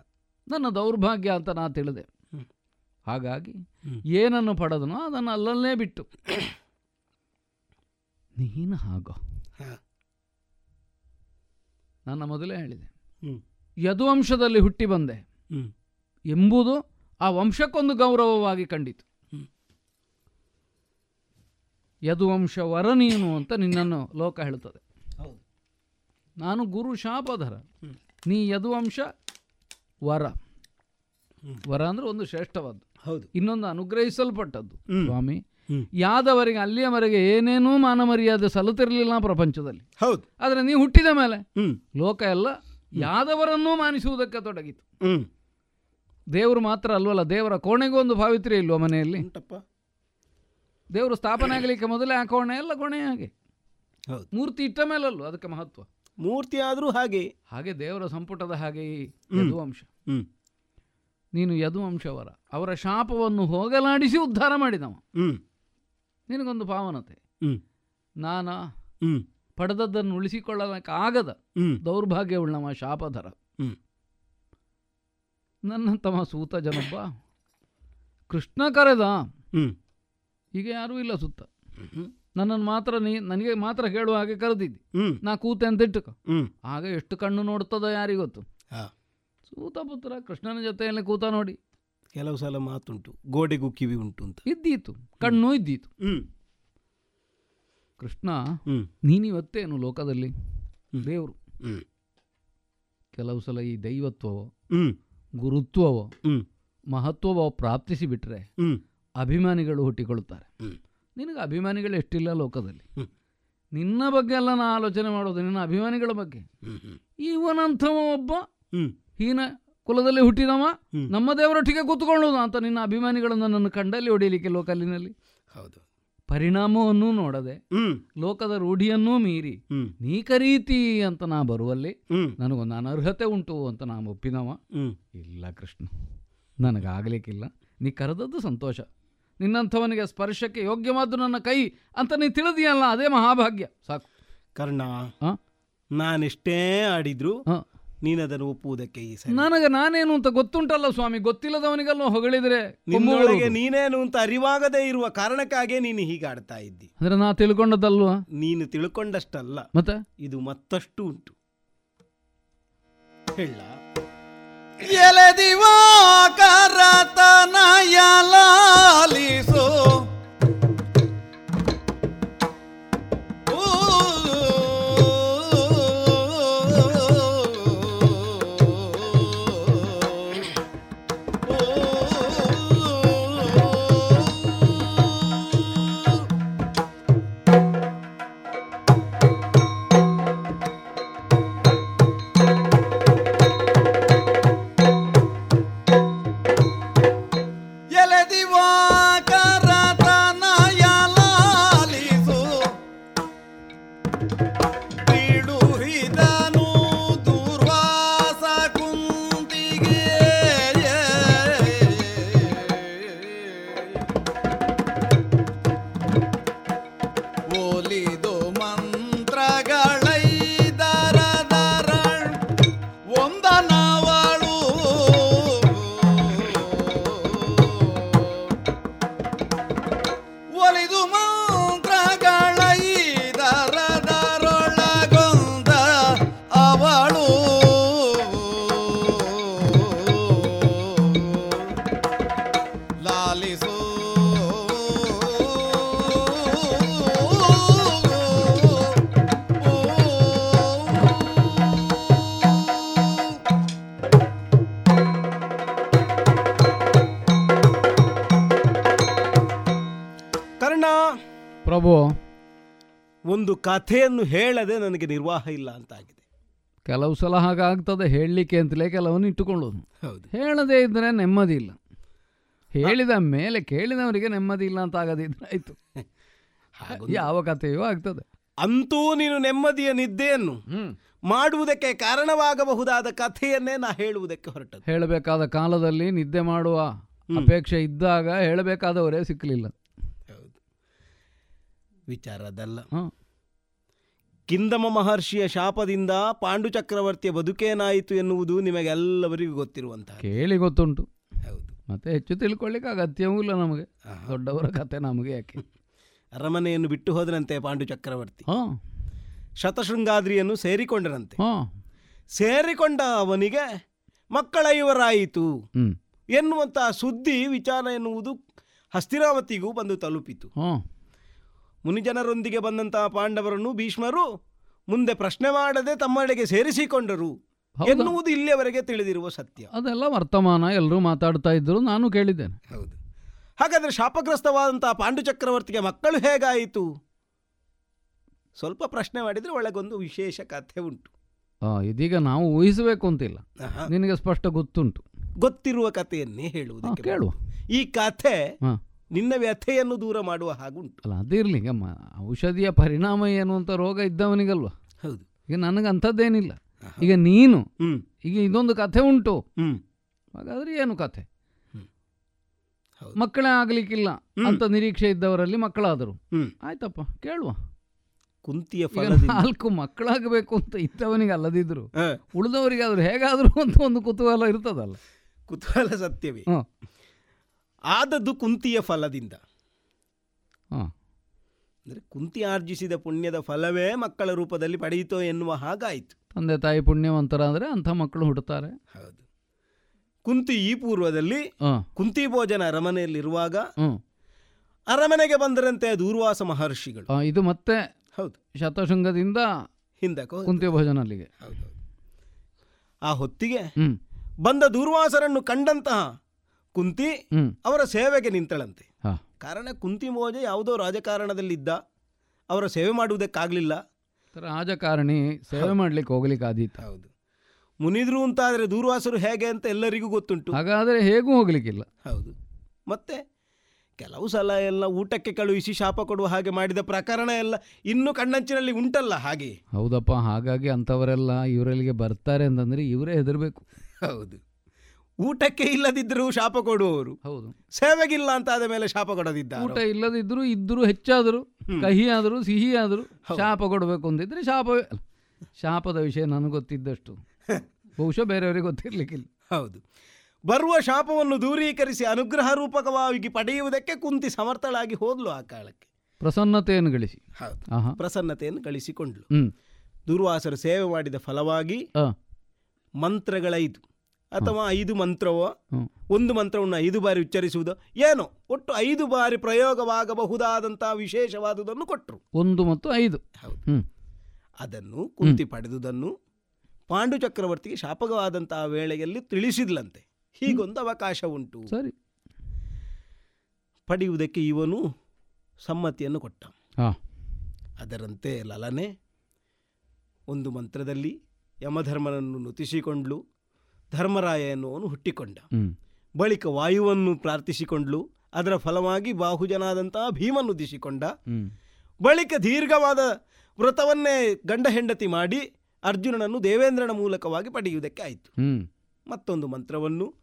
ನನ್ನ ದೌರ್ಭಾಗ್ಯ ಅಂತ ನಾ ತಿಳಿದೆ. ಹಾಗಾಗಿ. ಏನನ್ನು ಪಡೆದನೋ ಅದನ್ನು ಅಲ್ಲಲ್ಲೇ ಬಿಟ್ಟು. ನೀನು ಹಾಗೋ. ನನ್ನ ಮೊದಲೇ ಹೇಳಿದೆ. ಯದುವಂಶದಲ್ಲಿ ಹುಟ್ಟಿ ಬಂದೆ. ಎಂಬುದು ಆ ವಂಶಕ್ಕೊಂದು ಗೌರವವಾಗಿ ಕಂಡಿತು. ಯದುವಂಶ ವರ ನೀನು ಅಂತ ನಿನ್ನನ್ನು ಲೋಕ ಹೇಳುತ್ತದೆ. ನಾನು ಗುರು ಶಾಪಧರ. ನೀ ಯದುವಂಶ ವರ. ವರ ಅಂದ್ರೆ ಒಂದು ಶ್ರೇಷ್ಠವಾದ್ದು. ಹೌದು. ಇನ್ನೊಂದು ಅನುಗ್ರಹಿಸಲ್ಪಟ್ಟದ್ದು. ಸ್ವಾಮಿ. ಯಾದವರಿಗೆ ಅಲ್ಲಿಯವರೆಗೆ ಏನೇನೂ ಮಾನ ಮರ್ಯಾದೆ ಸಲ್ಲುತ್ತಿರಲಿಲ್ಲ ಪ್ರಪಂಚದಲ್ಲಿ. ಹೌದು. ಆದರೆ ನೀವು ಹುಟ್ಟಿದ ಮೇಲೆ ಲೋಕ ಎಲ್ಲ ಯಾದವರನ್ನೂ ಮಾನಿಸುವುದಕ್ಕೆ ತೊಡಗಿತು. ದೇವರು ಮಾತ್ರ ಅಲ್ವಲ್ಲ ದೇವರ ಕೋಣೆಗೂ ಒಂದು ಭಾವಿತ್ರಿ ಇಲ್ವ ಮನೆಯಲ್ಲಿ? ದೇವರು ಸ್ಥಾಪನೆ ಆಗಲಿಕ್ಕೆ ಮೊದಲೇ ಆ ಕೋಣೆ ಎಲ್ಲ ಕೋಣೆ ಹಾಗೆ ಹೌದು. ಮೂರ್ತಿ ಇಟ್ಟ ಮೇಲಲ್ವ ಅದಕ್ಕೆ ಮಹತ್ವ. ಮೂರ್ತಿ ಆದರೂ ಹಾಗೆ. ಹಾಗೆ ದೇವರ ಸಂಪುಟದ ಹಾಗೆ ಈ ಯದುವಂಶ. ನೀನು ಯದುವಂಶವರ. ಅವರ ಶಾಪವನ್ನು ಹೋಗಲಾಡಿಸಿ ಉದ್ಧಾರ ಮಾಡಿದವ. ನಿನಗೊಂದು ಪಾವನತೆ ನಾನ ಪಡೆದದ್ದನ್ನು ಉಳಿಸಿಕೊಳ್ಳಲಿಕ್ಕಾಗದ ಹ್ಮ್. ದೌರ್ಭಾಗ್ಯವುಳ್ಳವ ಶಾಪಧರ. ನನ್ನ ತಮ್ಮ ಸೂತ ಜನಪ್ಪ ಕೃಷ್ಣ ಕರೆದ. ಈಗ ಯಾರೂ ಇಲ್ಲ ಸುತ್ತ. ನನ್ನನ್ನು ಮಾತ್ರ ನೀ ನನಗೆ ಮಾತ್ರ ಹೇಳುವ ಹಾಗೆ ಕರೆದಿದ್ದಿ. ನಾ ಕೂತೆ ಅಂತ ಇಟ್ಟುಕ. ಆಗ ಎಷ್ಟು ಕಣ್ಣು ನೋಡ್ತದೋ ಯಾರಿಗೊತ್ತು? ಹಾ. ಸೂತ ಪುತ್ರ ಕೃಷ್ಣನ ಜೊತೆಯಲ್ಲಿ ಕೂತ ನೋಡಿ. ಕೆಲವು ಸಲ ಮಾತುಂಟು. ಗೋಡೆಗೂ ಕಿವಿ ಉಂಟು ಅಂತ. ಇದ್ದೀತು. ಕಣ್ಣು ಇದ್ದೀತು. ಹ್ಮ್. ಕೃಷ್ಣ ನೀನಿವತ್ತೇನು ಲೋಕದಲ್ಲಿ. ದೇವರು. ಕೆಲವು ಸಲ ಈ ದೈವತ್ವವೋ ಗುರುತ್ವವೋ ಮಹತ್ವವೋ ಪ್ರಾಪ್ತಿಸಿ ಬಿಟ್ಟರೆ ಅಭಿಮಾನಿಗಳು ಹುಟ್ಟಿಕೊಳ್ಳುತ್ತಾರೆ. ನಿನಗೆ ಅಭಿಮಾನಿಗಳು ಎಷ್ಟಿಲ್ಲ ಲೋಕದಲ್ಲಿ. ನಿನ್ನ ಬಗ್ಗೆ ಎಲ್ಲ ನಾ ಆಲೋಚನೆ ಮಾಡೋದು ನಿನ್ನ ಅಭಿಮಾನಿಗಳ ಬಗ್ಗೆ. ಇವನಂಥ ಇವನಂಥವ ಒಬ್ಬ ಹೀನ ಕುಲದಲ್ಲಿ ಹುಟ್ಟಿದವ. ನಮ್ಮ ದೇವರೊಟ್ಟಿಗೆ ಕೂತ್ಕೊಳ್ಳೋದು ಅಂತ ನಿನ್ನ ಅಭಿಮಾನಿಗಳನ್ನು ನನ್ನ ಕಂಡಲ್ಲಿ ಹೊಡಿಲಿಕ್ಕೆ ಲೋಕಲ್ಲಿನಲ್ಲಿ. ಹೌದು. ಪರಿಣಾಮವನ್ನೂ ನೋಡದೆ ಲೋಕದ ರೂಢಿಯನ್ನೂ ಮೀರಿ ನೀ ಕರೀತಿ ಅಂತ ನಾ ಬರುವಲ್ಲಿ ನನಗೊಂದು ಅನರ್ಹತೆ ಉಂಟು ಅಂತ ನಾ ಒಪ್ಪಿದವ. ಹ್ಮ್. ಇಲ್ಲ ಕೃಷ್ಣ ನನಗಾಗಲಿಕ್ಕಿಲ್ಲ. ನೀ ಕರೆದದ್ದು ಸಂತೋಷ. ನಿನ್ನಂಥವನಿಗೆ ಸ್ಪರ್ಶಕ್ಕೆ ಯೋಗ್ಯವಾದ್ದು ನನ್ನ ಕೈ ಅಂತ ನೀ ತಿಳಿದಿಯಲ್ಲ ಅದೇ ಮಹಾಭಾಗ್ಯ. ಸಾಕು. ಕರ್ಣ? ನಾನೆಷ್ಟೇ ಆಡಿದ್ರು ನೀನು ನೀನದನ್ನು ಒಪ್ಪುವುದಕ್ಕೆ ಈ ಸರಿ. ನನಗೆ ನಾನೇನು ಅಂತ ಗೊತ್ತುಂಟಲ್ಲ ಸ್ವಾಮಿ ಗೊತ್ತಿಲ್ಲದವನಿಗೆಲ್ಲ ಹೊಗಳಿದ್ರೆ? ನಿನ್ನೊಳಗೆ ನೀನೇನು ಅಂತ ಅರಿವಾಗದೇ ಇರುವ ಕಾರಣಕ್ಕಾಗೇ ನೀನು ಹೀಗೆ ಆಡ್ತಾ ಇದ್ದಿ. ಅಂದ್ರೆ ನಾ ತಿಳ್ಕೊಂಡದಲ್ವ? ನೀನು ತಿಳ್ಕೊಂಡಷ್ಟಲ್ಲ. ಮತ್ತೆ? ಇದು ಮತ್ತಷ್ಟು ಉಂಟು. ಹೇಳ. ಎಲೆದಿವಾಕರತನಯಲಾಲಿಸು ಎಲೆದಿವಾಕರತನಯಲಾಲಿಸು ಕಥೆಯನ್ನು ಹೇಳದೆ ನನಗೆ ನಿರ್ವಾಹ ಇಲ್ಲ ಅಂತಾಗಿದೆ. ಕೆಲವು ಸಲ ಹಾಗಾಗ್ತದೆ ಹೇಳಲಿಕ್ಕೆ ಅಂತಲೇ ಕೆಲವನ್ನು ಇಟ್ಟುಕೊಳ್ಳೋದು. ಹೌದು. ಹೇಳದೇ ಇದ್ದರೆ ನೆಮ್ಮದಿ ಇಲ್ಲ. ಹೇಳಿದ ಮೇಲೆ ಕೇಳಿದವರಿಗೆ ನೆಮ್ಮದಿ ಇಲ್ಲ ಅಂತ ಆಗದಿದ್ರೆ ಆಯ್ತು. ಯಾವ ಕಥೆಯೂ ಆಗ್ತದೆ. ಅಂತೂ ನೀನು ನೆಮ್ಮದಿಯ ನಿದ್ದೆಯನ್ನು ಮಾಡುವುದಕ್ಕೆ ಕಾರಣವಾಗಬಹುದಾದ ಕಥೆಯನ್ನೇ ನಾ ಹೇಳುವುದಕ್ಕೆ ಹೊರಟದ್ದು. ಹೇಳಬೇಕಾದ ಕಾಲದಲ್ಲಿ ನಿದ್ದೆ ಮಾಡುವ ಅಪೇಕ್ಷೆ ಇದ್ದಾಗ ಹೇಳಬೇಕಾದವರೇ ಸಿಕ್ಕಲಿಲ್ಲ. ವಿಚಾರದಲ್ಲ ಹಾಂ. ಕಿಂದಮ ಮಹರ್ಷಿಯ ಶಾಪದಿಂದ ಪಾಂಡು ಚಕ್ರವರ್ತಿಯ ಬದುಕೇನಾಯಿತು ಎನ್ನುವುದು ನಿಮಗೆಲ್ಲವರಿಗೂ ಗೊತ್ತಿರುವಂತಹ ಕೇಳಿ ಗೊತ್ತುಂಟು. ಹೌದು. ಮತ್ತೆ ಹೆಚ್ಚು ತಿಳ್ಕೊಳ್ಳಿಕ್ಕೆ ಅಗತ್ಯವೂ ಇಲ್ಲ ನಮಗೆ. ದೊಡ್ಡವರ ಕತೆ ನಮಗೆ ಯಾಕೆ? ಅರಮನೆಯನ್ನು ಬಿಟ್ಟು ಹೋದರಂತೆ ಪಾಂಡು ಚಕ್ರವರ್ತಿ. ಶತಶೃಂಗಾದ್ರಿಯನ್ನು ಸೇರಿಕೊಂಡರಂತೆ. ಸೇರಿಕೊಂಡ ಅವನಿಗೆ ಮಕ್ಕಳ ಇವರಾಯಿತು ಎನ್ನುವಂತಹ ಸುದ್ದಿ ವಿಚಾರ ಎನ್ನುವುದು ಹಸ್ತಿರಾವತಿಗೂ ಬಂದು ತಲುಪಿತು. ಮುನಿಜನರೊಂದಿಗೆ ಬಂದಂತಹ ಪಾಂಡವರನ್ನು ಭೀಷ್ಮರು ಮುಂದೆ ಪ್ರಶ್ನೆ ಮಾಡದೆ ತಮ್ಮಡೆಗೆ ಸೇರಿಸಿಕೊಂಡರು. ಎನ್ನುವುದು ಇಲ್ಲಿಯವರೆಗೆ ತಿಳಿದಿರುವ ಸತ್ಯ. ಅದೆಲ್ಲ ವರ್ತಮಾನ ಎಲ್ಲರೂ ಮಾತಾಡ್ತಾ ಇದ್ರು ನಾನು ಕೇಳಿದ್ದೇನೆ. ಹೌದು. ಹಾಗಾದ್ರೆ ಶಾಪಗ್ರಸ್ತವಾದಂತಹ ಪಾಂಡು ಚಕ್ರವರ್ತಿಗೆ ಮಕ್ಕಳು ಹೇಗಾಯಿತು? ಸ್ವಲ್ಪ ಪ್ರಶ್ನೆ ಮಾಡಿದ್ರೆ ಒಳಗೊಂದು ವಿಶೇಷ ಕಥೆ ಉಂಟು. ಆ, ಇದೀಗ ನಾವು ಊಹಿಸಬೇಕು ಅಂತಿಲ್ಲ. ನಿನಗೆ ಸ್ಪಷ್ಟ ಗೊತ್ತುಂಟು. ಗೊತ್ತಿರುವ ಕಥೆಯನ್ನೇ ಹೇಳುವುದು ಕೇಳುವ. ಈ ಕಥೆ. ನಿನ್ನ ವ್ಯಥೆಯನ್ನು ದೂರ ಮಾಡುವ ಹಾಗುಂಟು. ಅಲ್ಲ ಅದಿರಲಿ ಅಮ್ಮ ಔಷಧಿಯ ಪರಿಣಾಮ ಏನು ಅಂತ ರೋಗ ಇದ್ದವನಿಗಲ್ವ? ಹೌದು. ಈಗ ನನಗೆ ಅಂಥದ್ದೇನಿಲ್ಲ ಈಗ ನೀನು ಈಗ ಇದೊಂದು ಕಥೆ ಉಂಟು. ಹಾಗಾದ್ರೆ ಏನು ಕಥೆ. ಮಕ್ಕಳೇ ಆಗ್ಲಿಕ್ಕಿಲ್ಲ. ಅಂತ ನಿರೀಕ್ಷೆ ಇದ್ದವರಲ್ಲಿ ಮಕ್ಕಳಾದರು. ಹ್ಮ್. ಆಯ್ತಪ್ಪ ಕೇಳುವ. ಕುಂತಿಯ ನಾಲ್ಕು ಮಕ್ಕಳಾಗಬೇಕು ಅಂತ ಇದ್ದವನಿಗೆ ಅಲ್ಲದಿದ್ರು ಉಳಿದವರಿಗೆ ಉಳಿದವರಿಗಾದ್ರೂ ಹೇಗಾದ್ರೂ ಅಂತ ಒಂದು ಕುತೂಹಲ ಇರ್ತದಲ್ಲ. ಕುತೂಹಲ ಸತ್ಯವೇ. ಆದದ್ದು ಕುಂತಿಯ ಫಲದಿಂದ. ಅಂದರೆ ಅಂದ್ರೆ ಕುಂತಿ ಆರ್ಜಿಸಿದ ಪುಣ್ಯದ ಫಲವೇ ಮಕ್ಕಳ ರೂಪದಲ್ಲಿ ಪಡೆಯಿತೋ ಎನ್ನುವ ಹಾಗಾಯಿತು. ತಂದೆ ತಾಯಿ ಪುಣ್ಯವಂತರ ಅಂದರೆ ಅಂಥ ಮಕ್ಕಳು ಹುಡ್ತಾರೆ. ಹೌದು. ಕುಂತಿ ಈ ಪೂರ್ವದಲ್ಲಿ ಕುಂತಿ ಭೋಜನ ಅರಮನೆಯಲ್ಲಿರುವಾಗ ಅರಮನೆಗೆ ಬಂದರಂತೆ ದೂರ್ವಾಸ ಮಹರ್ಷಿಗಳು. ಇದು ಮತ್ತೆ ಹೌದು. ಶತಶೃಂಗದಿಂದ ಹಿಂದಕ್ಕೆ ಕುಂತಿ ಕುಂತಿ ಭೋಜನಲ್ಲಿಗೆ. ಹೌದು ಆ ಹೊತ್ತಿಗೆ ಬಂದ ದೂರ್ವಾಸರನ್ನು ಕಂಡಂತಹ ಕುಂತಿ ಹ್ಞೂ ಅವರ ಸೇವೆಗೆ ನಿಂತಳಂತೆ. ಹಾಂ. ಕಾರಣ ಕುಂತಿ ಮೋಜ ಯಾವುದೋ ರಾಜಕಾರಣದಲ್ಲಿದ್ದ. ಅವರ ಸೇವೆ ಮಾಡುವುದಕ್ಕಾಗಲಿಲ್ಲ. ರಾಜಕಾರಣಿ ಸೇವೆ ಮಾಡ್ಲಿಕ್ಕೆ ಹೋಗ್ಲಿಕ್ಕೆ ಆದೀತ ಹೌದು. ಮುನಿದ್ರು ಅಂತ ಆದರೆ ದೂರ್ವಾಸರು ಹೇಗೆ ಅಂತ ಎಲ್ಲರಿಗೂ ಗೊತ್ತುಂಟು. ಹಾಗಾದರೆ ಹೇಗೂ ಹೋಗ್ಲಿಕ್ಕಿಲ್ಲ. ಹೌದು. ಮತ್ತೆ ಕೆಲವು ಸಲ ಎಲ್ಲ ಊಟಕ್ಕೆ ಕಳುಹಿಸಿ ಶಾಪ ಕೊಡುವ ಹಾಗೆ ಮಾಡಿದ ಪ್ರಕರಣ ಎಲ್ಲ ಇನ್ನೂ ಕಣ್ಣಂಚಿನಲ್ಲಿ ಉಂಟಲ್ಲ ಹಾಗೆ. ಹೌದಪ್ಪ ಹಾಗಾಗಿ ಅಂಥವರೆಲ್ಲ ಇವರಲ್ಲಿಗೆ ಬರ್ತಾರೆ ಅಂತಂದ್ರೆ ಇವರೇ ಹೆದರ್ಬೇಕು. ಹೌದು. ಊಟಕ್ಕೆ ಇಲ್ಲದಿದ್ದರೂ ಶಾಪ ಕೊಡುವವರು. ಹೌದು. ಸೇವೆಗಿಲ್ಲ ಅಂತ ಆದ ಮೇಲೆ ಶಾಪ ಕೊಡದಿದ್ದ ಊಟ ಇಲ್ಲದಿದ್ದರೂ ಇದ್ದರೂ ಹೆಚ್ಚಾದರೂ ಕಹಿ ಆದರೂ ಸಿಹಿ ಆದರೂ ಶಾಪ ಕೊಡಬೇಕು ಅಂತಿದ್ರೆ ಶಾಪವೇ ಶಾಪದ ವಿಷಯ ನನಗೆ ಗೊತ್ತಿದ್ದಷ್ಟು. ಬಹುಶಃ ಬೇರೆಯವರಿಗೆ ಗೊತ್ತಿರಲಿಕ್ಕಿಲ್ಲ. ಹೌದು. ಬರುವ ಶಾಪವನ್ನು ದೂರೀಕರಿಸಿ ಅನುಗ್ರಹ ರೂಪಕವಾಗಿ ಪಡೆಯುವುದಕ್ಕೆ ಕುಂತಿ ಸಮರ್ಥಳಾಗಿ ಹೋದ್ಲು ಆ ಕಾಲಕ್ಕೆ. ಪ್ರಸನ್ನತೆಯನ್ನು ಗಳಿಸಿ. ಪ್ರಸನ್ನತೆಯನ್ನು ಗಳಿಸಿಕೊಂಡ್ಲು. ದುರ್ವಾಸರು ಸೇವೆ ಮಾಡಿದ ಫಲವಾಗಿ ಮಂತ್ರಗಳೈದು. ಅಥವಾ ಐದು ಮಂತ್ರವೋ. ಒಂದು ಮಂತ್ರವನ್ನು ಐದು ಬಾರಿ ಉಚ್ಚರಿಸುವುದು ಏನು ಒಟ್ಟು ಐದು ಬಾರಿ ಪ್ರಯೋಗವಾಗಬಹುದಾದಂತಹ ವಿಶೇಷವಾದುದನ್ನು ಕೊಟ್ಟರು ಒಂದು ಮತ್ತು ಐದು. ಹೌದು. ಅದನ್ನು ಕುಂತಿ ಪಡೆದುದನ್ನು ಪಾಂಡು ಚಕ್ರವರ್ತಿಗೆ ಶಾಪಕವಾದಂತಹ ವೇಳೆಯಲ್ಲಿ ತಿಳಿಸಿದ್ಲಂತೆ. ಹೀಗೊಂದು ಅವಕಾಶ ಉಂಟು. ಸರಿ. ಪಡೆಯುವುದಕ್ಕೆ ಇವನು ಸಮ್ಮತಿಯನ್ನು ಕೊಟ್ಟ. ಅದರಂತೆ ಲಲನೆ ಒಂದು ಮಂತ್ರದಲ್ಲಿ ಯಮಧರ್ಮನನ್ನು ನುತಿಸಿಕೊಂಡ್ಲು. ಧರ್ಮರಾಯ ಎನ್ನುವನು ಹುಟ್ಟಿಕೊಂಡ. ಬಳಿಕ ವಾಯುವನ್ನು ಪ್ರಾರ್ಥಿಸಿಕೊಂಡ್ಲು. ಅದರ ಫಲವಾಗಿ ಬಾಹುಜನಾದಂತಹ ಭೀಮನ್ನು ಉದ್ದಿಸಿಕೊಂಡ ಬಳಿಕ ದೀರ್ಘವಾದ ವ್ರತವನ್ನೇ ಗಂಡ ಹೆಂಡತಿ ಮಾಡಿ ಅರ್ಜುನನನ್ನು ದೇವೇಂದ್ರನ ಮೂಲಕವಾಗಿ ಪಡೆಯುವುದಕ್ಕೆ ಆಯಿತು. ಮತ್ತೊಂದು ಮಂತ್ರವನ್ನು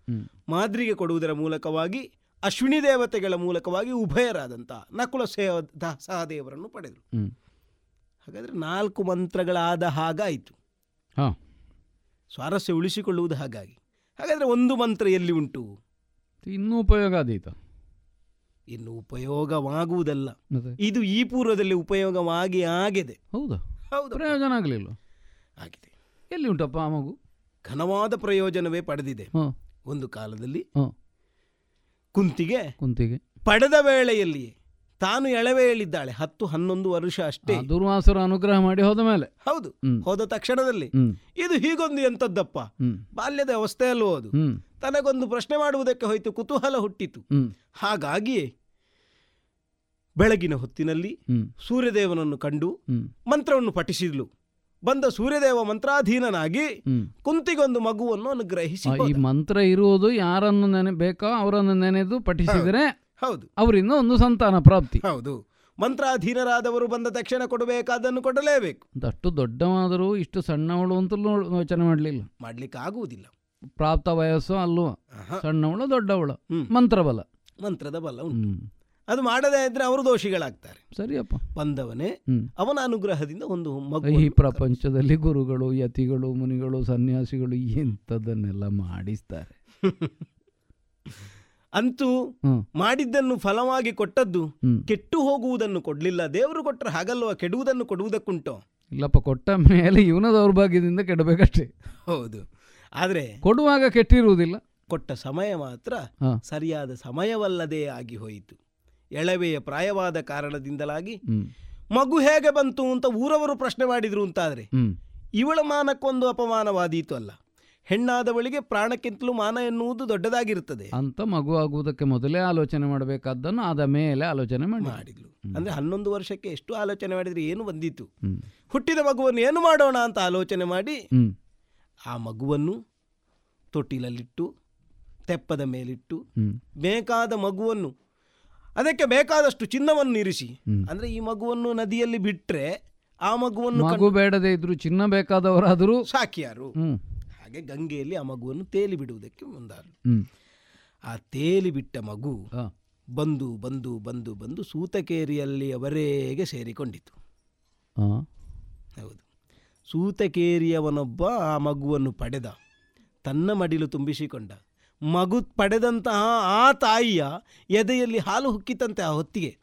ಮಾದ್ರಿಗೆ ಕೊಡುವುದರ ಮೂಲಕವಾಗಿ ಅಶ್ವಿನಿ ದೇವತೆಗಳ ಮೂಲಕವಾಗಿ ಉಭಯರಾದಂತಹ ನಕುಲ ಸೇವ ಸಹದೇವರನ್ನು ಪಡೆದರು. ಹಾಗಾದರೆ ನಾಲ್ಕು ಮಂತ್ರಗಳಾದ ಹಾಗಾಯಿತು. ಹಾ. ಸ್ವಾರಸ್ಯ ಉಳಿಸಿಕೊಳ್ಳುವುದು ಹಾಗಾಗಿ. ಹಾಗಾದರೆ ಒಂದು ಮಂತ್ರ ಎಲ್ಲಿ ಉಂಟು? ಇನ್ನೂ ಉಪಯೋಗ ಅದೀತ ಇನ್ನು ಉಪಯೋಗವಾಗುವುದಲ್ಲ. ಇದು ಈ ಪೂರ್ವದಲ್ಲಿ ಉಪಯೋಗವಾಗಿ ಆಗಿದೆ. ಹೌದಾ? ಹೌದು. ಪ್ರಯೋಜನ ಆಗಲಿಲ್ಲ. ಆಗಿದೆ. ಎಲ್ಲಿ ಉಂಟಪ್ಪ ಆ ಮಗು? ಘನವಾದ ಪ್ರಯೋಜನವೇ ಪಡೆದಿದೆ. ಒಂದು ಕಾಲದಲ್ಲಿ ಕುಂತಿಗೆ ಕುಂತಿಗೆ. ಪಡೆದ ವೇಳೆಯಲ್ಲಿಯೇ ತಾನು ಎಳವೆಯಲ್ಲಿದ್ದಾಳೆ ಹತ್ತು ಹನ್ನೊಂದು ವರ್ಷ ಅಷ್ಟೇ. ದುರ್ವಾಸುರ ಅನುಗ್ರಹ ಮಾಡಿ ಹೋದ ಮೇಲೆ. ಹೌದು. ಹೋದ ತಕ್ಷಣದಲ್ಲಿ. ಇದು ಹೀಗೊಂದು ಎಂತದ್ದಪ್ಪ. ಬಾಲ್ಯದ ಅವಸ್ಥೆಯಲ್ಲೂ ಅದು. ಹ್ಮ್. ತನಗೊಂದು ಪ್ರಶ್ನೆ ಮಾಡುವುದಕ್ಕೆ ಹೋಯಿತು ಕುತೂಹಲ ಹುಟ್ಟಿತು. ಹಾಗಾಗಿಯೇ ಬೆಳಗಿನ ಹೊತ್ತಿನಲ್ಲಿ. ಸೂರ್ಯದೇವನನ್ನು ಕಂಡು. ಮಂತ್ರವನ್ನು ಪಠಿಸಿದ್ಲು. ಬಂದ ಸೂರ್ಯದೇವ ಮಂತ್ರಾಧೀನನಾಗಿ ಕುಂತಿಗೊಂದು ಮಗುವನ್ನು ಅನುಗ್ರಹಿಸಿ ಈ ಮಂತ್ರ ಇರುವುದು ಯಾರನ್ನು ನೆನೆ ಬೇಕೋ ಅವರನ್ನು ನೆನೆದು ಪಠಿಸಿದರೆ ಹೌದು. ಅವರಿಂದ ಒಂದು ಸಂತಾನ ಪ್ರಾಪ್ತಿ. ಹೌದು. ಮಂತ್ರಾಧೀನರಾದವರು ಬಂದ ತಕ್ಷಣ ಕೊಡಬೇಕಾದನ್ನು ಕೊಡಲೇಬೇಕು. ಅಷ್ಟು ದೊಡ್ಡವಾದರೂ ಇಷ್ಟು ಸಣ್ಣವಳು ಅಂತಲೂ ಯೋಚನೆ ಮಾಡಲಿಲ್ಲ. ಮಾಡ್ಲಿಕ್ಕೆ ಆಗುವುದಿಲ್ಲ. ಪ್ರಾಪ್ತ ವಯಸ್ಸು ಅಲ್ಲುವ ಸಣ್ಣವಳು ದೊಡ್ಡವಳು. ಮಂತ್ರಬಲ. ಮಂತ್ರದ ಬಲ ಉಂಟು. ಅದು ಮಾಡದೇ ಇದ್ರೆ ಅವರು ದೋಷಿಗಳಾಗ್ತಾರೆ. ಸರಿಯಪ್ಪ. ಬಂದವನೇ. ಅವನ ಅನುಗ್ರಹದಿಂದ ಒಂದು ಮಗು ಈ ಪ್ರಪಂಚದಲ್ಲಿ ಗುರುಗಳು ಯತಿಗಳು ಮುನಿಗಳು ಸನ್ಯಾಸಿಗಳು ಎಂಥದನ್ನೆಲ್ಲ ಮಾಡಿಸ್ತಾರೆ. ಅಂತೂ. ಮಾಡಿದ್ದನ್ನು ಫಲವಾಗಿ ಕೊಟ್ಟದ್ದು ಕೆಟ್ಟು ಹೋಗುವುದನ್ನು ಕೊಡ್ಲಿಲ್ಲ. ದೇವರು ಕೊಟ್ಟರೆ ಹಾಗಲ್ವ? ಕೆಡುವುದನ್ನು ಕೊಡುವುದಕ್ಕುಂಟು. ಇಲ್ಲಪ್ಪ ಕೊಟ್ಟ ಮೇಲೆ ಇವನ ದೌರ್ಭಾಗ್ಯದಿಂದ ಕೆಡಬೇಕಷ್ಟೇ. ಹೌದು. ಆದರೆ ಕೊಡುವಾಗ ಕೆಟ್ಟಿರುವುದಿಲ್ಲ. ಕೊಟ್ಟ ಸಮಯ ಮಾತ್ರ ಸರಿಯಾದ ಸಮಯವಲ್ಲದೇ ಆಗಿ ಹೋಯಿತು. ಎಳವೆಯ ಪ್ರಾಯವಾದ ಕಾರಣದಿಂದಲಾಗಿ ಮಗು ಹೇಗೆ ಬಂತು ಅಂತ ಊರವರು ಪ್ರಶ್ನೆ ಮಾಡಿದ್ರು ಅಂತಾದ್ರೆ. ಇವಳ ಮಾನಕ್ಕೊಂದು ಅಪಮಾನವಾದೀತು ಅಲ್ಲ. ಹೆಣ್ಣಾದವಳಿಗೆ ಪ್ರಾಣಕ್ಕಿಂತಲೂ ಮಾನ ಎನ್ನುವುದು ದೊಡ್ಡದಾಗಿರುತ್ತದೆ. ಅಂತ ಮಗು ಆಗುವುದಕ್ಕೆ ಮೊದಲೇ ಆಲೋಚನೆ ಮಾಡಬೇಕಾದ್ದನ್ನು ಆದ ಮೇಲೆ ಆಲೋಚನೆ ಮಾಡಿ ಮಾಡಿದ್ಲು. ಅಂದ್ರೆ ಹನ್ನೊಂದು ವರ್ಷಕ್ಕೆ ಎಷ್ಟು ಆಲೋಚನೆ ಮಾಡಿದ್ರೆ ಏನು ಬಂದಿತ್ತು? ಹುಟ್ಟಿದ ಮಗುವನ್ನು ಏನು ಮಾಡೋಣ ಅಂತ ಆಲೋಚನೆ ಮಾಡಿ ಆ ಮಗುವನ್ನು ತೊಟ್ಟಿಲಲ್ಲಿಟ್ಟು ತೆಪ್ಪದ ಮೇಲಿಟ್ಟು. ಬೇಕಾದ ಮಗುವನ್ನು ಅದಕ್ಕೆ ಬೇಕಾದಷ್ಟು ಚಿನ್ನವನ್ನು ಇರಿಸಿ. ಅಂದ್ರೆ ಈ ಮಗುವನ್ನು ನದಿಯಲ್ಲಿ ಬಿಟ್ರೆ ಆ ಮಗುವನ್ನು ಮಗು ಬೇಡದೇ ಇದ್ರು ಚಿನ್ನ ಬೇಕಾದವರಾದರೂ ಸಾಕಿಯಾರು. ಹಾಗೆ ಗಂಗೆಯಲ್ಲಿ ಆ ಮಗುವನ್ನು ತೇಲಿ ಬಿಡುವುದಕ್ಕೆ ಹ್ಮ್. ಆ ತೇಲಿ ಬಿಟ್ಟ ಮಗು ಬಂದು ಬಂದು ಬಂದು ಬಂದು ಸೂತಕೇರಿಯಲ್ಲಿ ಅವರೇಗೆ ಸೇರಿಕೊಂಡಿತು. ಹೌದು. ಸೂತಕೇರಿಯವನೊಬ್ಬ ಆ ಮಗುವನ್ನು ಪಡೆದ. ತನ್ನ ಮಡಿಲು ತುಂಬಿಸಿಕೊಂಡ. ಮಗು ಪಡೆದಂತಹ ಆ ತಾಯಿಯ ಎದೆಯಲ್ಲಿ ಹಾಲು ಹುಕ್ಕಿತಂತೆ ಆ ಹೊತ್ತಿಗೆ.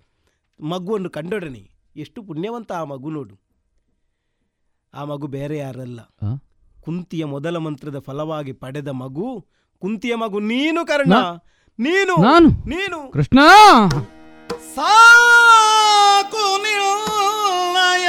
ಮಗುವನ್ನು ಕಂಡೊಡನೆ. ಎಷ್ಟು ಪುಣ್ಯವಂತ ಆ ಮಗು ನೋಡು. ಆ ಮಗು ಬೇರೆ ಯಾರಲ್ಲ? ಕುಂತಿಯ ಮೊದಲ ಮಂತ್ರದ ಫಲವಾಗಿ ಪಡೆದ ಮಗು ಕುಂತಿಯ ಮಗು ನೀನು ಕರ್ಣ. ನೀನು ನಾನು? ನೀನು. ಕೃಷ್ಣ. ಸಾಕು ನಿಲ್ಲಯ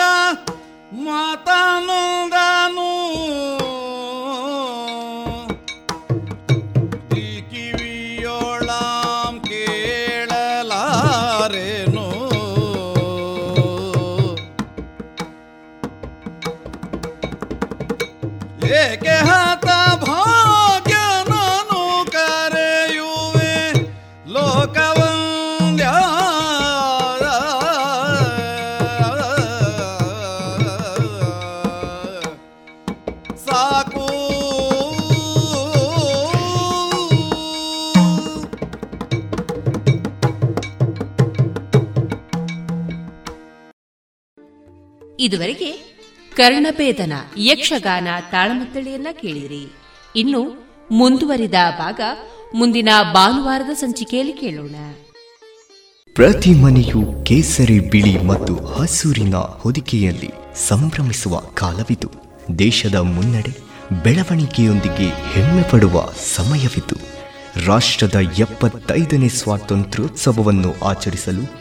ಇದುವರೆಗೆ ಕರ್ಣಭೇದನ ಯಕ್ಷಗಾನ ತಾಳಮದ್ದಳೆಯನ್ನ ಕೇಳಿರಿ. ಇನ್ನು ಮುಂದುವರಿದ ಭಾಗ ಮುಂದಿನ ಭಾನುವಾರದ ಸಂಚಿಕೆಯಲ್ಲಿ ಕೇಳೋಣ. ಪ್ರತಿ ಮನೆಯು ಕೇಸರಿ ಬಿಳಿ ಮತ್ತು ಹಸೂರಿನ ಹೊದಿಕೆಯಲ್ಲಿ ಸಂಭ್ರಮಿಸುವ ಕಾಲವಿದು. ದೇಶದ ಮುನ್ನಡೆ ಬೆಳವಣಿಗೆಯೊಂದಿಗೆ ಹೆಮ್ಮೆ ಪಡುವ ಸಮಯವಿದು. ರಾಷ್ಟ್ರದ ಎಪ್ಪತ್ತೈದನೇ ಸ್ವಾತಂತ್ರ್ಯೋತ್ಸವವನ್ನು ಆಚರಿಸಲು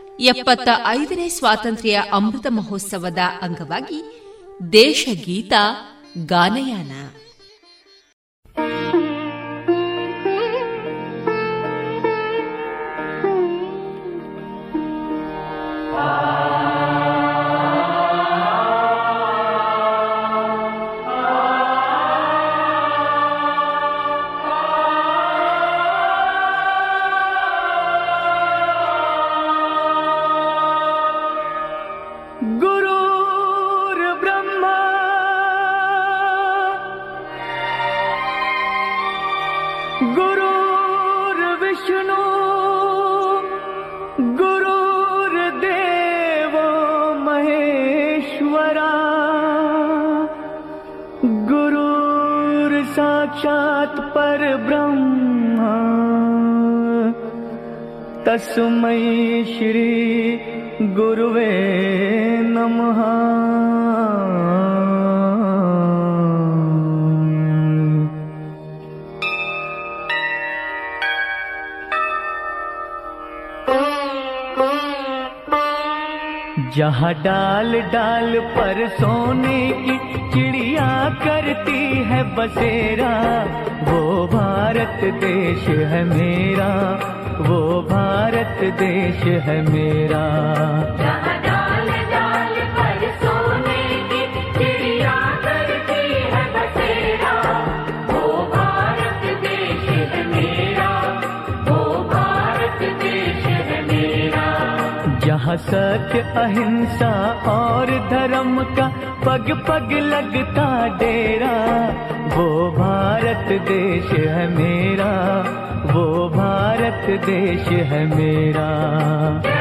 ಎಪ್ಪತ್ತ ಐದನೇ ಸ್ವಾತಂತ್ರ್ಯ ಅಮೃತ ಮಹೋತ್ಸವದ ಅಂಗವಾಗಿ ದೇಶಗೀತ ಗಾನಯಾನ. जहाँ डाल डाल पर सोने की चिड़िया करती है बसेरा। वो भारत देश है मेरा, वो भारत देश है मेरा। जहाँ सत्य अहिंसा और धर्म का पग पग लगता डेरा। वो भारत देश है मेरा, वो भारत देश है मेरा।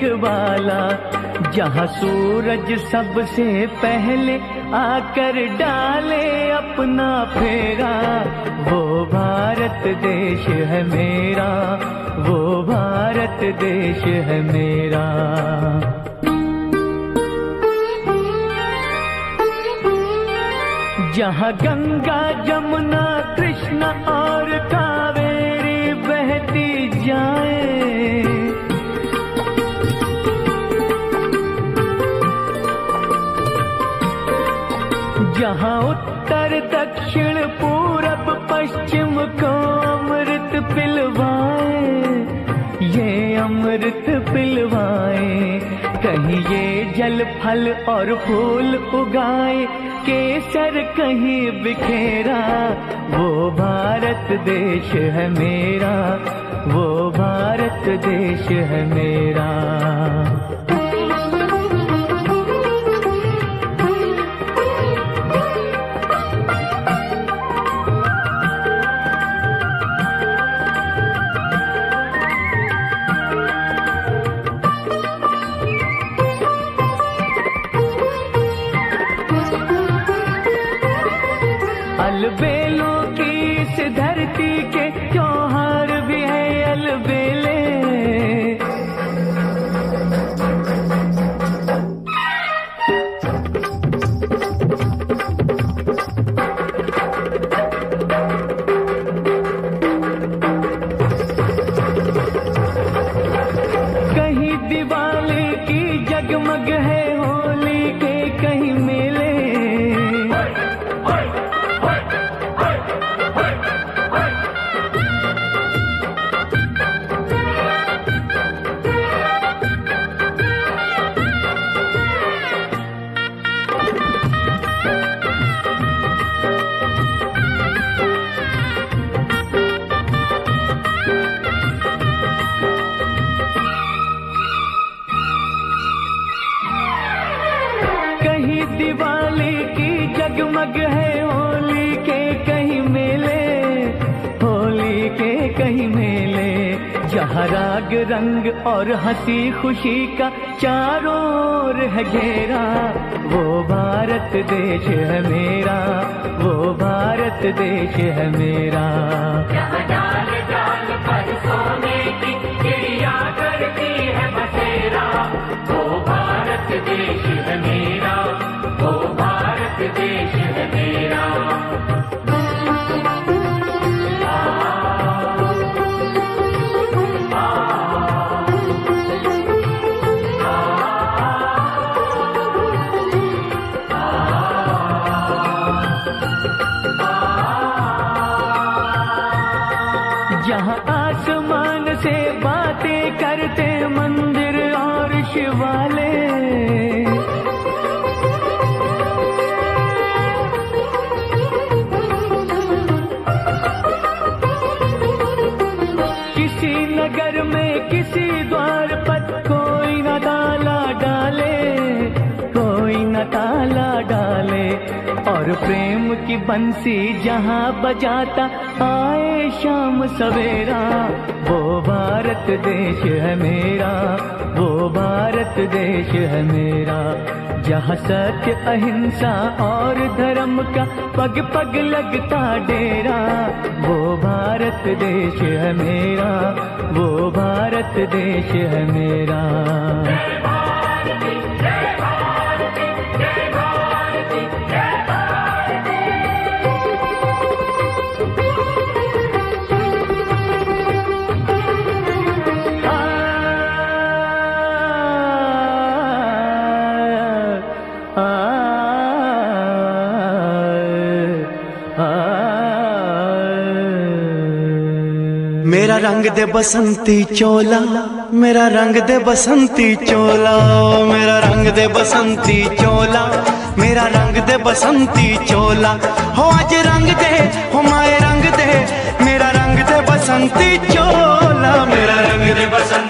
एक बाला जहाँ सूरज सबसे पहले आकर डाले अपना फेरा। वो भारत देश है मेरा, वो भारत देश है मेरा। जहाँ गंगा जमुना कृष्ण और कावेरी बहती जाए जहाँ उत्तर, दक्षिण, पूरब, पश्चिम को अमृत पिलवाए। ये अमृत पिलवाए। कहीं ये जल, फल और फूल उगाए। केसर कहीं बिखेरा। वो भारत देश है मेरा। वो भारत देश है मेरा। और हँसी खुशी का चारों है घेरा। वो भारत देश है मेरा, वो भारत देश है मेरा। देश है मेरा, वो भारत देश है मेरा। और प्रेम की बंसी जहाँ बजाता, आए शाम सवेरा। वो भारत देश है मेरा, वो भारत देश है मेरा। जहाँ सत्य, अहिंसा और धर्म का पग पग लगता डेरा। वो भारत देश है मेरा, वो भारत देश है मेरा। रंग दे बसंती चोला, मेरा रंग दे बसंती चोला, मेरा रंग दे बसंती चोला, मेरा रंग दे बसंती चोला। हो आज रंग दे, हो माए रंग दे, मेरा रंग दे बसंती चोला, मेरा रंग दे बसंती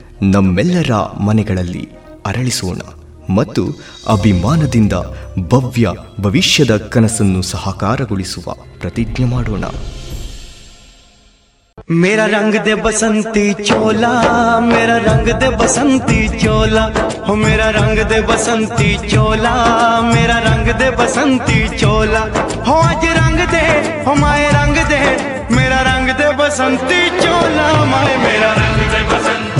ನಮ್ಮೆಲ್ಲರ ಮನೆಗಳಲ್ಲಿ ಅರಳಿಸೋಣ ಮತ್ತು ಅಭಿಮಾನದಿಂದ ಭವ್ಯ ಭವಿಷ್ಯದ ಕನಸನ್ನು ಸಹಕಾರಗೊಳಿಸುವ ಪ್ರತಿಜ್ಞೆ ಮಾಡೋಣ मेरा रंग दे बसंती चोला मेरा रंग दे बसंती चोला हो मेरा रंग दे बसंती चोला मेरा रंग दे बसंती चोला हो आज रंग हो माए रंग दे मेरा रंग दे बसंती चोला माए मेरा रंग दे बसंती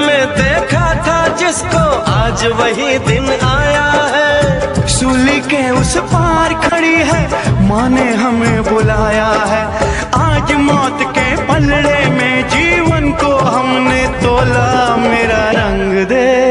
जिसको आज वही दिन आया है। सूली के उस पार खड़ी है, माँ ने हमें बुलाया है। आज मौत के पलड़े में जीवन को हमने तोला, मेरा रंग दे।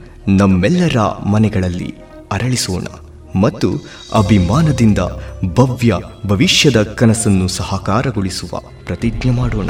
ನಮ್ಮೆಲ್ಲರ ಮನೆಗಳಲ್ಲಿ ಅರಳಿಸೋಣ ಮತ್ತು ಅಭಿಮಾನದಿಂದ ಭವ್ಯ ಭವಿಷ್ಯದ ಕನಸನ್ನು ಸಹಕಾರಗೊಳಿಸುವ ಪ್ರತಿಜ್ಞೆ ಮಾಡೋಣ.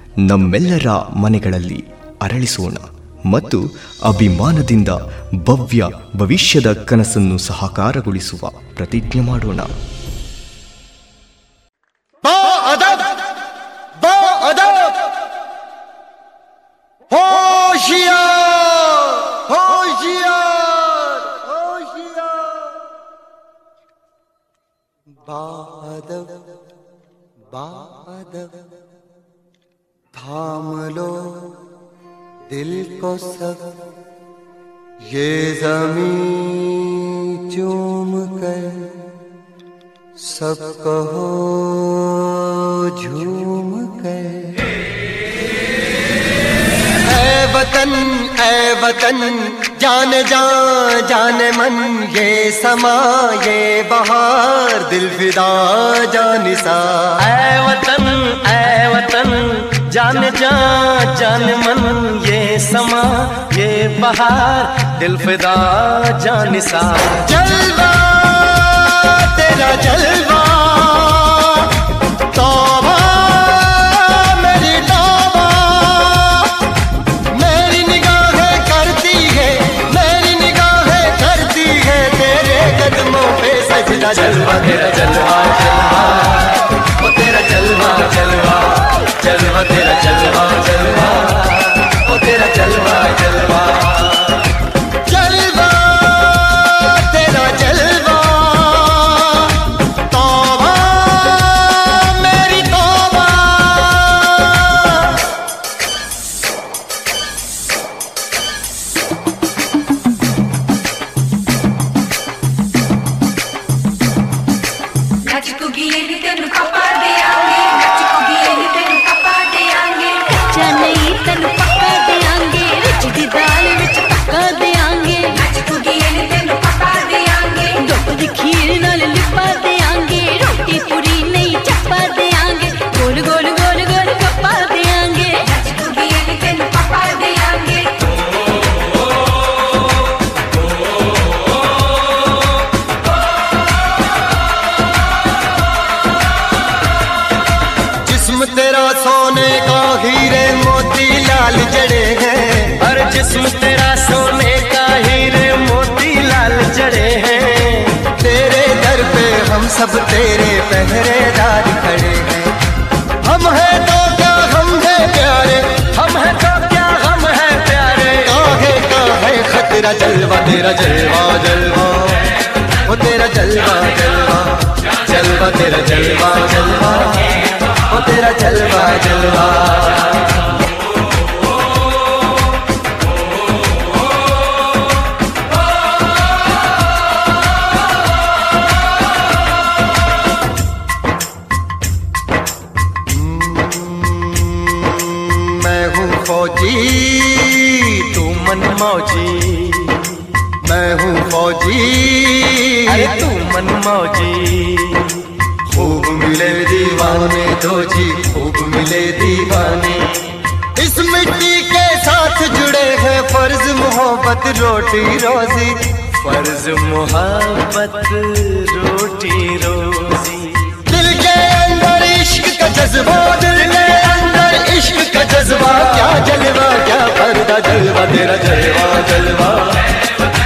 ನಮ್ಮೆಲ್ಲರ ಮನೆಗಳಲ್ಲಿ ಅರಳಿಸೋಣ ಮತ್ತು ಅಭಿಮಾನದಿಂದ ಭವ್ಯ ಭವಿಷ್ಯದ ಕನಸನ್ನು ಸಹಕಾರಗೊಳಿಸುವ ಪ್ರತಿಜ್ಞೆ ಮಾಡೋಣ. ಬಾದವ ಬಾದವ थाम लो दिल को सब। ये ज़मीन चूम कर सब कहो, झूम कर। वतन, ऐ वतन, जान जा, जान मन, ये समा, ये बहार, दिल फिदा जानिसा ऐ वतन ऐ वतन जान जा, जान मन, ये समा, ये बहार, दिल फिदा जानिसा जलवा, तेरा जलवा, तौबा, मेरी तौबा। मेरी निगाहें करती है, मेरी निगाहें करती है, तेरे पे जलवा, तेरा जलवा। जलवा तेरा जलवा जलवा ओ तेरा जलवा जलवा सब तेरे पहरेदार खड़े हैं। हम हैं तो क्या हम हैं प्यारे? हम हैं तो क्या हम हैं प्यारे? काहे का है खतरा जलवा, तेरा जलवा जलवा। ओ, तेरा जलवा जलवा। जलवा, तेरा जलवा जलवा। ओ, तेरा जलवा जलवा। मन मौजी। खूब मिले दीवाने दो जी खूब मिले दीवाने। इस मिट्टी के साथ जुड़े हैं फ़र्ज़ मोहब्बत रोटी रोजी। फ़र्ज़ मोहब्बत रोटी रोजी। दिल के अंदर इश्क का जज्बा दिल के अंदर इश्क का जज्बा। क्या जलवा क्या पर्दा जलवा तेरा जलवा जलवा।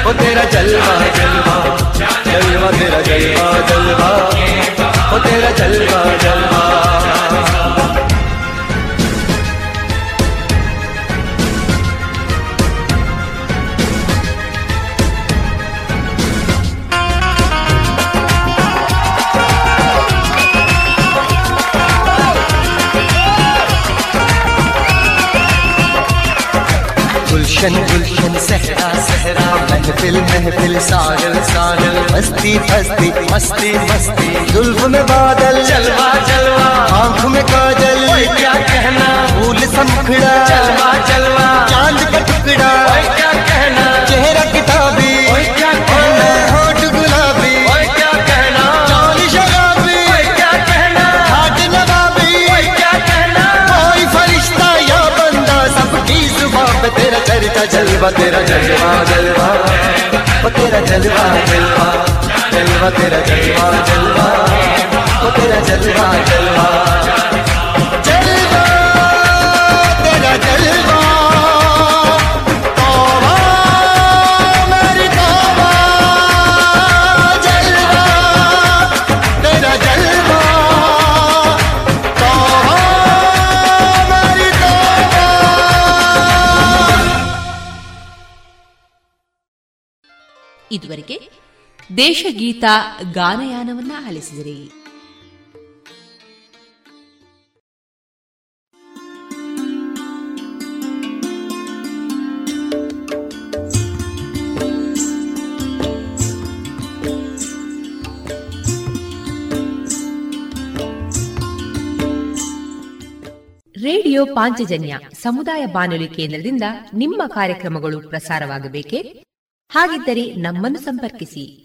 ओ तेरा जलवा जलवा। जलवा तेरा जलवा जलवा। ओ तेरा जलवा जलवा। गुलशन गुलशन सहरा सहरा। महफिल महफिल सागर सागर। मस्ती मस्ती मस्ती मस्ती। जुल्फ में बादल जलवा जलवा। आँख में काजल। क्या कहना? फूल समखड़ा जलवा जलवा। चाँद का टुकड़ा। क्या कहना? चेहरा किताबी। जलवा, तेरा जलवा जलवा। ओ, तेरा जलवा जलवा जलवा, तेरा जलवा जलवा। ओ, तेरा जलवा जलवा। ದೇಶಗೀತ ಗಾನಯಾನವನ್ನ ಆಲಿಸಿದಿರಿ. ರೇಡಿಯೋ ಪಾಂಚಜನ್ಯ ಸಮುದಾಯ ಬಾನುಲಿ ಕೇಂದ್ರದಿಂದ ನಿಮ್ಮ ಕಾರ್ಯಕ್ರಮಗಳು ಪ್ರಸಾರವಾಗಬೇಕೆ? ಹಾಗಿದ್ದರೆ ನಮ್ಮನ್ನು ಸಂಪರ್ಕಿಸಿ.